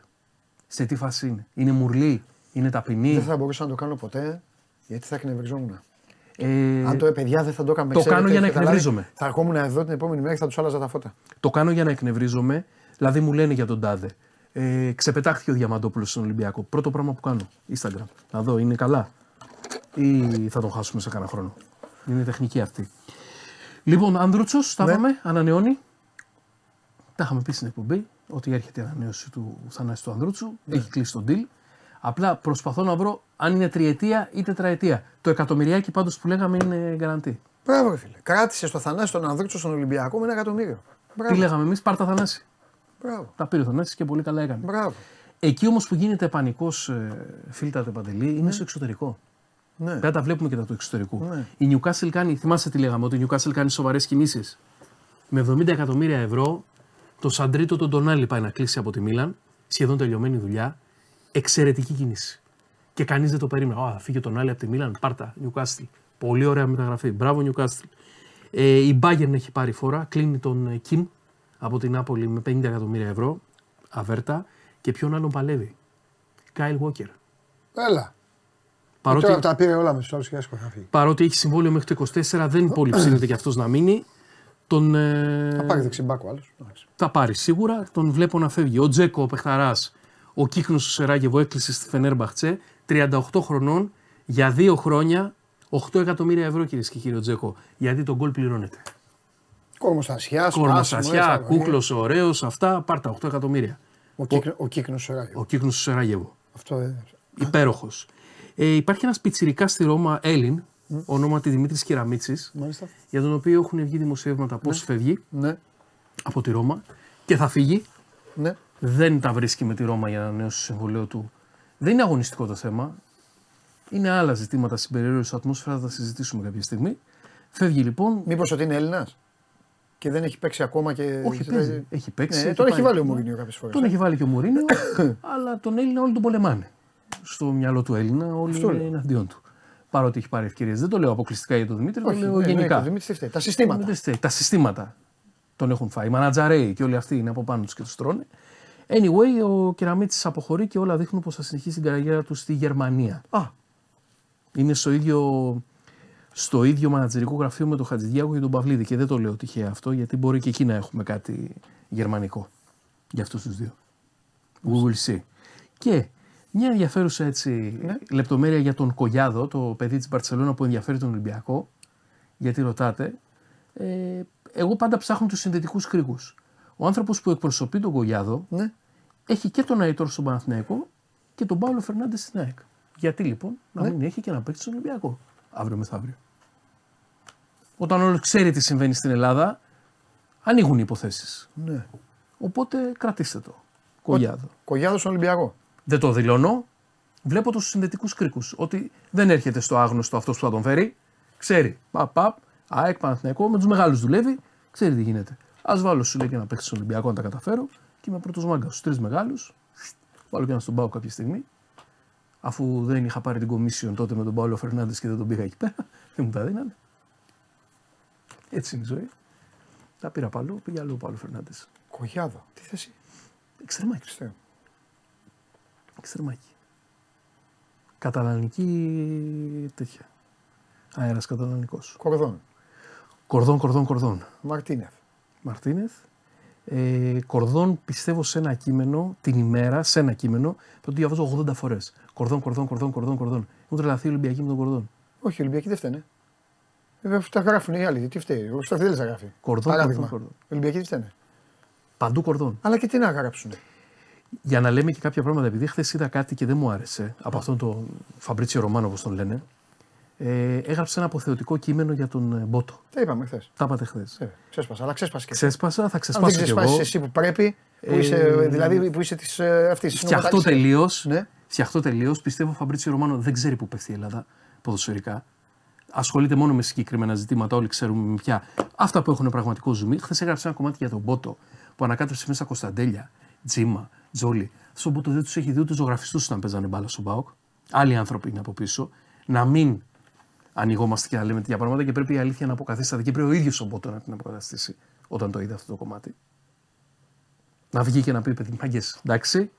Σε τι φάση είναι. Είναι μουρλή, είναι ταπεινή. Δεν θα μπορούσα να το κάνω ποτέ, γιατί θα εκνευριζόμουν. Ε, Αν το ε, παιδιά δεν θα το έκαμε. το ξέρετε, κάνω για να έχετε καταλάβει, εκνευρίζομαι. Θα ερχόμουν εδώ την επόμενη μέρα και θα τους άλλαζα τα φώτα. Το κάνω για να εκνευρίζομαι. Δηλαδή μου λένε για τον Τάδε. Ε, ξεπετάχθηκε ο Διαμαντόπουλος στον Ολυμπιακό. Πρώτο πράγμα που κάνω. Instagram. Να δω, είναι καλά. Ή θα τον χάσουμε σε κανένα χρόνο. Είναι τεχνική αυτή. Λοιπόν, Ανδρούτσος, τα Ναι. πάμε. Ανανεώνει. Τα είχαμε πει στην εκπομπή ότι έρχεται η ανανέωση του Θανάση του Ανδρούτσου. Ναι. Έχει κλείσει τον deal. Απλά προσπαθώ να βρω αν είναι τριετία ή τετραετία. Το εκατομμυριάκι πάντως που λέγαμε είναι γκαραντή. Μπράβο, ρε φίλε. Κράτησε στο Θανάση τον Ανδρούτσο στον Ολυμπιακό με ένα εκατομμύριο. Μπράβο. Τι λέγαμε εμείς, πάρτα Θανάση. Μπράβο. Τα πήρε ο Θανάσης και πολύ καλά έκανε. Μπράβο. Εκεί όμως που γίνεται πανικός ε, φίλτατε παντελή είναι στο εξωτερικό. Ναι. Δεν τα βλέπουμε και τα του εξωτερικού. Ναι. Η Newcastle κάνει, θυμάστε τι λέγαμε, ότι η Newcastle κάνει σοβαρές κινήσεις. Με 70 εκατομμύρια ευρώ, το Σαντρίτο τον Τονάλι πάει να κλείσει από τη Μίλαν, σχεδόν τελειωμένη δουλειά. Εξαιρετική κίνηση. Και κανείς δεν το περίμενε. Α, θα φύγει τον Άλλη από τη Μίλαν, πάρτα, Newcastle. Πολύ ωραία μεταγραφή. Μπράβο, Newcastle. Ε, η Bayern έχει πάρει φορά, κλείνει τον ε, Kim από την Νάπολη με 50 εκατομμύρια ευρώ, αβέρτα. Και ποιον άλλον παλεύει; Κάιλ Walker. Έλα. Παρότι, Τώρα τα πήρε όλα με του άλλου και έσχο θα φύγει. παρότι έχει συμβόλαιο μέχρι το 24, δεν πολύ ψήνεται και αυτός να μείνει. Τον, ε, Θα πάρει δεξιμπάκο άλλος. θα πάρει σίγουρα. Τον βλέπω να φεύγει. Ο Τζέκο, ο Πεχταρά, ο Κύκνος του Σεράγεβο έκλεισε στη Φενέρμπαχτσε. 38 χρονών για δύο χρόνια. 8 εκατομμύρια ευρώ κυρίες και κύριοι ο Τζέκο. Γιατί τον γκολ πληρώνεται. Κορμοστασιά, Κορμοστασιά, κούκλος ωραίος, αυτά πάρτα 8 εκατομμύρια. Ο, κύκνο, ο κύκνος Σεράγιο. Ο Κύκνος του Σεράγεβο. Αυτό ε, Υπέροχος. Ε, υπάρχει ένας πιτσυρικά στη Ρώμα, Έλλην, ονόματι Δημήτρης Κεραμίτση, Μάλιστα. για τον οποίο έχουν βγει δημοσιεύματα πώς φεύγει Ναι, από τη Ρώμα και θα φύγει. ναι. Δεν τα βρίσκει με τη Ρώμα για να ανανέωσει το συμβολέο του. Δεν είναι αγωνιστικό το θέμα. Είναι άλλα ζητήματα στην περιέργεια ατμόσφαιρα, θα τα συζητήσουμε κάποια στιγμή. Φεύγει λοιπόν. Μήπως ότι είναι Έλληνας και δεν έχει παίξει ακόμα και. Όχι, παίζει. Έχει παίξει. Ναι, έχει τον έχει πάει. βάλει ο Μουρίνιο κάποιες φορές. Τον έχει βάλει και ο Μουρίνιο, (coughs) αλλά τον Έλληνα όλοι τον πολεμάνε. Στο μυαλό του Έλληνα όλοι Αυτό είναι λέω. εναντίον του. Παρότι έχει πάρει ευκαιρίες. Δεν το λέω αποκλειστικά για τον Δημήτρη, το Όχι, λέω ναι, ναι, γενικά. το Δημήτρη τι φταίει. Τα συστήματα. Δεν φταίει. Τα συστήματα τον έχουν φάει. Οι μανατζαρέοι και όλοι αυτοί είναι από πάνω τους και τους τρώνε. Anyway, ο Κεραμίτης αποχωρεί και όλα δείχνουν πως θα συνεχίσει την καριέρα του στη Γερμανία. Α, Είναι στο ίδιο, στο ίδιο μανατζερικό γραφείο με τον Χατζηδιάκο και τον Παυλίδη. Και δεν το λέω τυχαία αυτό, γιατί μπορεί και εκεί να έχουμε κάτι γερμανικό για αυτούς τους δύο. We will see. Και μια ενδιαφέρουσα έτσι, λεπτομέρεια για τον Κογιάδο, το παιδί της Μπαρσελόνα που ενδιαφέρει τον Ολυμπιακό. Γιατί ρωτάτε. Ε, εγώ πάντα ψάχνω τους συνδετικούς κρίκους. Ο άνθρωπος που εκπροσωπεί τον Κογιάδο ναι. έχει και τον Αϊτόρ στον Παναθηναϊκό και τον Πάολο Φερνάντες στην ΑΕΚ. Γιατί λοιπόν να μην έχει και να παίξει στον Ολυμπιακό αύριο μεθαύριο. Όταν όλος ξέρει τι συμβαίνει στην Ελλάδα, ανοίγουν οι υποθέσεις. Ναι. Οπότε κρατήστε το. Κογιάδο. Κογιάδος στον Ολυμπιακό. Δεν το δηλώνω. Βλέπω τους συνδετικούς κρίκους. Ότι δεν έρχεται στο άγνωστο αυτός που θα τον φέρει. Ξέρει. Παπ, παπ. ΑΕΚ, Παναθηναϊκό, με τους μεγάλους δουλεύει. Ξέρει τι γίνεται. Α βάλω σου λέει και να παίξει στον Ολυμπιακό να τα καταφέρω. Και είμαι πρώτος μάγκας στους τρεις μεγάλους. Βάλω και ένα στον Πάο κάποια στιγμή. Αφού δεν είχα πάρει την commission τότε με τον Παύλο Φερνάνδε και δεν τον πήγα εκεί πέρα, (laughs) δεν μου τα δίνανε. Έτσι είναι η ζωή. Τα πήρα παλού, πήγε αλλού ο Παύλο Φερνάνδε. Κογιάδο. Τι θέση. Εξτρεμάκι. Ξέρω. Εξτρεμάκι. Καταλανική τέτοια. Αέρας καταλανικός. Κορδόν. Κορδόν, κορδόν, κορδόν. Μαρτίνεθ. Μαρτίνεθ. Ε, κορδόν πιστεύω σε ένα κείμενο την ημέρα, σε ένα κείμενο, το διαβάζω 80 φορές. Κορδόν, κορδόν, κορδόν, κορδόν, κορδόν. Μου τρελαθεί η Ολυμπιακή με τον κορδόν. Όχι, οι Ολυμπιακοί δεν φταίνε. Ε, τα γράφουν οι άλλοι. Τι φταίει. Ο Σταθίδη θα γράφει. Κορδόν, Παράδειγμα. κορδόν, κορδόν. Οι Ολυμπιακοί δεν φταίνε. Παντού κορδόν. Αλλά και τι να γράψουν. Για να λέμε και κάποια πράγματα, επειδή χθες είδα κάτι και δεν μου άρεσε από αυτόν τον Φαμπρίτσιο Ρωμάνο, όπως τον λένε, ε, έγραψε ένα αποθεωτικό κείμενο για τον ε, Μπότο. Τα είπαμε χθες. Τα είπατε χθες. Ξέσπασα, αλλά ξέσπασε και εσύ. Ξέσπασα, θα Αν δεν ξεσπάσω κι ξεσπάσεις εγώ. εσύ που πρέπει, που Ε, είσαι, δηλαδή που είσαι της αυτής. Φτιαχτώ τελείως. Ναι. Φτιαχτώ τελείως. Πιστεύω ο Φαμπρίτσιο Ρωμάνο δεν ξέρει που πέφτει η Ελλάδα ποδοσφαιρικά. Ασχολείται μόνο με συγκεκριμένα ζητήματα, όλοι ξέρουμε με ποια. Αυτά που έχουν πραγματικό ζουμί. Χθες έγραψε ένα κομμάτι για τον Μπότο που ανακάτεψε μέσα Κωνσταντέλια, Τζίμα, Τζόλι. Στον Μπότο δεν τους έχει δει ούτε ζωγραφιστούς όταν παίζανε μπάλα στον Μπάουκ. Άλλοι άνθρωποι είναι από πίσω. Να μην ανοιγόμαστε και να λέμε τέτοια πράγματα και πρέπει η αλήθεια να αποκαθίσταται και πρέπει ο ίδιος ο Μπότο να την αποκαταστήσει όταν το είδε αυτό το κομμάτι. Να βγει και να πει: Παιδί, μάγκες, εντάξει,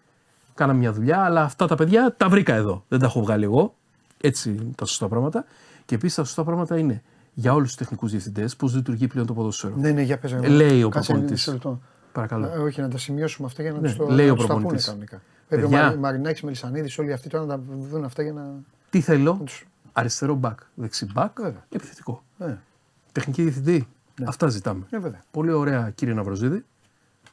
κάναμε μια δουλειά, αλλά αυτά τα παιδιά τα βρήκα εδώ. Δεν τα έχω βγάλει εγώ. Έτσι είναι τα σωστά πράγματα. Και επίσης τα σωστά πράγματα είναι για όλους τους τεχνικούς διευθυντές πώς λειτουργεί πλέον το ποδόσφαιρο. Ναι, ναι, για πες. Λέει ο Κάτσε προπονητής. μισό λεπτό. Παρακαλώ. Ε, όχι, να τα σημειώσουμε αυτά για να Ναι, τους το, λέει να ο τους τα πούνε προπονητής. κανονικά. Πρέπει ο Παιδιά. Μαρι- Μαρινάκης, Μελισανίδης, όλοι αυτοί τώρα να τα δουν αυτά για να... Τι θέλω, τους- αριστερό μπακ, δεξί μπακ, Βέβαια. επιθετικό. Ναι, Τεχνική διευθυντή. Αυτά ζητάμε. ναι, βέβαια. Πολύ ωραία, κύριε Ναυροζίδη.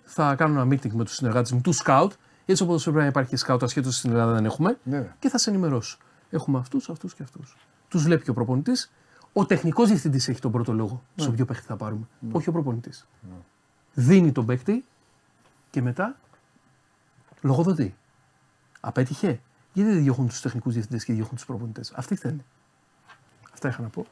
Θα κάνω ένα meeting με τους συνεργάτες μου, τους σκάουτ. Έτσι όπως πρέπει να υπάρχει και σκάουτ, ασχέτως στην Ελλάδα δεν έχουμε. Βέβαια. Και θα σε ενημερώσω. Έχουμε αυτούς, αυτούς και αυτούς. Τους βλέπει και ο προπονητής. Ο τεχνικός διευθυντής έχει τον πρώτο λόγο σε ποιο παίχτη θα πάρουμε. Όχι ο προπονητής. Δίνει τον παίχτη και μετά λογοδοτεί. Απέτυχε; Γιατί δεν διώχνουν τους τεχνικούς διευθυντές και διώχνουν τους προπονητές; Αυτοί θέλουν. Αυτά είχα να πω.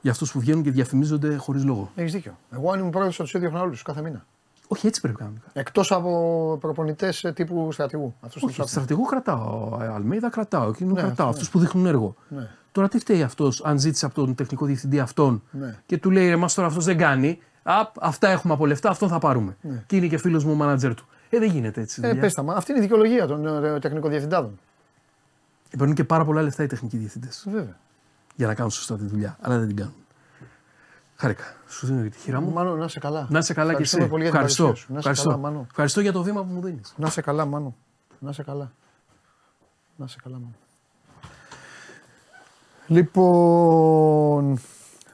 Για αυτούς που βγαίνουν και διαφημίζονται χωρίς λόγο. Έχεις δίκιο. Εγώ αν ήμουν πρόεδρος θα τους έδιωχνα όλους κάθε μήνα. Όχι, έτσι πρέπει κανονικά. Εκτός από προπονητές ε, τύπου στρατηγού. Αυτούς τους Όχι, άκουσα. στρατηγούς κρατάω. ε, Αλμέιδα κρατάω. Εκείνο Ναι, κρατάω. αυτό, Αυτούς που δείχνουν έργο. Ναι. Τώρα τι φταίει αυτός, αν ζήτησε από τον τεχνικό διευθυντή αυτόν Ναι. και του λέει: Εμά τώρα αυτός δεν κάνει. Α, αυτά έχουμε από λεφτά, αυτό θα πάρουμε. Και είναι και φίλος μου ο μάνατζερ του. Ε, δεν γίνεται έτσι. Ναι. Ε, δουλειά. πες τα, μα αυτή είναι η δικαιολογία των ε, τεχνικών διευθυντάδων. Και παίρνουν και πάρα πολλά λεφτά οι τεχνικοί διευθυντές Βέβαια. για να κάνουν σωστά τη δουλειά. Αλλά δεν την κάνουν. Χάρηκα. Σου δίνω και τη χειρά μου. Μάνο, να είσαι καλά. Να είσαι καλά και εσύ. Ευχαριστούμε πολύ για την Ευχαριστώ. παρουσία σου. Να είσαι Ευχαριστώ. καλά, Μάνο. Ευχαριστώ για το βήμα που μου δίνεις. Να είσαι καλά, Μάνο. Να είσαι καλά. Να είσαι καλά, Μάνο. Λοιπόν,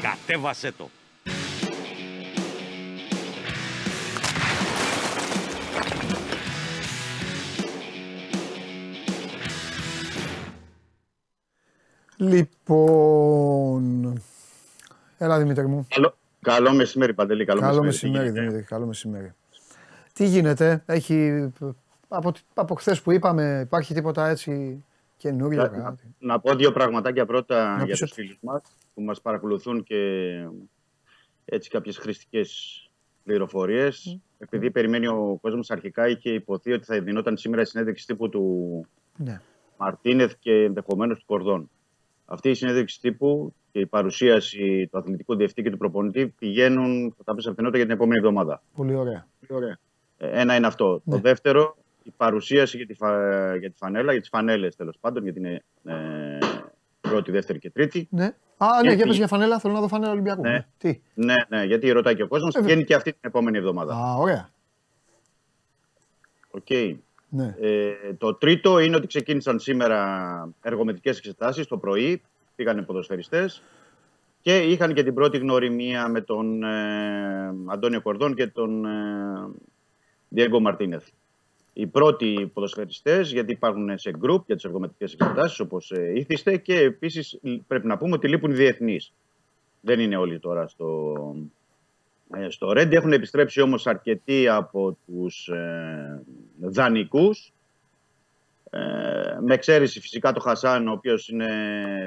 Κατέβασέ το! Λοιπόν, έλα Δημήτρη μου. Καλό, καλό μεσημέρι, Παντελή. Καλό, Καλό μεσημέρι. μεσημέρι, Τι γίνεται; Δημήτρη. Καλό μεσημέρι. Τι γίνεται, έχει, από, από χθες που είπαμε, υπάρχει τίποτα έτσι καινούριο Να, κάτι. να πω δύο πραγματάκια πρώτα Να για πεις τους ότι- φίλους μας που μας παρακολουθούν και έτσι κάποιες χρηστικές πληροφορίες. Επειδή περιμένει ο κόσμος αρχικά είχε υποθεί ότι θα δινόταν σήμερα η συνέντευξη τύπου του Ναι. Μαρτίνεθ και ενδεχομένως του Κορδόν. Αυτή η συνέντευξη τύπου και η παρουσίαση του αθλητικού διευθυντή και του προπονητή πηγαίνουν κατά πάσα πιθανότητα για την επόμενη εβδομάδα. Πολύ ωραία. Ε, Ένα είναι αυτό. Ναι. Το δεύτερο, η παρουσίαση για τη, φα... για τη φανέλα, για τις φανέλες τέλος πάντων, για την, ε, πρώτη, δεύτερη και τρίτη. Ναι. Α, ναι, Και για πες τι- για φανέλα, θέλω να δω φανέλα Ολυμπιακού. Ναι. Τι; Ναι, ναι, γιατί ρωτάει και ο κόσμος. Ε, Βγαίνει και αυτή την επόμενη εβδομάδα. Α, ωραία. Οκ. Ναι. Ε, το τρίτο είναι ότι ξεκίνησαν σήμερα εργομετρικές εξετάσεις το πρωί, πήγαν ποδοσφαιριστές και είχαν και την πρώτη γνωριμία με τον ε, Αντώνιο Κορδόν και τον ε, Διέγκο Μαρτίνεθ. Οι πρώτοι ποδοσφαιριστές, γιατί υπάρχουν σε γκρουπ για τις εργομετρικές εξετάσεις όπως ε, είθισται και επίσης πρέπει να πούμε ότι λείπουν οι διεθνείς. Δεν είναι όλοι τώρα στο, ε, στο Ρέντι. Έχουν επιστρέψει όμως αρκετοί από τους ε, δανεικούς. Ε, με εξαίρεση φυσικά το Χασάν, ο οποίος είναι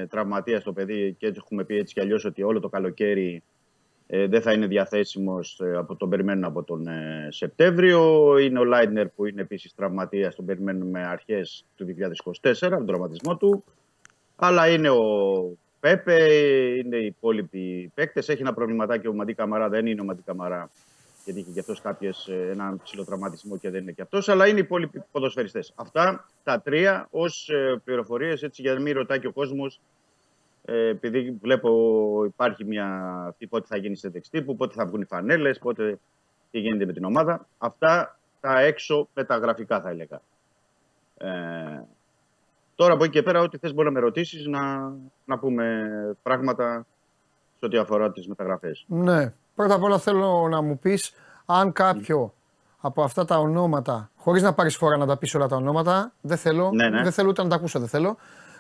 τραυματίας το παιδί και έτσι έχουμε πει έτσι κι αλλιώς ότι όλο το καλοκαίρι ε, δεν θα είναι διαθέσιμος, ε, από τον περιμένουν από τον ε, Σεπτέμβριο. Είναι ο Λάιντνερ που είναι επίσης τραυματίας, τον περιμένουμε αρχές του 2024, τον τραυματισμό του. Αλλά είναι ο Πέπε, είναι οι υπόλοιποι παίκτες. Έχει ένα προβληματάκι ο Μαντί Καμαρά, δεν είναι ο Μαντί Καμαρά, γιατί είχε και αυτός κάποιες, ε, έναν ψηλό τραυματισμό και δεν είναι και αυτός. Αλλά είναι οι υπόλοιποι ποδοσφαιριστές. Αυτά τα τρία ως πληροφορίες, έτσι για να μην ρωτάει και ο κόσμος. Ε, επειδή βλέπω υπάρχει μια αυτή πότε θα γίνει σε τύπου, πότε θα βγουν οι φανέλες, πότε τι γίνεται με την ομάδα. Αυτά τα έξω μεταγραφικά θα έλεγα. Ε, Τώρα από εκεί και πέρα, ό,τι θες μπορεί να με ρωτήσεις, να, να πούμε πράγματα σε ό,τι αφορά τις μεταγραφές. Ναι. Πρώτα απ' όλα θέλω να μου πεις αν κάποιο από αυτά τα ονόματα, χωρίς να πάρεις φορά να τα πεις όλα τα ονόματα, δεν θέλω, Ναι, ναι. δεν θέλω ούτε να τα ακούσω, δεν θέλω.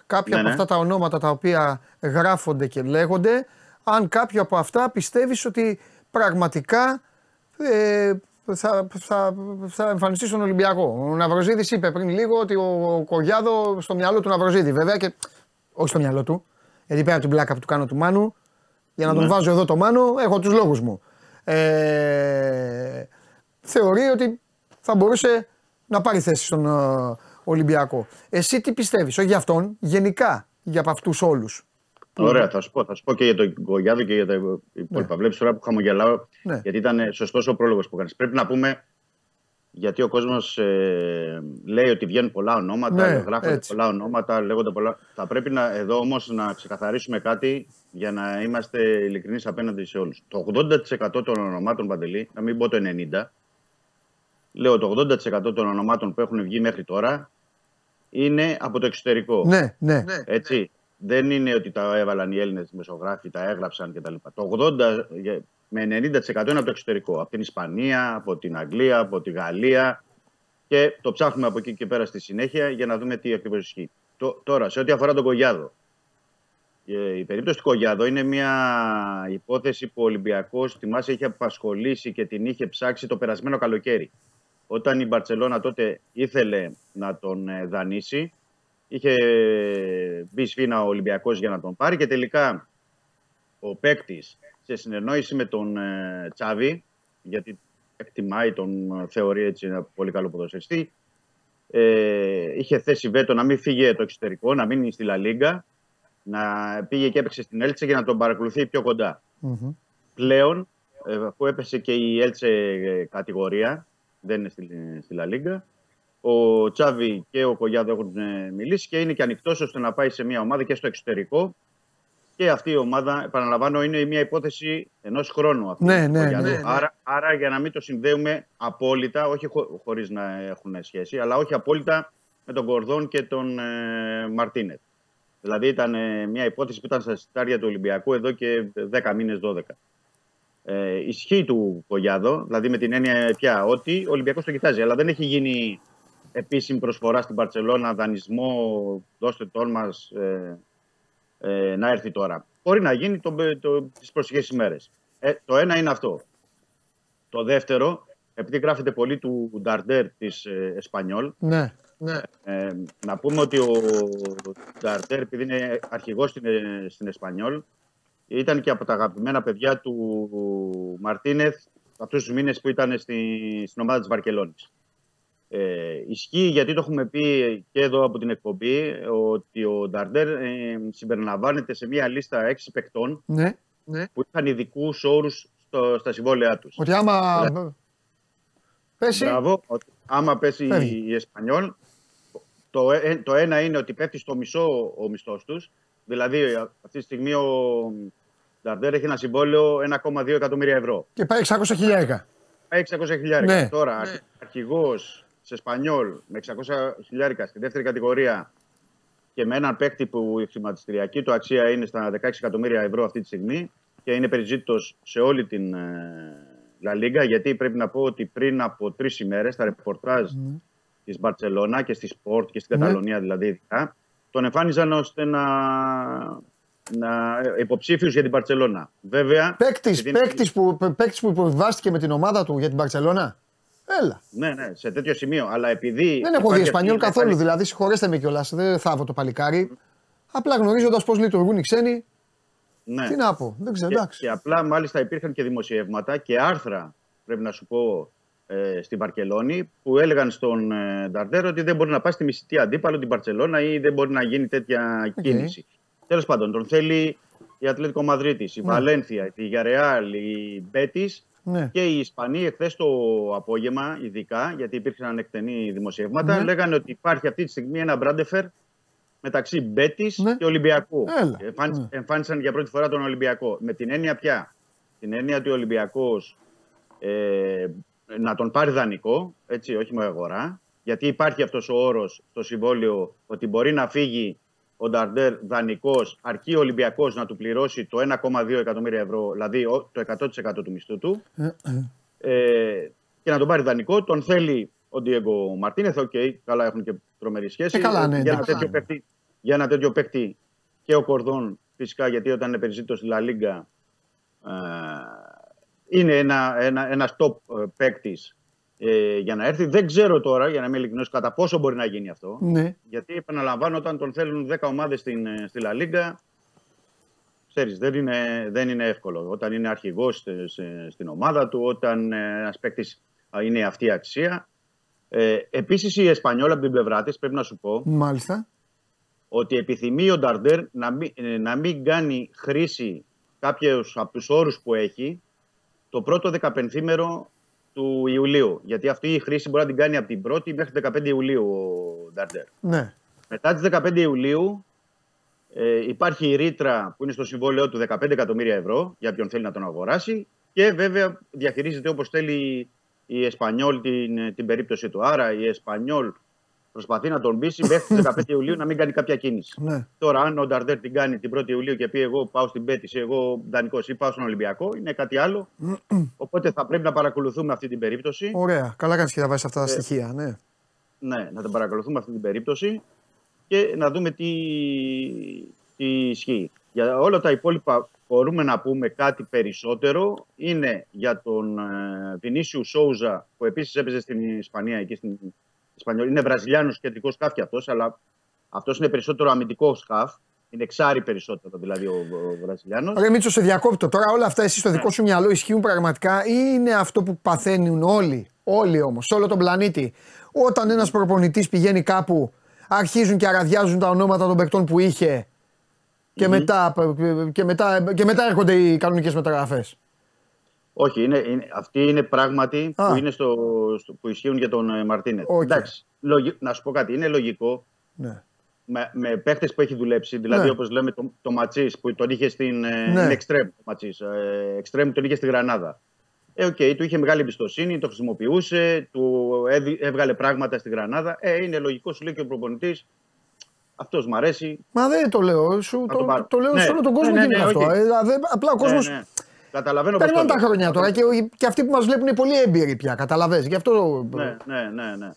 Κάποια Ναι, από ναι. αυτά τα ονόματα τα οποία γράφονται και λέγονται, αν κάποιο από αυτά πιστεύεις ότι πραγματικά ε, θα, θα, θα εμφανιστεί στον Ολυμπιακό. Ο Ναυροζίδης είπε πριν λίγο ότι ο Κογιάδο στο μυαλό του Ναυροζίδη βέβαια και όχι στο μυαλό του, γιατί πέρα από την πλάκα που του κάνω του Μάνου, για να τον Ναι. βάζω εδώ το Μάνο, έχω τους λόγους μου. Ε, θεωρεί ότι θα μπορούσε να πάρει θέση στον ε, Ολυμπιακό. Εσύ τι πιστεύεις, όχι για αυτόν, γενικά για από αυτούς όλους. Ωραία, θα σου πω. Θα σου πω και για τον Κογιάδο και για τα υπόλοιπα. Βλέπεις τώρα που χαμογελάω, Ναι. γιατί ήταν σωστός ο πρόλογος που κάνεις. Πρέπει να πούμε, γιατί ο κόσμος ε, λέει ότι βγαίνουν πολλά ονόματα, Ναι, γράφονται έτσι. πολλά ονόματα, λέγονται πολλά. Θα πρέπει να, εδώ όμως να ξεκαθαρίσουμε κάτι για να είμαστε ειλικρινείς απέναντι σε όλους. Το 80% των ονομάτων, Παντελή, να μην πω το 90%, λέω το 80% των ονομάτων που έχουν βγει μέχρι τώρα είναι από το εξωτερικό. Ναι, ναι. Έτσι. Δεν είναι ότι τα έβαλαν οι Έλληνες δημοσιογράφοι, τα έγραψαν κτλ. Το 80 με 90% είναι από το εξωτερικό. Από την Ισπανία, από την Αγγλία, από τη Γαλλία. Και το ψάχνουμε από εκεί και πέρα στη συνέχεια για να δούμε τι ακριβώς ισχύει. Το- Τώρα, σε ό,τι αφορά τον Κογιάδο. Ε, Η περίπτωση του Κογιάδο είναι μια υπόθεση που ο Ολυμπιακός θυμάσαι είχε απασχολήσει και την είχε ψάξει το περασμένο καλοκαίρι. Όταν η Μπαρσελόνα τότε ήθελε να τον ε, δανείσει, είχε μπει σφίνα ο Ολυμπιακός για να τον πάρει και τελικά ο παίκτης σε συνεννόηση με τον ε, Τσάβη, γιατί εκτιμάει, τον ε, θεωρεί έτσι ένα πολύ καλό ποδοσφαιριστή, ε, είχε θέσει βέτο να μην φύγει το εξωτερικό, να μείνει στη Λα Λίγκα, να πήγε και έπαιξε στην Έλτσε για να τον παρακολουθεί πιο κοντά. Μμμ. Πλέον, ε, που έπεσε και η Έλτσε ε, κατηγορία, δεν είναι στη, στη Λα Λίγκα, ο Τσάβη και ο Κογιάδο έχουν ε, μιλήσει και είναι και ανοιχτός ώστε να πάει σε μια ομάδα και στο εξωτερικό. Και αυτή η ομάδα, επαναλαμβάνω, είναι μια υπόθεση ενός χρόνου. Αυτή, Ναι, του ναι, Κογιάδο. ναι, ναι. Άρα, άρα, για να μην το συνδέουμε απόλυτα, όχι χω, χωρίς να έχουν σχέση, αλλά όχι απόλυτα με τον Κορδόν και τον ε, Μαρτίνετ. Δηλαδή, ήταν ε, μια υπόθεση που ήταν στα σιτάρια του Ολυμπιακού εδώ και 10 μήνες, 12. Ε, ισχύει του Κογιάδο, δηλαδή με την έννοια πια ότι ο Ολυμπιακός το κοιτάζει, αλλά δεν έχει γίνει επίσημη προσφορά στην Παρσελώνα, δανεισμό, δώστε τον μας ε, ε, να έρθει τώρα. Μπορεί να γίνει το, το, τις προσεχές ημέρες. Ε, το ένα είναι αυτό. Το δεύτερο, επειδή γράφεται πολύ του Νταρντέρ της ε, Εσπανιόλ, Ναι, ναι. ε, να πούμε ότι ο Νταρντέρ, επειδή είναι αρχηγός στην, ε, στην Εσπανιόλ, ήταν και από τα αγαπημένα παιδιά του Μαρτίνεθ αυτούς τους μήνες που ήταν στη, στην ομάδα της Βαρκελόνης. Ε, ισχύει γιατί το έχουμε πει και εδώ από την εκπομπή ότι ο Νταρντέρ ε, συμπεριλαμβάνεται σε μια λίστα έξι παικτών ναι. που είχαν ειδικούς όρους στα συμβόλαιά τους. Ότι άμα πέσει, Μπράβο, ότι άμα πέσει Φεύγει. η Εσπανιόλ, το, ε- το ένα είναι ότι πέφτει στο μισό ο μισθός τους. Δηλαδή, αυτή τη στιγμή ο Νταρντέρ έχει ένα συμβόλαιο 1,2 εκατομμύρια ευρώ. Και πάει 600 χιλιάρικα. Πάει 600 χιλιάρικα. Ναι. Τώρα, αρχηγός σε Σπανιόλ με 600 χιλιάρικα στη δεύτερη κατηγορία και με έναν παίκτη που η χρηματιστηριακή του αξία είναι στα 16 εκατομμύρια ευρώ αυτή τη στιγμή και είναι περιζήτητος σε όλη την ε, Λα Λίγκα. Γιατί πρέπει να πω ότι πριν από τρεις ημέρες τα ρεπορτάζ Ναι. της Μπαρσελόνα και στη Σπορτ και στην Ναι. Καταλωνία δηλαδή ειδικά, τον εμφάνιζαν ώστε να, να υποψήφιους για την Μπαρσελόνα. Βέβαια. Παίκτης επειδή είναι- παίκτης που, παίκτης που υποβιβάστηκε με την ομάδα του για την Μπαρσελόνα. Έλα. Ναι, ναι, σε τέτοιο σημείο. Αλλά επειδή. Δεν έχω δει υπάρχει Εσπανιόλ αυτή η καθόλου, μηχανή- δηλαδή συγχωρέστε με κιόλας. Δεν θάβω το παλικάρι. Απλά γνωρίζοντας πώς λειτουργούν οι ξένοι, Ναι. τι να πω. Δεν ξέρω, Και, εντάξει. και απλά μάλιστα υπήρχαν και δημοσιεύματα και άρθρα, πρέπει να σου πω, ε, στην Βαρκελόνη που έλεγαν στον ε, Νταρντέρ ότι δεν μπορεί να πάει στη μισητή αντίπαλο την Μπαρσελόνα ή δεν μπορεί να γίνει τέτοια Οκ. κίνηση. Τέλος πάντων, τον θέλει η Ατλέτικο Μαδρίτης, η Ναι. Βαλένθια, η Γιαρεάλ, η Μπέτης Ναι. και οι Ισπανοί εχθές το απόγευμα, ειδικά, γιατί υπήρξαν εκτενή δημοσιεύματα, Ναι. λέγανε ότι υπάρχει αυτή τη στιγμή ένα μπράντεφερ μεταξύ Μπέτης Ναι. και Ολυμπιακού. Έλα. Εμφάνισ- Ναι. Εμφάνισαν για πρώτη φορά τον Ολυμπιακό. Με την έννοια πια. Την έννοια ότι ο Ολυμπιακός ε, να τον πάρει δανεικό, έτσι, όχι με αγορά. Γιατί υπάρχει αυτός ο όρος στο συμβόλαιο ότι μπορεί να φύγει ο Νταρντέρ δανεικός, αρκεί ο Ολυμπιακός να του πληρώσει το 1,2 εκατομμύρια ευρώ, δηλαδή ο- το 100% του μισθού του ε, και να τον πάρει δανεικό. Τον θέλει ο Ντιέγκο Μαρτίνεθ. Οκ, καλά έχουν και τρομερή σχέση. Ε, καλά, ναι, για, ένα εντάξει. τέτοιο παίκτη, για ένα τέτοιο παίκτη και ο Κορδόν φυσικά γιατί όταν είναι περιζήτητο στη Λα Λίγκα ε, είναι ένα, ένα, ένας top ε, παίκτης ε, για να έρθει. Δεν ξέρω τώρα, για να είμαι ειλικρινής, κατά πόσο μπορεί να γίνει αυτό. Ναι. Γιατί επαναλαμβάνω, όταν τον θέλουν 10 ομάδες στην, ε, στη Λα Λίγκα, ξέρεις, δεν είναι, δεν είναι εύκολο. Όταν είναι αρχηγός στε- σε- στην ομάδα του, όταν ε, ένας παίκτης α, είναι αυτή η αξία. Ε, επίσης η Εσπανιόλα από την πλευρά της, πρέπει να σου πω, Μάλιστα. ότι επιθυμεί ο Νταρντέρ να μην, ε, να μην κάνει χρήση κάποιους από τους όρους που έχει το πρώτο 15 του Ιουλίου. Γιατί αυτή η χρήση μπορεί να την κάνει από την 1η μέχρι 15 Ιουλίου ο Νταρντέρ. Ναι. Μετά τις 15 Ιουλίου ε, υπάρχει η ρήτρα που είναι στο συμβόλαιό του 15 εκατομμύρια ευρώ για ποιον θέλει να τον αγοράσει και βέβαια διαχειρίζεται όπως θέλει η Εσπανιόλ την, την περίπτωση του. Άρα η Εσπανιόλ προσπαθεί να τον πείσει μέχρι τις (laughs) 15 Ιουλίου να μην κάνει κάποια κίνηση. Ναι. Τώρα, αν ο Νταρντέρ την κάνει την 1η Ιουλίου και πει εγώ πάω στην Πέτηση, εγώ δανεικός ή πάω στον Ολυμπιακό, είναι κάτι άλλο. (clears throat) Οπότε θα πρέπει να παρακολουθούμε αυτή την περίπτωση. Ωραία. Καλά κάνεις και θα βάζεις αυτά τα Ε, στοιχεία. Ναι. Ναι, να την παρακολουθούμε αυτή την περίπτωση και να δούμε τι, τι ισχύει. Για όλα τα υπόλοιπα μπορούμε να πούμε κάτι περισσότερο. Είναι για τον ε, Βινίσιου Σόουζα που επίσης έπαιζε στην Ισπανία εκεί στην Ισπανία. Είναι Βραζιλιάνος κεντρικός σκάφ κι αυτός, αλλά αυτός είναι περισσότερο αμυντικό σκάφ. Είναι εξάρι περισσότερο δηλαδή ο, ο Βραζιλιάνος. Ωραία, Μίτσο, σε διακόπτω. Τώρα όλα αυτά εσύ στο δικό σου μυαλό ισχύουν πραγματικά ή είναι αυτό που παθαίνουν όλοι, όλοι όμως, σε όλο τον πλανήτη; Όταν ένας προπονητής πηγαίνει κάπου, αρχίζουν και αραδιάζουν τα ονόματα των παικτών που είχε και, μετά, και, μετά, και μετά έρχονται οι κανονικές μεταγραφές; Όχι, είναι, είναι, αυτοί είναι πράγματι Α. που, είναι στο, στο, που ισχύουν για τον ε, Μαρτίνετ. Οκ. Εντάξει, λογι- να σου πω κάτι, είναι λογικό Ναι. με, με παίχτες που έχει δουλέψει, δηλαδή Ναι. όπως λέμε το, τον Ματσίς που τον είχε στην. Ε, Ναι. Είναι εξτρέμ ο Ματσίς, ε, εξτρέμ τον είχε στη Γρανάδα. Ε, οκ, του είχε μεγάλη εμπιστοσύνη, τον χρησιμοποιούσε, του έδι- έβγαλε πράγματα στη Γρανάδα. Ε, είναι λογικό, σου λέει και ο προπονητής. Αυτός μ' αρέσει. Μα δεν το λέω. Σου, Θα το, τον πάρω. το λέω Ναι. σε όλο τον κόσμο Ναι, ναι, γίνεται ναι, αυτό. όχι. Ε, δηλαδή, απλά ο κόσμος. Ναι, ναι. Καταλαβαίνω πώς Περνάνε το τα λες. χρόνια τώρα και, ο- και αυτοί που μας βλέπουν είναι πολύ έμπειροι πια. Κατάλαβες. Γι' αυτό. Ναι, ναι, ναι, ναι.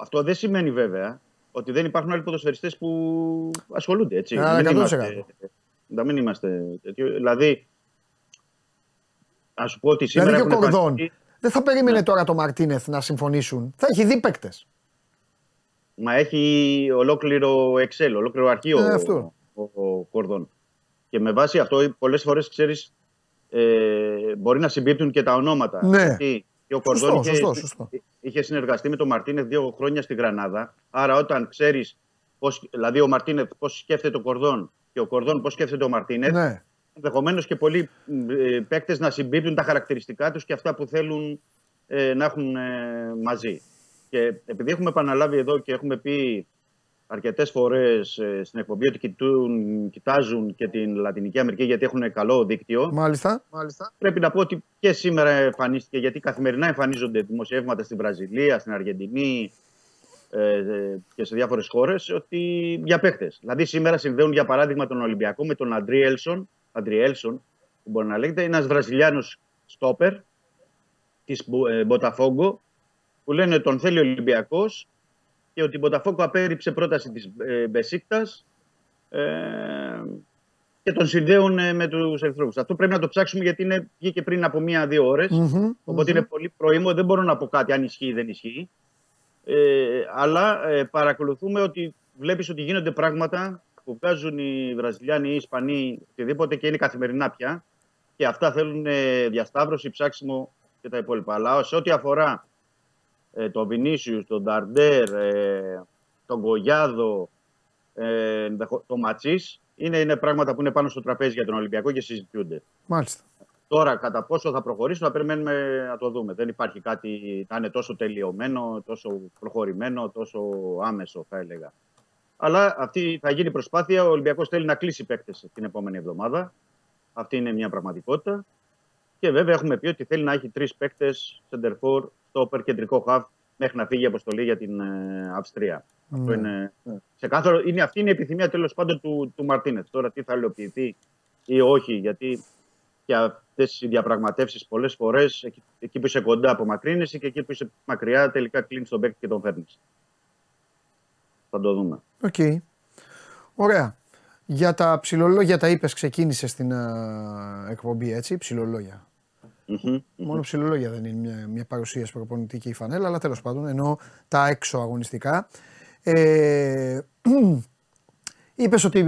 Αυτό δεν σημαίνει βέβαια ότι δεν υπάρχουν άλλοι ποδοσφαιριστές που ασχολούνται. Έτσι. Α, μην, 100%. είμαστε, να μην είμαστε τέτοιο. Δηλαδή, ας σου πω ότι σήμερα. Δηλαδή και ο έχουν Κορδόν. εμφανιστεί- Δεν θα περίμενε Ναι. τώρα το Μαρτίνεθ να συμφωνήσουν. Θα έχει δει παίκτες. Μα έχει ολόκληρο Excel, ολόκληρο αρχείο Ε, ο, αυτό. ο, ο Κορδόν. Και με βάση αυτό, πολλές φορές ξέρεις, ε, μπορεί να συμπίπτουν και τα ονόματα. Ναι. Γιατί και ο Κορδόν Σωστό, είχε, σωστό, σωστό. είχε συνεργαστεί με τον Μαρτίνεθ δύο χρόνια στη Γρανάδα. Άρα, όταν ξέρεις, δηλαδή ο Μαρτίνεθ πώς σκέφτεται ο Κορδόν και ο Κορδόν πώς σκέφτεται ο Μαρτίνεθ, Ναι. ενδεχομένως και πολλοί ε, παίκτες να συμπίπτουν τα χαρακτηριστικά τους και αυτά που θέλουν ε, να έχουν ε, μαζί. Και επειδή έχουμε επαναλάβει εδώ και έχουμε πει αρκετές φορές ε, στην εκπομπή ότι κοιτούν, κοιτάζουν και την Λατινική Αμερική γιατί έχουν καλό δίκτυο. Μάλιστα. Πρέπει να πω ότι και σήμερα εμφανίστηκε, γιατί καθημερινά εμφανίζονται δημοσιεύματα στην Βραζιλία, στην Αργεντινή ε, ε, και σε διάφορες χώρες ότι για παίχτες. Δηλαδή σήμερα συνδέουν για παράδειγμα τον Ολυμπιακό με τον Αντριέλσον, Αντριέλσον που μπορεί να λέγεται, είναι ένας Βραζιλιάνος στόπερ της ε, Μποταφόγκο που λένε τον θέλει ο Ολυμπιακός και ότι η Μποταφόγκο απέρριψε πρόταση της ε, Μπεσίκτας ε, και τον συνδέουν ε, με τους Ερυθρόπους. Αυτό πρέπει να το ψάξουμε γιατί είναι, βγήκε πριν από μία-δύο ώρες, οποτε είναι πολύ προήμο, δεν μπορώ να πω κάτι αν ισχύει ή δεν ισχύει. Ε, αλλά ε, παρακολουθούμε ότι βλέπεις ότι γίνονται πράγματα που βγάζουν οι Βραζιλιάνοι ή οι Ισπανοί οτιδήποτε και είναι καθημερινά πια και αυτά θέλουν ε, διασταύρωση, ψάξιμο και τα υπόλοιπα. Αλλά σε ό,τι αφορά ε, τον Βινίσιου, τον Νταρντέρ, ε, τον Κογιάδο, ε, τον Ματσί, είναι, είναι πράγματα που είναι πάνω στο τραπέζι για τον Ολυμπιακό και συζητιούνται. Μάλιστα. Τώρα, κατά πόσο θα προχωρήσουν, θα περιμένουμε να το δούμε. Δεν υπάρχει κάτι να είναι τόσο τελειωμένο, τόσο προχωρημένο, τόσο άμεσο, θα έλεγα. Αλλά αυτή θα γίνει προσπάθεια. Ο Ολυμπιακός θέλει να κλείσει παίκτες την επόμενη εβδομάδα. Αυτή είναι μια πραγματικότητα. Και βέβαια έχουμε πει ότι θέλει να έχει τρεις παίκτες, center στόπερ, κεντρικό half, μέχρι να φύγει η αποστολή για την ε, Αυστρία. Ναι. Αυτό είναι ξεκάθαρο. Είναι, αυτή είναι η επιθυμία τέλος πάντων του, του Μαρτίνετ. Τώρα τι θα υλοποιηθεί ή όχι, γιατί και αυτές οι διαπραγματεύσεις πολλές φορές εκεί, εκεί που είσαι κοντά απομακρύνεσαι και εκεί που είσαι μακριά τελικά κλείνεις τον παίκτη και τον φέρνεις. Θα το δούμε. Οκ. Ωραία. Για τα ψιλολόγια τα είπες, ξεκίνησε στην ε, εκπομπή έτσι, ψιλολόγια. Mm-hmm. Μόνο ψιλολόγια δεν είναι μια, μια παρουσίαση προπονητή και η φανέλα, αλλά τέλος πάντων εννοώ τα έξω αγωνιστικά. Ε, (clears throat) Είπες ότι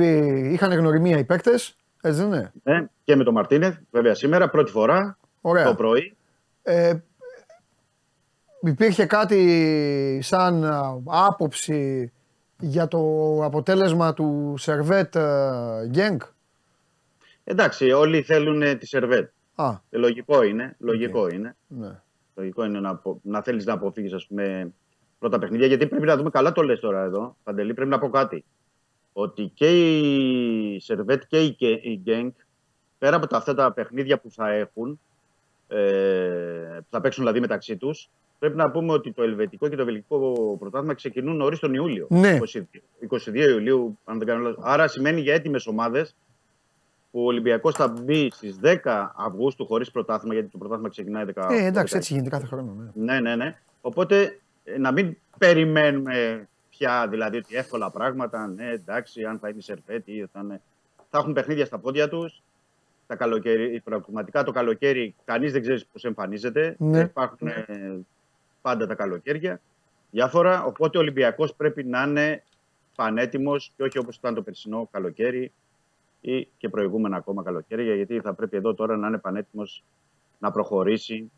είχαν γνωριμία οι παίκτες, έτσι δεν είναι; Ναι, και με τον Μαρτίνεθ, βέβαια σήμερα, πρώτη φορά Ωραία. το πρωί. Ε, υπήρχε κάτι σαν άποψη για το αποτέλεσμα του Σερβέτ Γκένκ. Εντάξει, όλοι θέλουν τη Σερβέτ. Α. Ε, λογικό είναι. Λογικό okay. είναι. Ναι. Λογικό είναι να, να θέλεις να αποφύγεις, ας πούμε, πρώτα παιχνίδια. Γιατί πρέπει να δούμε καλά το λες τώρα εδώ. Παντελή, πρέπει να πω κάτι. Ότι και η Σερβέτ και η Γκένκ, πέρα από τα, αυτά τα παιχνίδια που θα έχουν, ε, που θα παίξουν δηλαδή μεταξύ τους, πρέπει να πούμε ότι το ελβετικό και το βελγικό πρωτάθλημα ξεκινούν νωρίς τον Ιούλιο. Ναι. 22, 22 Ιουλίου, αν δεν κάνω λάθος. Άρα σημαίνει για έτοιμες ομάδες που ο Ολυμπιακός θα μπει στις 10 Αυγούστου χωρίς πρωτάθλημα, γιατί το πρωτάθλημα ξεκινάει 10 Ε, εντάξει, έτσι γίνεται κάθε χρόνο. Ναι, ναι, ναι. ναι. Οπότε να μην περιμένουμε πια δηλαδή ότι εύκολα πράγματα. Ναι, εντάξει, αν θα είναι σερβέτη, θα, είναι... θα έχουν παιχνίδια στα πόδια τους. Τα καλοκαίρι, πραγματικά το καλοκαίρι κανείς δεν ξέρει πώς εμφανίζεται. Ναι. Υπάρχουν ε, πάντα τα καλοκαίρια διάφορα. Οπότε ο Ολυμπιακός πρέπει να είναι πανέτοιμος και όχι όπως ήταν το περσινό καλοκαίρι ή και προηγούμενα ακόμα καλοκαίρια, γιατί θα πρέπει εδώ τώρα να είναι πανέτοιμος να προχωρήσει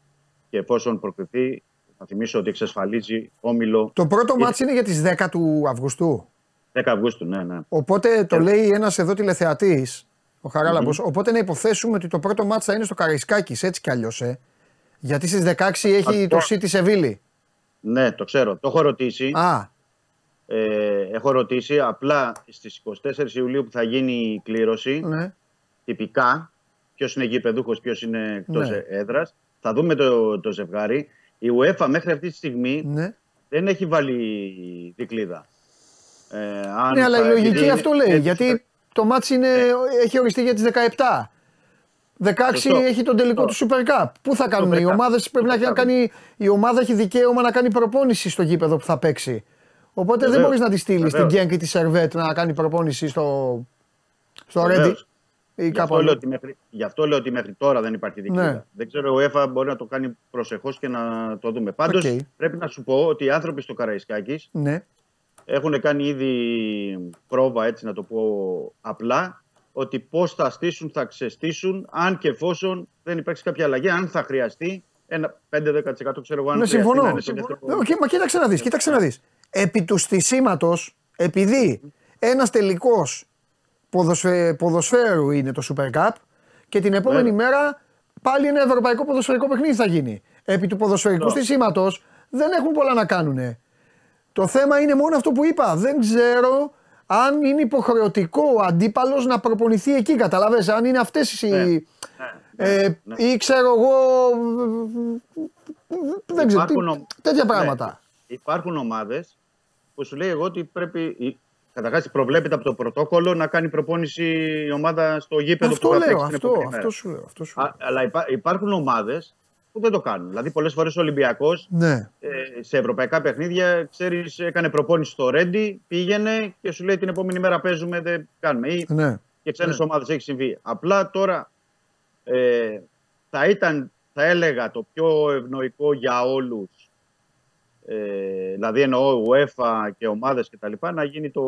και εφόσον προκριθεί, θα θυμίσω ότι εξασφαλίζει όμιλο. Το πρώτο ή... μάτς είναι για τις 10 του Αυγουστού. 10 Αυγούστου, ναι, ναι. Οπότε το ε... λέει ένας εδώ τηλεθεατής, ο χαραλαμπος mm-hmm. οπότε να υποθέσουμε ότι το πρώτο μάτς θα είναι στο Καραϊσκάκης, έτσι κι αλλιώς, ε. Γιατί στις 16 έχει Αυτό... το City Σεβίλη. Ναι, το ξέρω. Το έχω ρωτήσει. Α. Ε, έχω ρωτήσει απλά στις 24 Ιουλίου που θα γίνει η κλήρωση, ναι. τυπικά, ποιος είναι γηπεδούχος, ποιος είναι εκτός ναι. έδρας, θα δούμε το, το ζευγάρι. Η UEFA μέχρι αυτή τη στιγμή ναι. δεν έχει βάλει δικλίδα. Ε, αν ναι, αλλά η λογική επειδή... αυτό λέει, γιατί το μάτς είναι, έχει οριστεί για τις 17. 16 Σωστό. έχει τον τελικό του Super Cup. Πού θα κάνουν οι ομάδες, πρέπει να κάνει. Η ομάδα έχει δικαίωμα να κάνει προπόνηση στο γήπεδο που θα παίξει. Οπότε Βεβαίως. δεν μπορείς να τη στείλεις την Γκένκ ή τη Σερβέτ να κάνει προπόνηση στο, στο Ρέντι. Γι αυτό, λέω ότι μέχρι, γι' αυτό λέω ότι μέχρι τώρα δεν υπάρχει δικλίδα. Ναι. Δεν ξέρω, ο ΕΦΑ μπορεί να το κάνει προσεχώς και να το δούμε. Πάντως okay. πρέπει να σου πω ότι οι άνθρωποι στο Καραϊσκάκης ναι. έχουν κάνει ήδη πρόβα, έτσι να το πω απλά, ότι πώς θα στήσουν, θα ξεστήσουν, αν και εφόσον δεν υπάρξει κάποια αλλαγή, αν θα χρειαστεί ένα 5-10% ξέρω εγώ. Αν ναι, συμφωνώ. Να δεύτερο... okay, μα κοίταξε να δεις, κοίταξε να δεις. Επί του στισίματος, επειδή ένας τελικός ποδοσφαι... ποδοσφαίρου είναι το Super Cup και την επόμενη yeah. μέρα πάλι ένα ευρωπαϊκό ποδοσφαιρικό παιχνίδι θα γίνει. Επί του ποδοσφαιρικού yeah. στισίματος δεν έχουν πολλά να κάνουν. Το θέμα είναι μόνο αυτό που είπα. Δεν ξέρω αν είναι υποχρεωτικό ο αντίπαλος να προπονηθεί εκεί. Καταλαβες, αν είναι αυτές οι. Ναι, ε, ναι. ή ξέρω εγώ. Δεν ξέρω. τι- Υπάρχουν ο- τέτοια Ναι. πράγματα. Υπάρχουν ομάδες που σου λέει εγώ ότι πρέπει. Καταρχάς, προβλέπεται από το πρωτόκολλο να κάνει προπόνηση η ομάδα στο γήπεδο Αυτό που θα λέω, παίξει την αυτό, επόμενη αυτό μέρα. σου λέω. Αυτό σου λέω. Α, αλλά υπά- υπάρχουν ομάδες που δεν το κάνουν. Δηλαδή, πολλές φορές ο Ολυμπιακός Ναι. ε, σε ευρωπαϊκά παιχνίδια, ξέρεις, έκανε προπόνηση στο Ρέντι, πήγαινε και σου λέει την επόμενη μέρα παίζουμε, δεν κάνουμε. Ή Ναι. και ξένες ομάδες έχει συμβεί. Απλά τώρα ε, θα ήταν, θα έλεγα, το πιο ευνοϊκό για όλους. Ε, δηλαδή εννοώ UEFA και ομάδες κτλ. Να, γίνει το,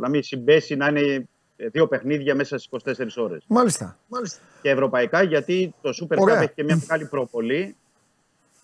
να μην συμπέσει να είναι ε, δύο παιχνίδια μέσα στις 24 ώρες. Μάλιστα. Μάλιστα. Και ευρωπαϊκά γιατί το Super Cup Ωραία. έχει και μια μεγάλη προβολή.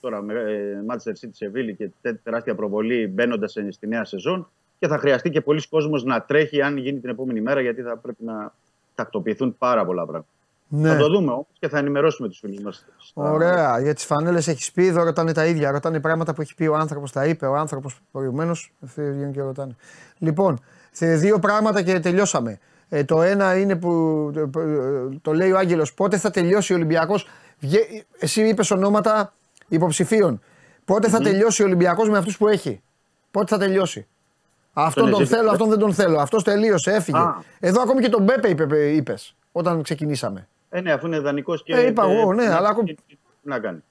Τώρα με ε, Manchester City Σεβίλη και τε- τεράστια προβολή μπαίνοντας στη νέα σεζόν. Και θα χρειαστεί και πολλοί κόσμος να τρέχει αν γίνει την επόμενη μέρα γιατί θα πρέπει να τακτοποιηθούν πάρα πολλά πράγματα. Ναι. Θα το δούμε όμως και θα ενημερώσουμε τους φίλους μας. Ωραία. Για τις φανέλες έχεις πει, εδώ ρωτάνε τα ίδια. Ρωτάνε πράγματα που έχει πει ο άνθρωπος, τα είπε ο άνθρωπος προηγουμένως. Αυτοί βγαίνουν και ρωτάνε. Λοιπόν, σε δύο πράγματα και τελειώσαμε. Ε, το ένα είναι που το, το λέει ο Άγγελος, πότε θα τελειώσει ο Ολυμπιακός. Εσύ είπες ονόματα υποψηφίων. Πότε θα τελειώσει ο Ολυμπιακός με αυτούς που έχει; Πότε θα τελειώσει; Αυτόν τον εσύ- θέλω, αυτόν δεν τον θέλω. Αυτός τελείωσε, έφυγε. Α. Εδώ ακόμη και τον Μπέπε είπε, είπες, όταν ξεκινήσαμε. Ε, ναι, αφού είναι δανεικό και. Ε, είπα εγώ, ναι, και- αλλά ακόμη- τι- τι να κάνει.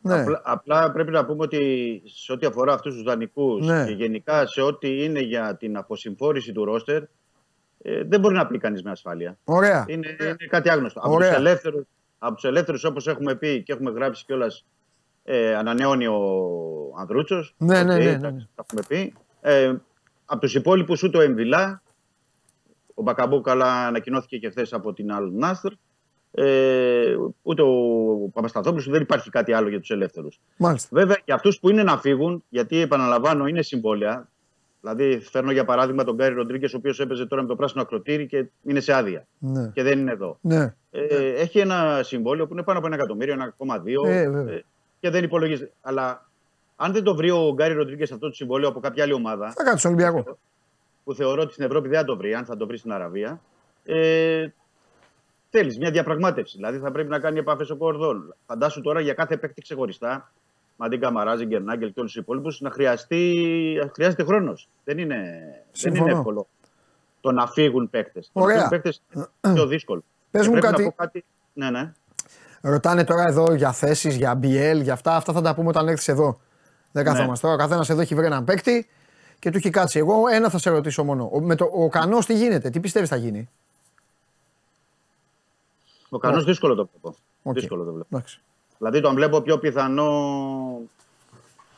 Ναι. Απλά, απλά πρέπει να πούμε ότι σε ό,τι αφορά αυτούς τους δανεικούς Ναι. και γενικά σε ό,τι είναι για την αποσυμφόρηση του ρόστερ, ε, δεν μπορεί να πει κανείς με ασφάλεια. Ωραία. Είναι, είναι κάτι άγνωστο. Από Ωραία. τους ελεύθερους, από τους ελεύθερους όπως έχουμε πει και έχουμε γράψει κιόλας, ε, ανανεώνει ο Ανδρούτσος. Ναι, ναι, ναι, ναι, ναι. Τα έχουμε πει. Ε, από τους υπόλοιπους ούτε ο Εμβιλά. Ο Μπακαμπού καλά ανακοινώθηκε και χθες από την Αλ Νάστρ. Ε, ούτε ο Παπασταθόπουλος, δεν υπάρχει κάτι άλλο για τους ελεύθερους. Μάλιστα. Βέβαια, για αυτούς που είναι να φύγουν, γιατί επαναλαμβάνω, είναι συμβόλαια. Δηλαδή, φέρνω για παράδειγμα τον Γκάρι Ροντρίγκες, ο οποίος έπαιζε τώρα με το πράσινο ακροτήρι και είναι σε άδεια. Ναι. Και δεν είναι εδώ. Ναι. Ε, έχει ένα συμβόλαιο που είναι πάνω από ένα εκατομμύριο, 1,2 Ε, βέβαια. ε, και δεν υπολογίζεται. Αλλά αν δεν το βρει ο Γκάρι Ροντρίγκες αυτό το συμβόλαιο από κάποια άλλη ομάδα, Θα κάτσει στον Ολυμπιακό. που θεωρώ ότι στην Ευρώπη δεν θα το βρει, αν θα το βρει στην Αραβία, ε, θέλεις μια διαπραγμάτευση. Δηλαδή θα πρέπει να κάνει επαφές ο Κορδόν. Φαντάσου τώρα για κάθε παίκτη ξεχωριστά, Μαντίν Καμαράζη, Γκερνάγκελ και όλους τους υπόλοιπους, να χρειαστεί, χρειάζεται χρόνος. Δεν είναι, δεν Συμφωνώ. είναι εύκολο το να φύγουν παίκτες. Το να Ωραία. φύγουν παίκτες είναι πιο δύσκολο. Πες Και μου πρέπει κάτι. Να πω κάτι. Ναι, ναι. Ρωτάνε τώρα εδώ για θέσεις, για BL, για αυτά. Αυτά θα τα πούμε όταν έρθεις εδώ. Δεν καθόμαστε τώρα. Ο καθένας εδώ έχει βρει έναν παίκτη και του έχει κάτσει. Εγώ ένα θα σε ρωτήσω μόνο. Ο, με το, ο Κανός τι γίνεται, τι πιστεύεις θα γίνει; Ο Κανός δύσκολο το βλέπω. Οκ. Δύσκολο το βλέπω. Εντάξει. Δηλαδή τον βλέπω πιο πιθανό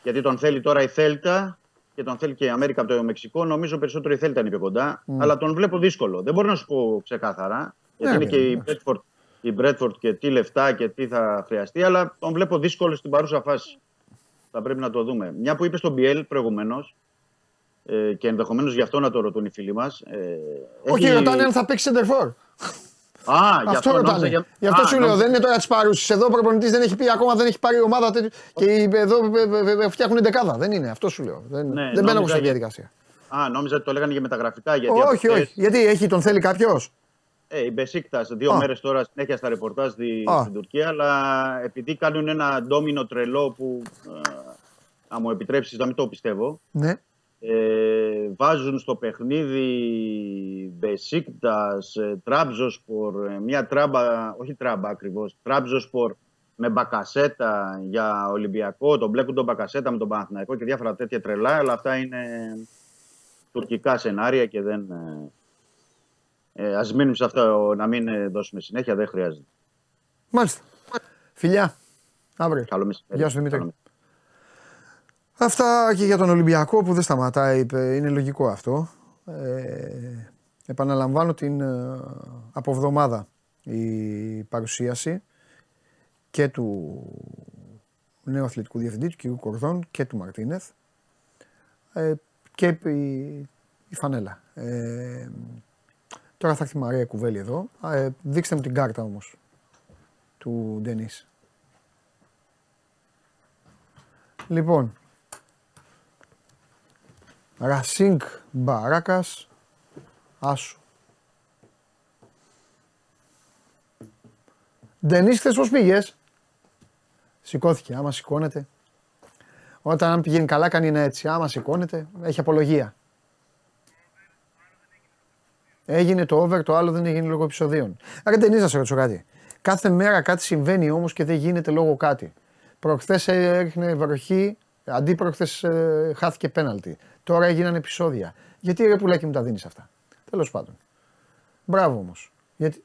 γιατί τον θέλει τώρα η Θέλτα και τον θέλει και η Αμέρικα από το Μεξικό. Νομίζω περισσότερο η Θέλτα είναι πιο κοντά. Αλλά τον βλέπω δύσκολο. Δεν μπορώ να σου πω ξεκάθαρα. Γιατί Ναι, είναι και η εντάξει. Brentford, η Bradford και τι λεφτά και τι θα χρειαστεί. Αλλά τον βλέπω δύσκολο στην παρούσα φάση. Θα πρέπει να το δούμε. Μια που είπες στον Μπιέλ προηγουμένως. Ε, και ενδεχομένως γι' αυτό να το ρωτούν οι φίλοι μας. Ε, Όχι, έχει- ρωτάνε αν θα παίξει center for. Α, γι' Αυτό αυτό νόμιζα ρωτάνε. για- Γι' αυτό Α, σου λέω, νόμιζα- δεν είναι τώρα της παρούση. Εδώ ο προπονητής δεν έχει πει ακόμα, δεν έχει πάρει ομάδα τέτοιο. Και οι- εδώ ε, ε, ε, φτιάχνουν δεκάδα. Δεν είναι, αυτό σου λέω. Δεν, Ναι, δεν μπαίνω νόμιζα εγώ σε για- διαδικασία. Α, νόμιζα ότι το λέγανε για μεταγραφικά. Γιατί από Όχι, χθες- όχι. Γιατί έχει, τον θέλει κάποιος; Ε, η Μπεσίκτας δύο Α. μέρες τώρα συνέχεια στα ρεπορτάζ στη, Α. στην Τουρκία, αλλά επειδή κάνουν ένα ντόμινο τρελό που. Ε, να μου επιτρέψεις να μην το πιστεύω. Ναι. Ε, βάζουν στο παιχνίδι Μπεσίκτα, Τράμπζοσπορ, ε, μια τράμπα, όχι τράμπα ακριβώς, Τράμπζοσπορ με μπακασέτα για Ολυμπιακό, τον μπλέκουν τον μπακασέτα με τον Παναθηναϊκό και διάφορα τέτοια τρελά, αλλά αυτά είναι τουρκικά σενάρια και δεν. ε, ε, ας μείνουμε σε αυτό, να μην ε, δώσουμε συνέχεια, δεν χρειάζεται. Μάλιστα. Φιλιά. Αύριο. Καλό μεσημέρι. Γεια σου Δημήτρη. Καλό Αυτά και για τον Ολυμπιακό που δεν σταματάει, είπε, είναι λογικό αυτό. Ε, επαναλαμβάνω την ε, από εβδομάδα η παρουσίαση και του νέου αθλητικού διευθυντή, του κ. Κορδόν και του Μαρτίνεθ ε, και η, η φανέλα. Ε, τώρα θα έρθει η Μαρία Κουβέλη εδώ. Ε, δείξτε μου την κάρτα όμως του Ντενίς. Λοιπόν, Ρασίνκ Μπαράκα. Άσου. Ντενή, χθε πώς πήγες; Σηκώθηκε. Άμα σηκώνεται. Όταν αν πηγαίνει καλά, κάνει ένα έτσι. Άμα σηκώνεται, έχει απολογία. Έγινε το over, το άλλο δεν έγινε λόγω επεισοδίων. Άρα δεν να σε ρωτήσω κάτι. Κάθε μέρα κάτι συμβαίνει όμως και δεν γίνεται λόγω κάτι. Προχθές έριχνε βροχή, αντί προχθέ ε, χάθηκε πέναλτι. Τώρα έγιναν επεισόδια. Γιατί ρε πουλάκι μου τα δίνεις αυτά; Τέλος πάντων. Μπράβο όμως. Γιατί...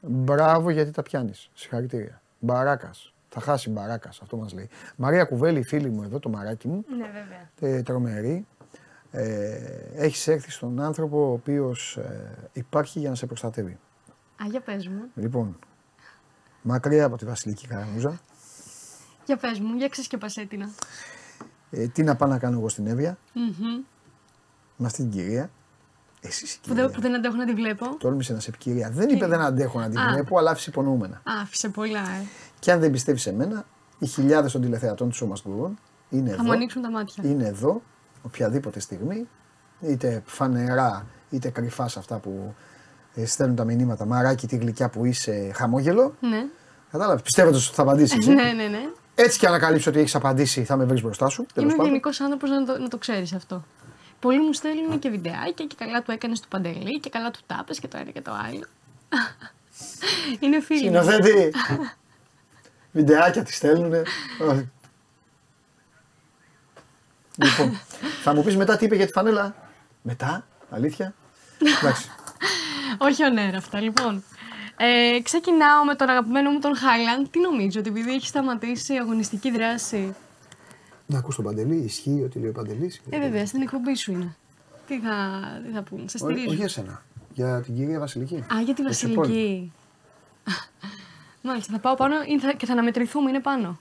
Μπράβο γιατί τα πιάνεις. Συγχαρητήρια. Μπαράκας. Θα χάσει μπαράκας, αυτό μας λέει. Μαρία Κουβέλη, φίλη μου εδώ, το μαράκι μου. Ναι, βέβαια. Ε, τρομερή. Ε, Έχεις έρθει στον άνθρωπο ο οποίος ε, υπάρχει για να σε προστατεύει. Α, για πες μου. Λοιπόν, μακριά από τη Βασιλική Καραμούζα. Για πες μου, για ξεσκεπασέ την. Ε, τι να πάω να κάνω εγώ στην Εύβοια; Μμμ. με αυτή την κυρία. Εσύ η Που, κυρία. δεν, που δεν αντέχω να τη βλέπω. Τόλμησε να σε πει κυρία. Δεν είπε δεν αντέχω να την Α. βλέπω, αλλά άφησε υπονοούμενα. Α, άφησε πολλά, ε. Και αν δεν πιστεύεις σε μένα, οι χιλιάδες των τηλεθεατών του Σώμα Γκουρών είναι Θα εδώ. μου ανοίξουν τα μάτια. είναι εδώ οποιαδήποτε στιγμή, είτε φανερά είτε κρυφά σε αυτά που ε, στέλνουν τα μηνύματα. Μαράκι τη γλυκιά που είσαι, χαμόγελο. Ναι. Κατάλαβες, πιστεύοντας ότι θα απαντήσεις. (laughs) ναι, ναι, ναι. Έτσι και ανακαλύψει ότι έχεις απαντήσει, θα με βρεις μπροστά σου. Τέλος Είμαι πάντων. γενικός άνθρωπος να το, να το ξέρεις αυτό. Πολλοί μου στέλνουν και βιντεάκια και καλά του έκανες του παντελή και καλά του τάπες και το ένα και το άλλο. (laughs) Είναι φίλοι. μου. Συνοθέτη. Βιντεάκια τη στέλνουνε. Όχι. λοιπόν, θα μου πεις μετά τι είπε για τη φανέλα. Μετά, αλήθεια. Εντάξει. (laughs) Όχι ονέρα αυτά, λοιπόν. Ε, ξεκινάω με τον αγαπημένο μου τον Χάιλαντ. Τι νομίζω, ότι επειδή έχει σταματήσει η αγωνιστική δράση. Να ακούς τον Παντελή, ισχύει ότι λέει ο Παντελής; Ε, βέβαια, στην εκπομπή σου είναι. Τι θα, τι θα πούνε, σε Όχι, όχι στηρίζω. για σένα. Για την κυρία Βασιλική. Α, για τη Για τους υπόλοιπους. Βασιλική. (laughs) Μάλιστα, θα πάω πάνω είναι- θα- και θα αναμετρηθούμε, είναι πάνω.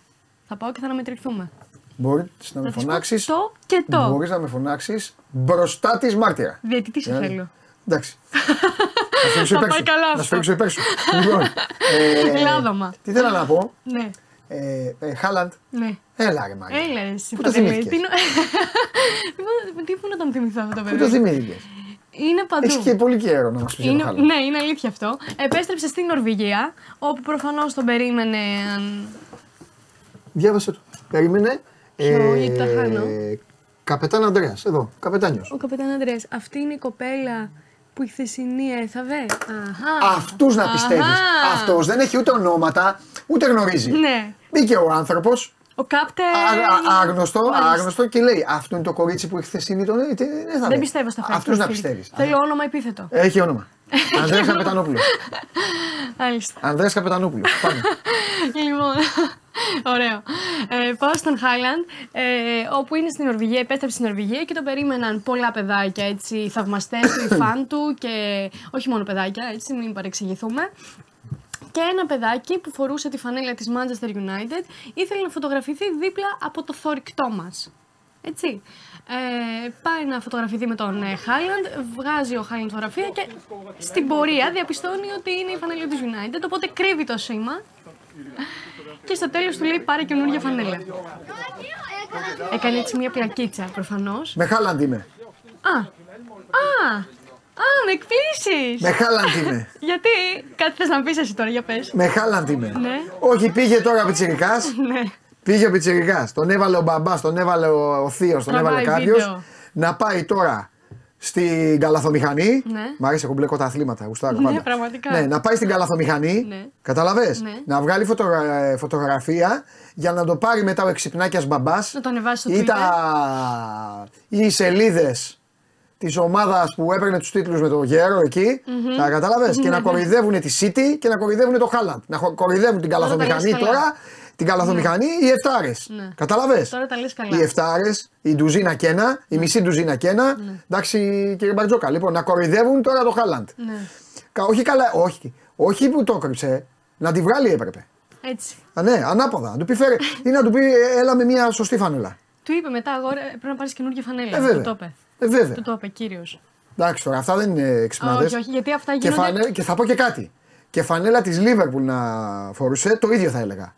Θα πάω και θα αναμετρηθούμε. Μπορείς να με Θα της πω φωνάξεις; το και το. Μπορείς να με φωνάξεις μπροστά της μάρτυρα. Διαιτητή σε Δηλαδή, θέλω. Εντάξει. (laughs) Θα σου ρίξω Θα υπέρ πάει σου. καλά Θα σου αυτό. ρίξω υπέρ σου. Λοιπόν, (laughs) ε, Λάδωμα. Τι θέλω να πω. Ναι, Ε, ε, Χάλαντ. ναι. Έλα ρε Μάρια. Έλα, ρε, εσύ, Πού το Παντελή. θυμήθηκες; Τι νο- (laughs) Τι- Τι πού να τον θυμηθώ αυτό το Πού παιδί; το θυμήθηκες; Είναι παντού. Έχεις και πολύ καιρό να μας πεις για Είναι, το Χάλαντ. ναι, είναι αλήθεια αυτό. Επέστρεψε στην Νορβηγία, όπου προφανώς τον περίμενε. αν- Διάβασε το. Περίμενε. Ποιο, γιατί τα χάνω. Καπετάν Αντρέα. Εδώ. Καπετάνιος. Ο καπετάν Αντρέας, αυτή είναι η κοπέλα που η χθεσινή έθαβε. Αχα. Αυτούς να πιστεύεις. Αχα. Αυτός δεν έχει ούτε ονόματα, ούτε γνωρίζει. Ναι. Μπήκε ο άνθρωπος, Ο κάπτε. άγνωστο, Μάλιστα. άγνωστο και λέει Αυτό είναι το κορίτσι που η χθεσινή τον έδειξε. Δεν, θα Δεν λέει. πιστεύω στα fake Αυτούς να profile. πιστεύεις. Θέλω όνομα επίθετο. Έχει όνομα. (laughs) Ανδρέας Καπετανόπουλος. Μάλιστα. Ανδρέας Καπετανόπουλος. Πάμε. (laughs) λοιπόν, ωραίο. Ε, πάω στον Χάιλαντ, ε, όπου είναι στην Νορβηγία, επέστρεψε στην Νορβηγία και τον περίμεναν πολλά παιδάκια, έτσι, θαυμαστές του, οι (coughs) φαν του και όχι μόνο παιδάκια, έτσι, μην παρεξηγηθούμε. Και ένα παιδάκι που φορούσε τη φανέλα της Manchester United ήθελε να φωτογραφηθεί δίπλα από το θορυκτό μας. Έτσι. Ε, πάει να φωτογραφηθεί με τον ε, Χάιλαντ, βγάζει ο Χάιλαντ φωτογραφία και στην πορεία διαπιστώνει ότι είναι η φανέλα του United, οπότε κρύβει το σήμα και στο τέλος του λέει πάρε καινούργια φανέλα. Έκανε έτσι μια πλακίτσα προφανώς. Με Χάλαντ είμαι. Α, α, α, με εκπλήσεις. Με Χάλαντ είμαι. (laughs) Γιατί, κάτι θες να πεις εσύ τώρα, για πες. Με Χάλαντ είμαι. Ναι. Όχι, πήγε τώρα ο Πιτσιρικάς. (laughs) Ναι. Πήγε ο Πιτσιρικάς. Τον έβαλε ο μπαμπάς, τον έβαλε ο, ο θείος, τον Τραβάει έβαλε κάποιος. βίντεο. Να πάει τώρα στην καλαθομηχανή. Ναι. Μ' αρέσει, έχω μπλέκω τα αθλήματα. Γουστάρω Ναι, πάντα. πραγματικά. Ναι, να πάει στην καλαθομηχανή. Ναι. Καταλαβες. Ναι. Να βγάλει φωτογρα- ε, φωτογραφία για να το πάρει μετά ο εξυπνάκιας μπαμπάς. Να το ανεβάσει στο ή, Twitter. τα... ή οι σελίδες της ομάδας που έπαιρνε τους τίτλους με το γέρο εκεί. Μμμ. Τα κατάλαβες; και Ναι, να ναι. κοροϊδεύουν τη City και να κοροϊδεύουν το Χάλαντ. Να χο- κοροϊδεύουν την Τώρα τα καλαθομηχανή λες καλά. τώρα. Την καλαθομηχανή οι εφτάρες. Ναι. Κατάλαβε. Τώρα τα λες καλά. Οι εφτάρες, η ντουζίνα και ένα, η μισή ντουζίνα και ένα. Ναι. Εντάξει, κύριε Μπαρτζόκα. Λοιπόν, να κοροϊδεύουν τώρα το Χάλαντ. Ναι, Κα- Όχι καλά, όχι. Όχι που το έκρυψε. Να τη βγάλει έπρεπε. έτσι. Α, ναι, ανάποδα. Να του πει φέρε. ή να του πει ε, έλα με μια σωστή φανέλα. Του είπε μετά, αγόρι, πρέπει να πάρεις καινούργια φανέλα. Ε, βέβαια. Του το είπε. Ε, βέβαια. Του το είπε, κύριος. Εντάξει τώρα, αυτά δεν είναι ξυπνάδε. Όχι, όχι, γιατί αυτά Και, γίνονται. φανε... και θα πω και κάτι. Και φανέλα της Λίβερπουλ να φορούσε, το ίδιο θα έλεγα.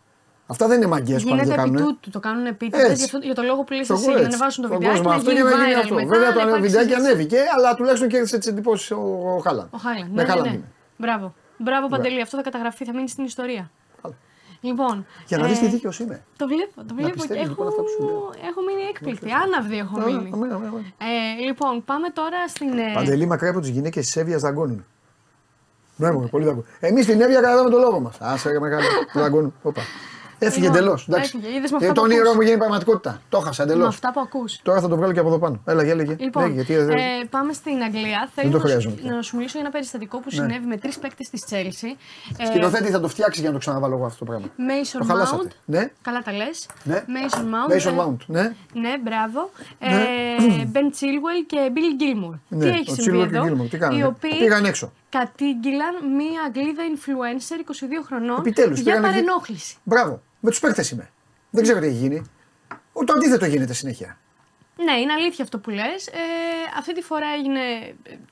Αυτά δεν είναι μαγκές που πάνε και Γίνεται επί κάνουν. τούτου, το κάνουν επίτηδες Έτσι. για, αυτό- για το λόγο που λες Στον εσύ, κόσμο για να έτσι. ανεβάσουν το Στον βιντεάκι, κόσμο να αυτό γίνει και να γίνει viral αυτό. μετά, Βέβαια να το υπάρξει βιντεάκι συζήτηση. ανέβηκε, αλλά τουλάχιστον κέρδισε τι εντυπώσεις ο Χάλαν. Ο Χάλαν. Με Ναι, Χάλαν ναι, ναι. είναι. Μπράβο. Μπράβο Παντελή, αυτό θα καταγραφεί, θα μείνει στην ιστορία. Λοιπόν. Για να ε, δει τι δίκαιος είμαι. Το βλέπω, το βλέπω και πιστεύεις έχω, λοιπόν αυτά που σου λέω. έχω μείνει έκπληκτη. Άναυδη έχω Α, μείνει. αμέ, αμέ, αμέ. Ε, λοιπόν, πάμε τώρα στην. ε, Παντελή μακριά από τις γυναίκες της Εύβοιας δαγκώνουν. Ναι, μου, πολύ δαγκώνουν. Εμείς στην Εύβοια κρατάμε το λόγο μας. Άσε ρε μεγάλο. (laughs) Δαγκώνουν. Όπα. Έφυγε Λοιπόν, εντελώς. έφυγε. Είδες με Και αυτά το που όνειρό ακούς. μου γίνει πραγματικότητα. Το έχασα με εντελώ. αυτά που ακούς. Τώρα θα το βγάλω και από εδώ πάνω. Έλα, για λέγε. Λοιπόν, Λέγε, γιατί δεν- ε, πάμε στην Αγγλία. Θέλω το να, σου, χρειάζομαι πια. να σου μιλήσω για ένα περιστατικό που Ναι. συνέβη με τρεις παίκτες της Chelsea. Ε, Σκηνοθέτη θα το φτιάξεις για να το ξαναβάλω εγώ αυτό το πράγμα. Mason Το χαλάσατε. Mount. Ναι. Καλά τα λες. Ναι. Mason Mount. Mason ε, Mount. Ναι. Ναι, μπράβο. Ναι. Ε, Ben Chilwell και Bill Gilmour. Ναι, τι έχει ο συμβεί Chilwell και εδώ; ο Gilmour, τι κάνανε; οι οποίοι Πήγαν έξω. κατήγγυλαν μία Αγγλίδα influencer 22 χρονών Επιτέλους, για πήγανε και- παρενόχληση. Μπράβο. Με τους παίκτες είμαι. Δεν ξέρω τι έχει γίνει. Ο, το αντίθετο γίνεται συνέχεια. Ναι, είναι αλήθεια αυτό που λες. Ε, αυτή τη φορά έγινε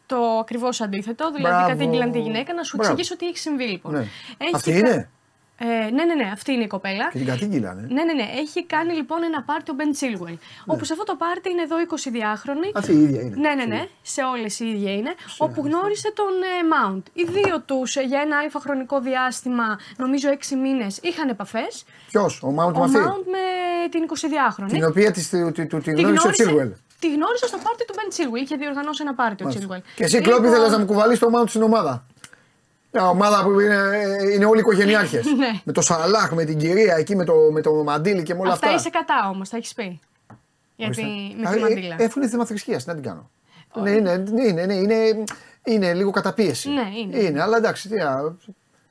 το ακριβώς αντίθετο. Δηλαδή Μπράβο. κατήγγυλαν τη γυναίκα. Να σου Μπράβο. εξηγήσω τι έχει συμβεί λοιπόν. Ναι. Έχει Αυτή κα- είναι; Ε, ναι, ναι, ναι, αυτή είναι η κοπέλα. Και την κατήγγυλανε. Ναι, ναι, ναι. Έχει κάνει λοιπόν ένα πάρτι ο Ben Chilwell. Όπου σε αυτό το πάρτι είναι εδώ 20διάχρονοι. Αυτή η ίδια είναι. Ναι, ναι, ναι. Σε όλες οι ίδια είναι. Όπου γνώρισε τον ε, Mount. Οι δύο τους για ένα αλφα χρονικό διάστημα, νομίζω 6 μήνες, είχαν επαφές. Ποιος, ο Μάουντ Ο με αυτή; Mount με την 20διάχρονη. Την οποία της τη, τη, τη, Τη γνώρισε ο Τσίλουελ. Τη γνώρισε στο πάρτι του Ben Chilwell. Είχε διοργανώσει ένα πάρτι ο Chilwell. Και εσύ κλόπ ήθελε να μου κουβαλείς το Μάουντ στην ομάδα; Μια ομάδα που είναι, είναι όλοι οικογενειάρχες. (laughs) Ναι. με το Σαλάχ, με την κυρία εκεί, με το, με το Μαντίλι και με όλα Αυτά αυτά. είσαι κατά όμως, τα έχεις πει. Γιατί με Α, τη ε, μαντήλα. Έχουν είναι θέμα θρησκείας, τι να την κάνω. Ναι, είναι, ναι, είναι, είναι, είναι, είναι λίγο καταπίεση. Ναι, είναι. είναι αλλά εντάξει, τι, να-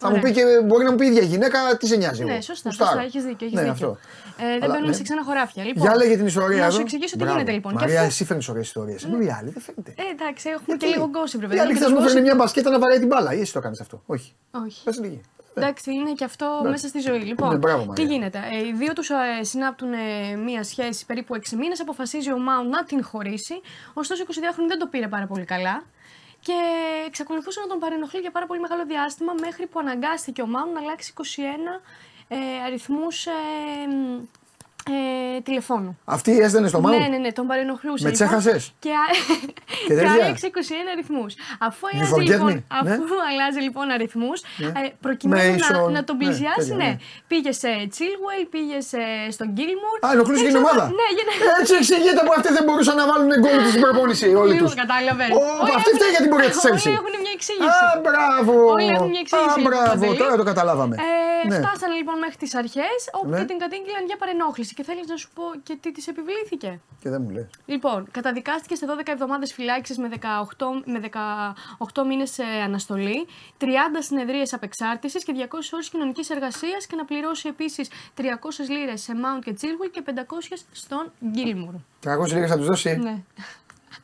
θα Ωραία. μου πει και μπορεί να μου πει η ίδια γυναίκα, τι σε νοιάζει. Ναι, εγώ. σωστά, Γουστάρω. σωστά, έχεις δίκιο. Έχεις Ναι, δίκιο. αυτό. Ε, δεν Αλλά, μπαίνουμε ναι. σε ξένα χωράφια. Λοιπόν, Για λέγε την ιστορία Να εδώ. σου εξηγήσω τι Μπράβο. γίνεται λοιπόν. Και Μαρία, αφού- εσύ φέρνει ωραίε ιστορίες. Ενώ οι άλλοι δεν φαίνεται. Ε, εντάξει, έχουμε και λίγο γκόσυπ, ρε Η παιδί. άλλη και χθες το μου gossip- φέρνει μια μπασκέτα να βαράει την μπάλα. Ή εσύ το κάνεις αυτό. Όχι. Όχι. Πες λίγη. Εντάξει, είναι και αυτό Ναι. μέσα στη ζωή. Λοιπόν, Ναι, μπράβο, τι Μαρία. γίνεται; Ε, οι δύο τους ε, συνάπτουν ε, μία σχέση περίπου 6 μήνες. Αποφασίζει ο Μάουν να την χωρίσει. Ωστόσο, 22χρονη δεν το πήρε πάρα πολύ καλά. Και εξακολουθούσε να τον παρενοχλεί για πάρα πολύ μεγάλο διάστημα μέχρι που αναγκάστηκε ο Μάουν να αλλάξει 21 ε, αριθμούς ε, μ, ε, τηλεφώνου. Αυτή έστελνε στο Μάουντ. Ναι, ναι, ναι, τον παρενοχλούσε. Με λοιπόν, τσέχασες; Και, α- Και και τέτοια; άλλαξε 21 αριθμούς. Αφού You αλλάζει forget λοιπόν, me, αφού (laughs) ναι. αλλάζει, λοιπόν αριθμούς, Ναι. ε, προκειμένου να, Mason, να τον ναι, πλησιάσει, τέτοια, ναι. ναι. Πήγε σε Chilwell, πήγε σε, στον Gilmour. Α, ενοχλούσε και την ομάδα. Ναι, για- Έτσι εξηγείται που αυτοί δεν μπορούσαν να βάλουν γκολ στην προπόνηση όλοι Λίγο τους. κατάλαβες. Αυτή φταίει για την πορεία της Όλοι Chelsea. έχουν μια εξήγηση. Α, μπράβο. Όλοι έχουν μια εξήγηση. Α, μπράβο, Παντελή. τώρα το καταλάβαμε. Ε, Ναι. Φτάσανε λοιπόν μέχρι τις αρχές, όπου Ναι. και την κατήγγειλαν για παρενόχληση. Και θέλεις να σου πω και τι της επιβλήθηκε. Και δεν μου λε. Λοιπόν, καταδικάστηκε σε 12 εβδομάδες φυλάκισης με 18, με 18 μήνες αναστολή, 30 συνεδρίες απεξάρτησης και 200 ώρες κοινωνικής εργασίας και να πληρώσει επίσης 300 λίρες σε Mount και Chilwell και 500 στον Gilmour. 300 λίγε θα τους δώσει; Ναι.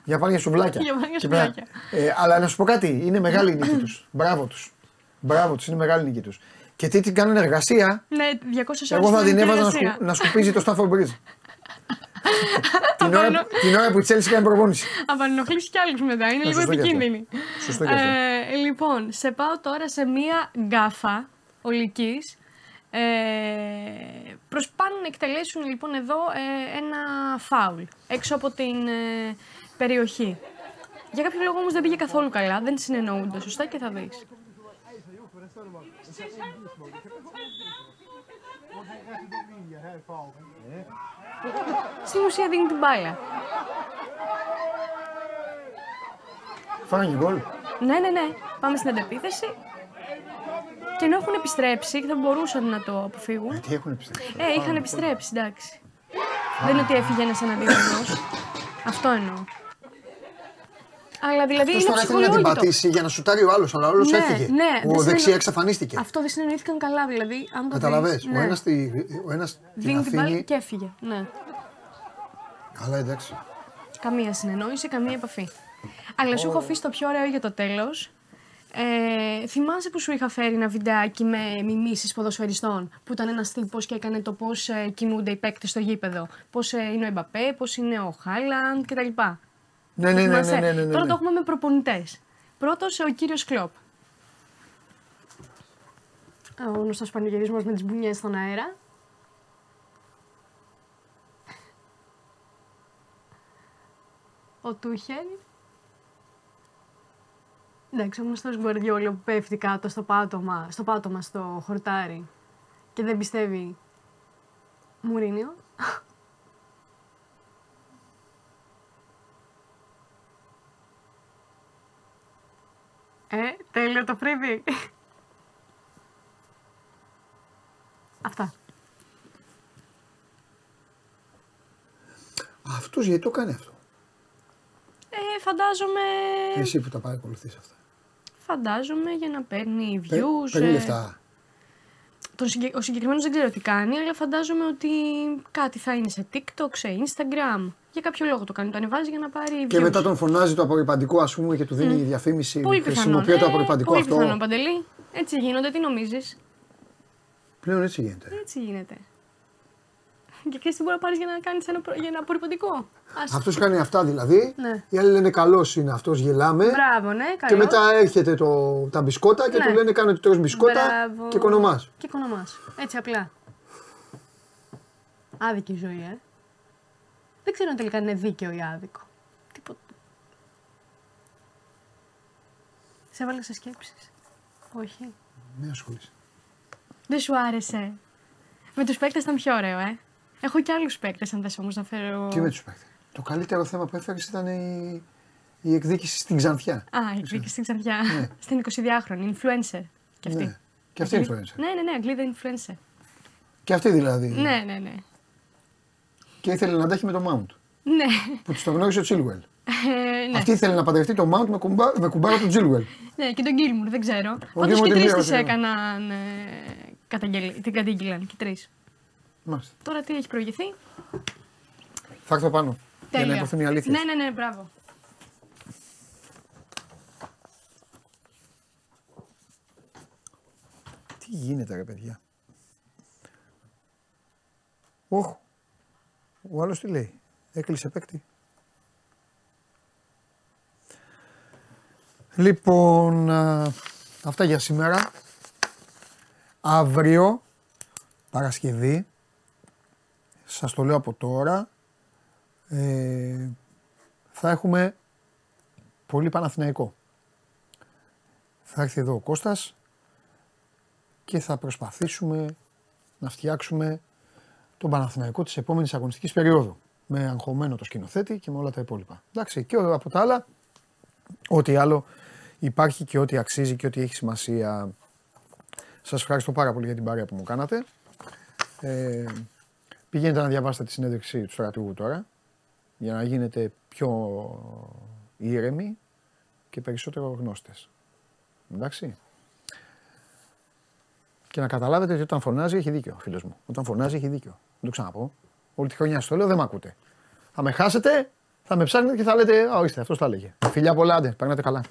Για πάνε για σουβλάκια. Για πάνε για Και πέρα. σουβλάκια. Ε, αλλά να σου πω κάτι, είναι μεγάλη η νίκη τους. Μπράβο τους. Μπράβο τους, είναι μεγάλη η νίκη τους. Και τι την κάνουν εργασία, Ναι, 200 ώρες εγώ θα την κοινωνική έβαζα να, εργασία. σκου, να σκουπίζει το Stafford Bridge. (laughs) την, ώρα, την ώρα που η Chelsea κάνει προπόνηση. Απανενοχλήσει κι άλλους μετά. Είναι Ναι, λίγο σωστό και αυτό. επικίνδυνη. Σωστό και αυτό. Ε, λοιπόν, σε πάω τώρα σε μία γκάφα ολικής. Ε, προσπάνουν να εκτελέσουν λοιπόν εδώ ε, ένα φάουλ έξω από την ε, περιοχή. Για κάποιο λόγο όμως δεν πήγε καθόλου καλά, δεν συνεννοούνται σωστά και θα δεις. Στην ουσία δίνει την μπάλα. Φάγανε γκολ. Ναι, ναι, ναι. Πάμε στην αντεπίθεση. Και ενώ έχουν επιστρέψει και θα μπορούσαν να το αποφύγουν. Τι έχουν επιστρέψει; Ε, είχαν επιστρέψει, εντάξει. Δεν είναι ότι έφυγε ένας αντίδρομο. Αυτό εννοώ. Αλλά δηλαδή Αυτός είναι τώρα ήθελε να την ψυχολόγητο. πατήσει για να σουτάρει ο άλλος, αλλά ο άλλος Ναι, έφυγε. ναι, ο δεν δεξιά συνεννο- εξαφανίστηκε. Αυτό δεν συνεννοήθηκαν καλά, δηλαδή. Αν το Καταλαβέ. δεις, Ο ναι. ένας ο ένας την Δίνει την μπάλα αφήνει. και έφυγε. Ναι. Καλά, εντάξει. Καμία συνεννόηση, καμία επαφή. Αλλά σου έχω αφήσει το πιο ωραίο για το τέλος. Ε, θυμάσαι που σου είχα φέρει ένα βιντεάκι με μιμήσεις ποδοσφαιριστών που ήταν ένας τύπος και έκανε το πώς ε, κινούνται οι παίκτες στο γήπεδο. Πώς ε, είναι ο Εμπαπέ, πώς είναι ο Χάλαντ κτλ. Ναι, ναι, ναι, Τώρα το έχουμε με προπονητές. Πρώτος ο κύριος Κλοπ. Ο γνωστός πανηγυρισμός με τις μπουνιές στον αέρα. Ο Τούχελ. Εντάξει, ο γνωστός Γκουαρδιόλο που πέφτει κάτω στο πάτωμα, στο πάτωμα στο χορτάρι και δεν πιστεύει. Μουρίνιο. Ε, τέλειο το φρύδι. Αυτά. Αυτός γιατί το κάνει αυτό; Ε, φαντάζομαι... Και εσύ που τα παρακολουθείς αυτά. Φαντάζομαι για να παίρνει Παί- views. Παίρνει ε, λεφτά. τον συγκε- Ο συγκεκριμένος δεν ξέρω τι κάνει, αλλά φαντάζομαι ότι κάτι θα είναι σε TikTok, σε Instagram. Για κάποιο λόγο το κάνει. Το ανεβάζει για να πάρει. Και views. μετά τον φωνάζει το απορριπαντικό, ας πούμε, και του δίνει Μμ. διαφήμιση. Πολύ πιθανό. Χρησιμοποιεί το Ε, απορριπαντικό πολύ αυτό. πιθανό, Παντελή. Έτσι γίνονται, τι νομίζεις; Πλέον έτσι γίνεται. Έτσι γίνεται. Και ξέρεις τι μπορεί να πάρεις για να κάνεις ένα, προ- για ένα απορριπαντικό; Ας- Αυτός κάνει αυτά δηλαδή. Ναι. Οι άλλοι λένε καλός είναι αυτός, γελάμε. Μπράβο, ναι, καλός. Και μετά έρχεται το, τα μπισκότα και Ναι. του λένε κάνω ότι τρως μπισκότα Μπράβο. και οικονομάς. Και οικονομά. Έτσι απλά. Άδικη ζωή, ε. Δεν ξέρω αν τελικά είναι δίκαιο ή άδικο. Τίποτα. Σε έβαλα σε σκέψεις; Όχι. Με ασχολείσαι. Δεν σου άρεσε. Με τους παίκτες ήταν πιο ωραίο, ε. Έχω και άλλους παίκτες, αν θες όμως να φέρω... Τι με τους παίχτε. Το καλύτερο θέμα που έφερες ήταν η, η εκδίκηση στην Ξανθιά. Α, η εκδίκηση στην Ξανθιά. Ναι. (laughs) Στην 22χρονη, influencer. Και αυτή. Ναι. Και αυτή Αγγλί- influencer. Ναι, ναι, ναι, Αγγλίδα influencer. Και αυτή δηλαδή. Ναι, ναι, ναι. Και ήθελε να τα έχει με το Mount. Ναι. Που της το γνώρισε ο Τσίλουελ. Ε, ναι. Αυτή ήθελε να παντρευτεί το Mount με, κουμπά, με κουμπάρα του Τσίλουελ. Ναι, και τον Γκίλμουρ, δεν ξέρω. Πάντως Γκίλμουρ και την τρεις πλήρωσε, τη ναι. έκαναν. Ε, καταγγελ- την κατήγγυλαν και τρεις. Μάλιστα. Τώρα τι έχει προηγηθεί; Θα έρθω πάνω. Για να Τέλεια. υποθούν οι αλήθειες. Ναι, ναι, ναι, μπράβο. Τι γίνεται ρε παιδιά. Όχ. Ο άλλος τι λέει; Έκλεισε παίκτη. Λοιπόν, α, αυτά για σήμερα. Αύριο, Παρασκευή, σας το λέω από τώρα, ε, θα έχουμε πολύ Παναθηναϊκό. Θα έρθει εδώ ο Κώστας και θα προσπαθήσουμε να φτιάξουμε τον Παναθηναϊκό της επόμενης αγωνιστικής περίοδου. Με αγχωμένο το σκηνοθέτη και με όλα τα υπόλοιπα. Εντάξει, και από τα άλλα, ό,τι άλλο υπάρχει και ό,τι αξίζει και ό,τι έχει σημασία. Σας ευχαριστώ πάρα πολύ για την παρέα που μου κάνατε. Ε, πηγαίνετε να διαβάσετε τη συνέντευξη του στρατηγού τώρα, για να γίνετε πιο ήρεμοι και περισσότερο γνώστες. Εντάξει. Και να καταλάβετε ότι όταν φωνάζει έχει δίκιο, φίλος μου. Όταν φωνάζει έχει δίκιο. Δεν το ξαναπώ. Όλη τη χρονιά στο λέω, δεν με ακούτε. Θα με χάσετε, θα με ψάχνετε και θα λέτε, Α, ορίστε, αυτός τα έλεγε. Φιλιά πολλά, άντε, περνάτε καλά.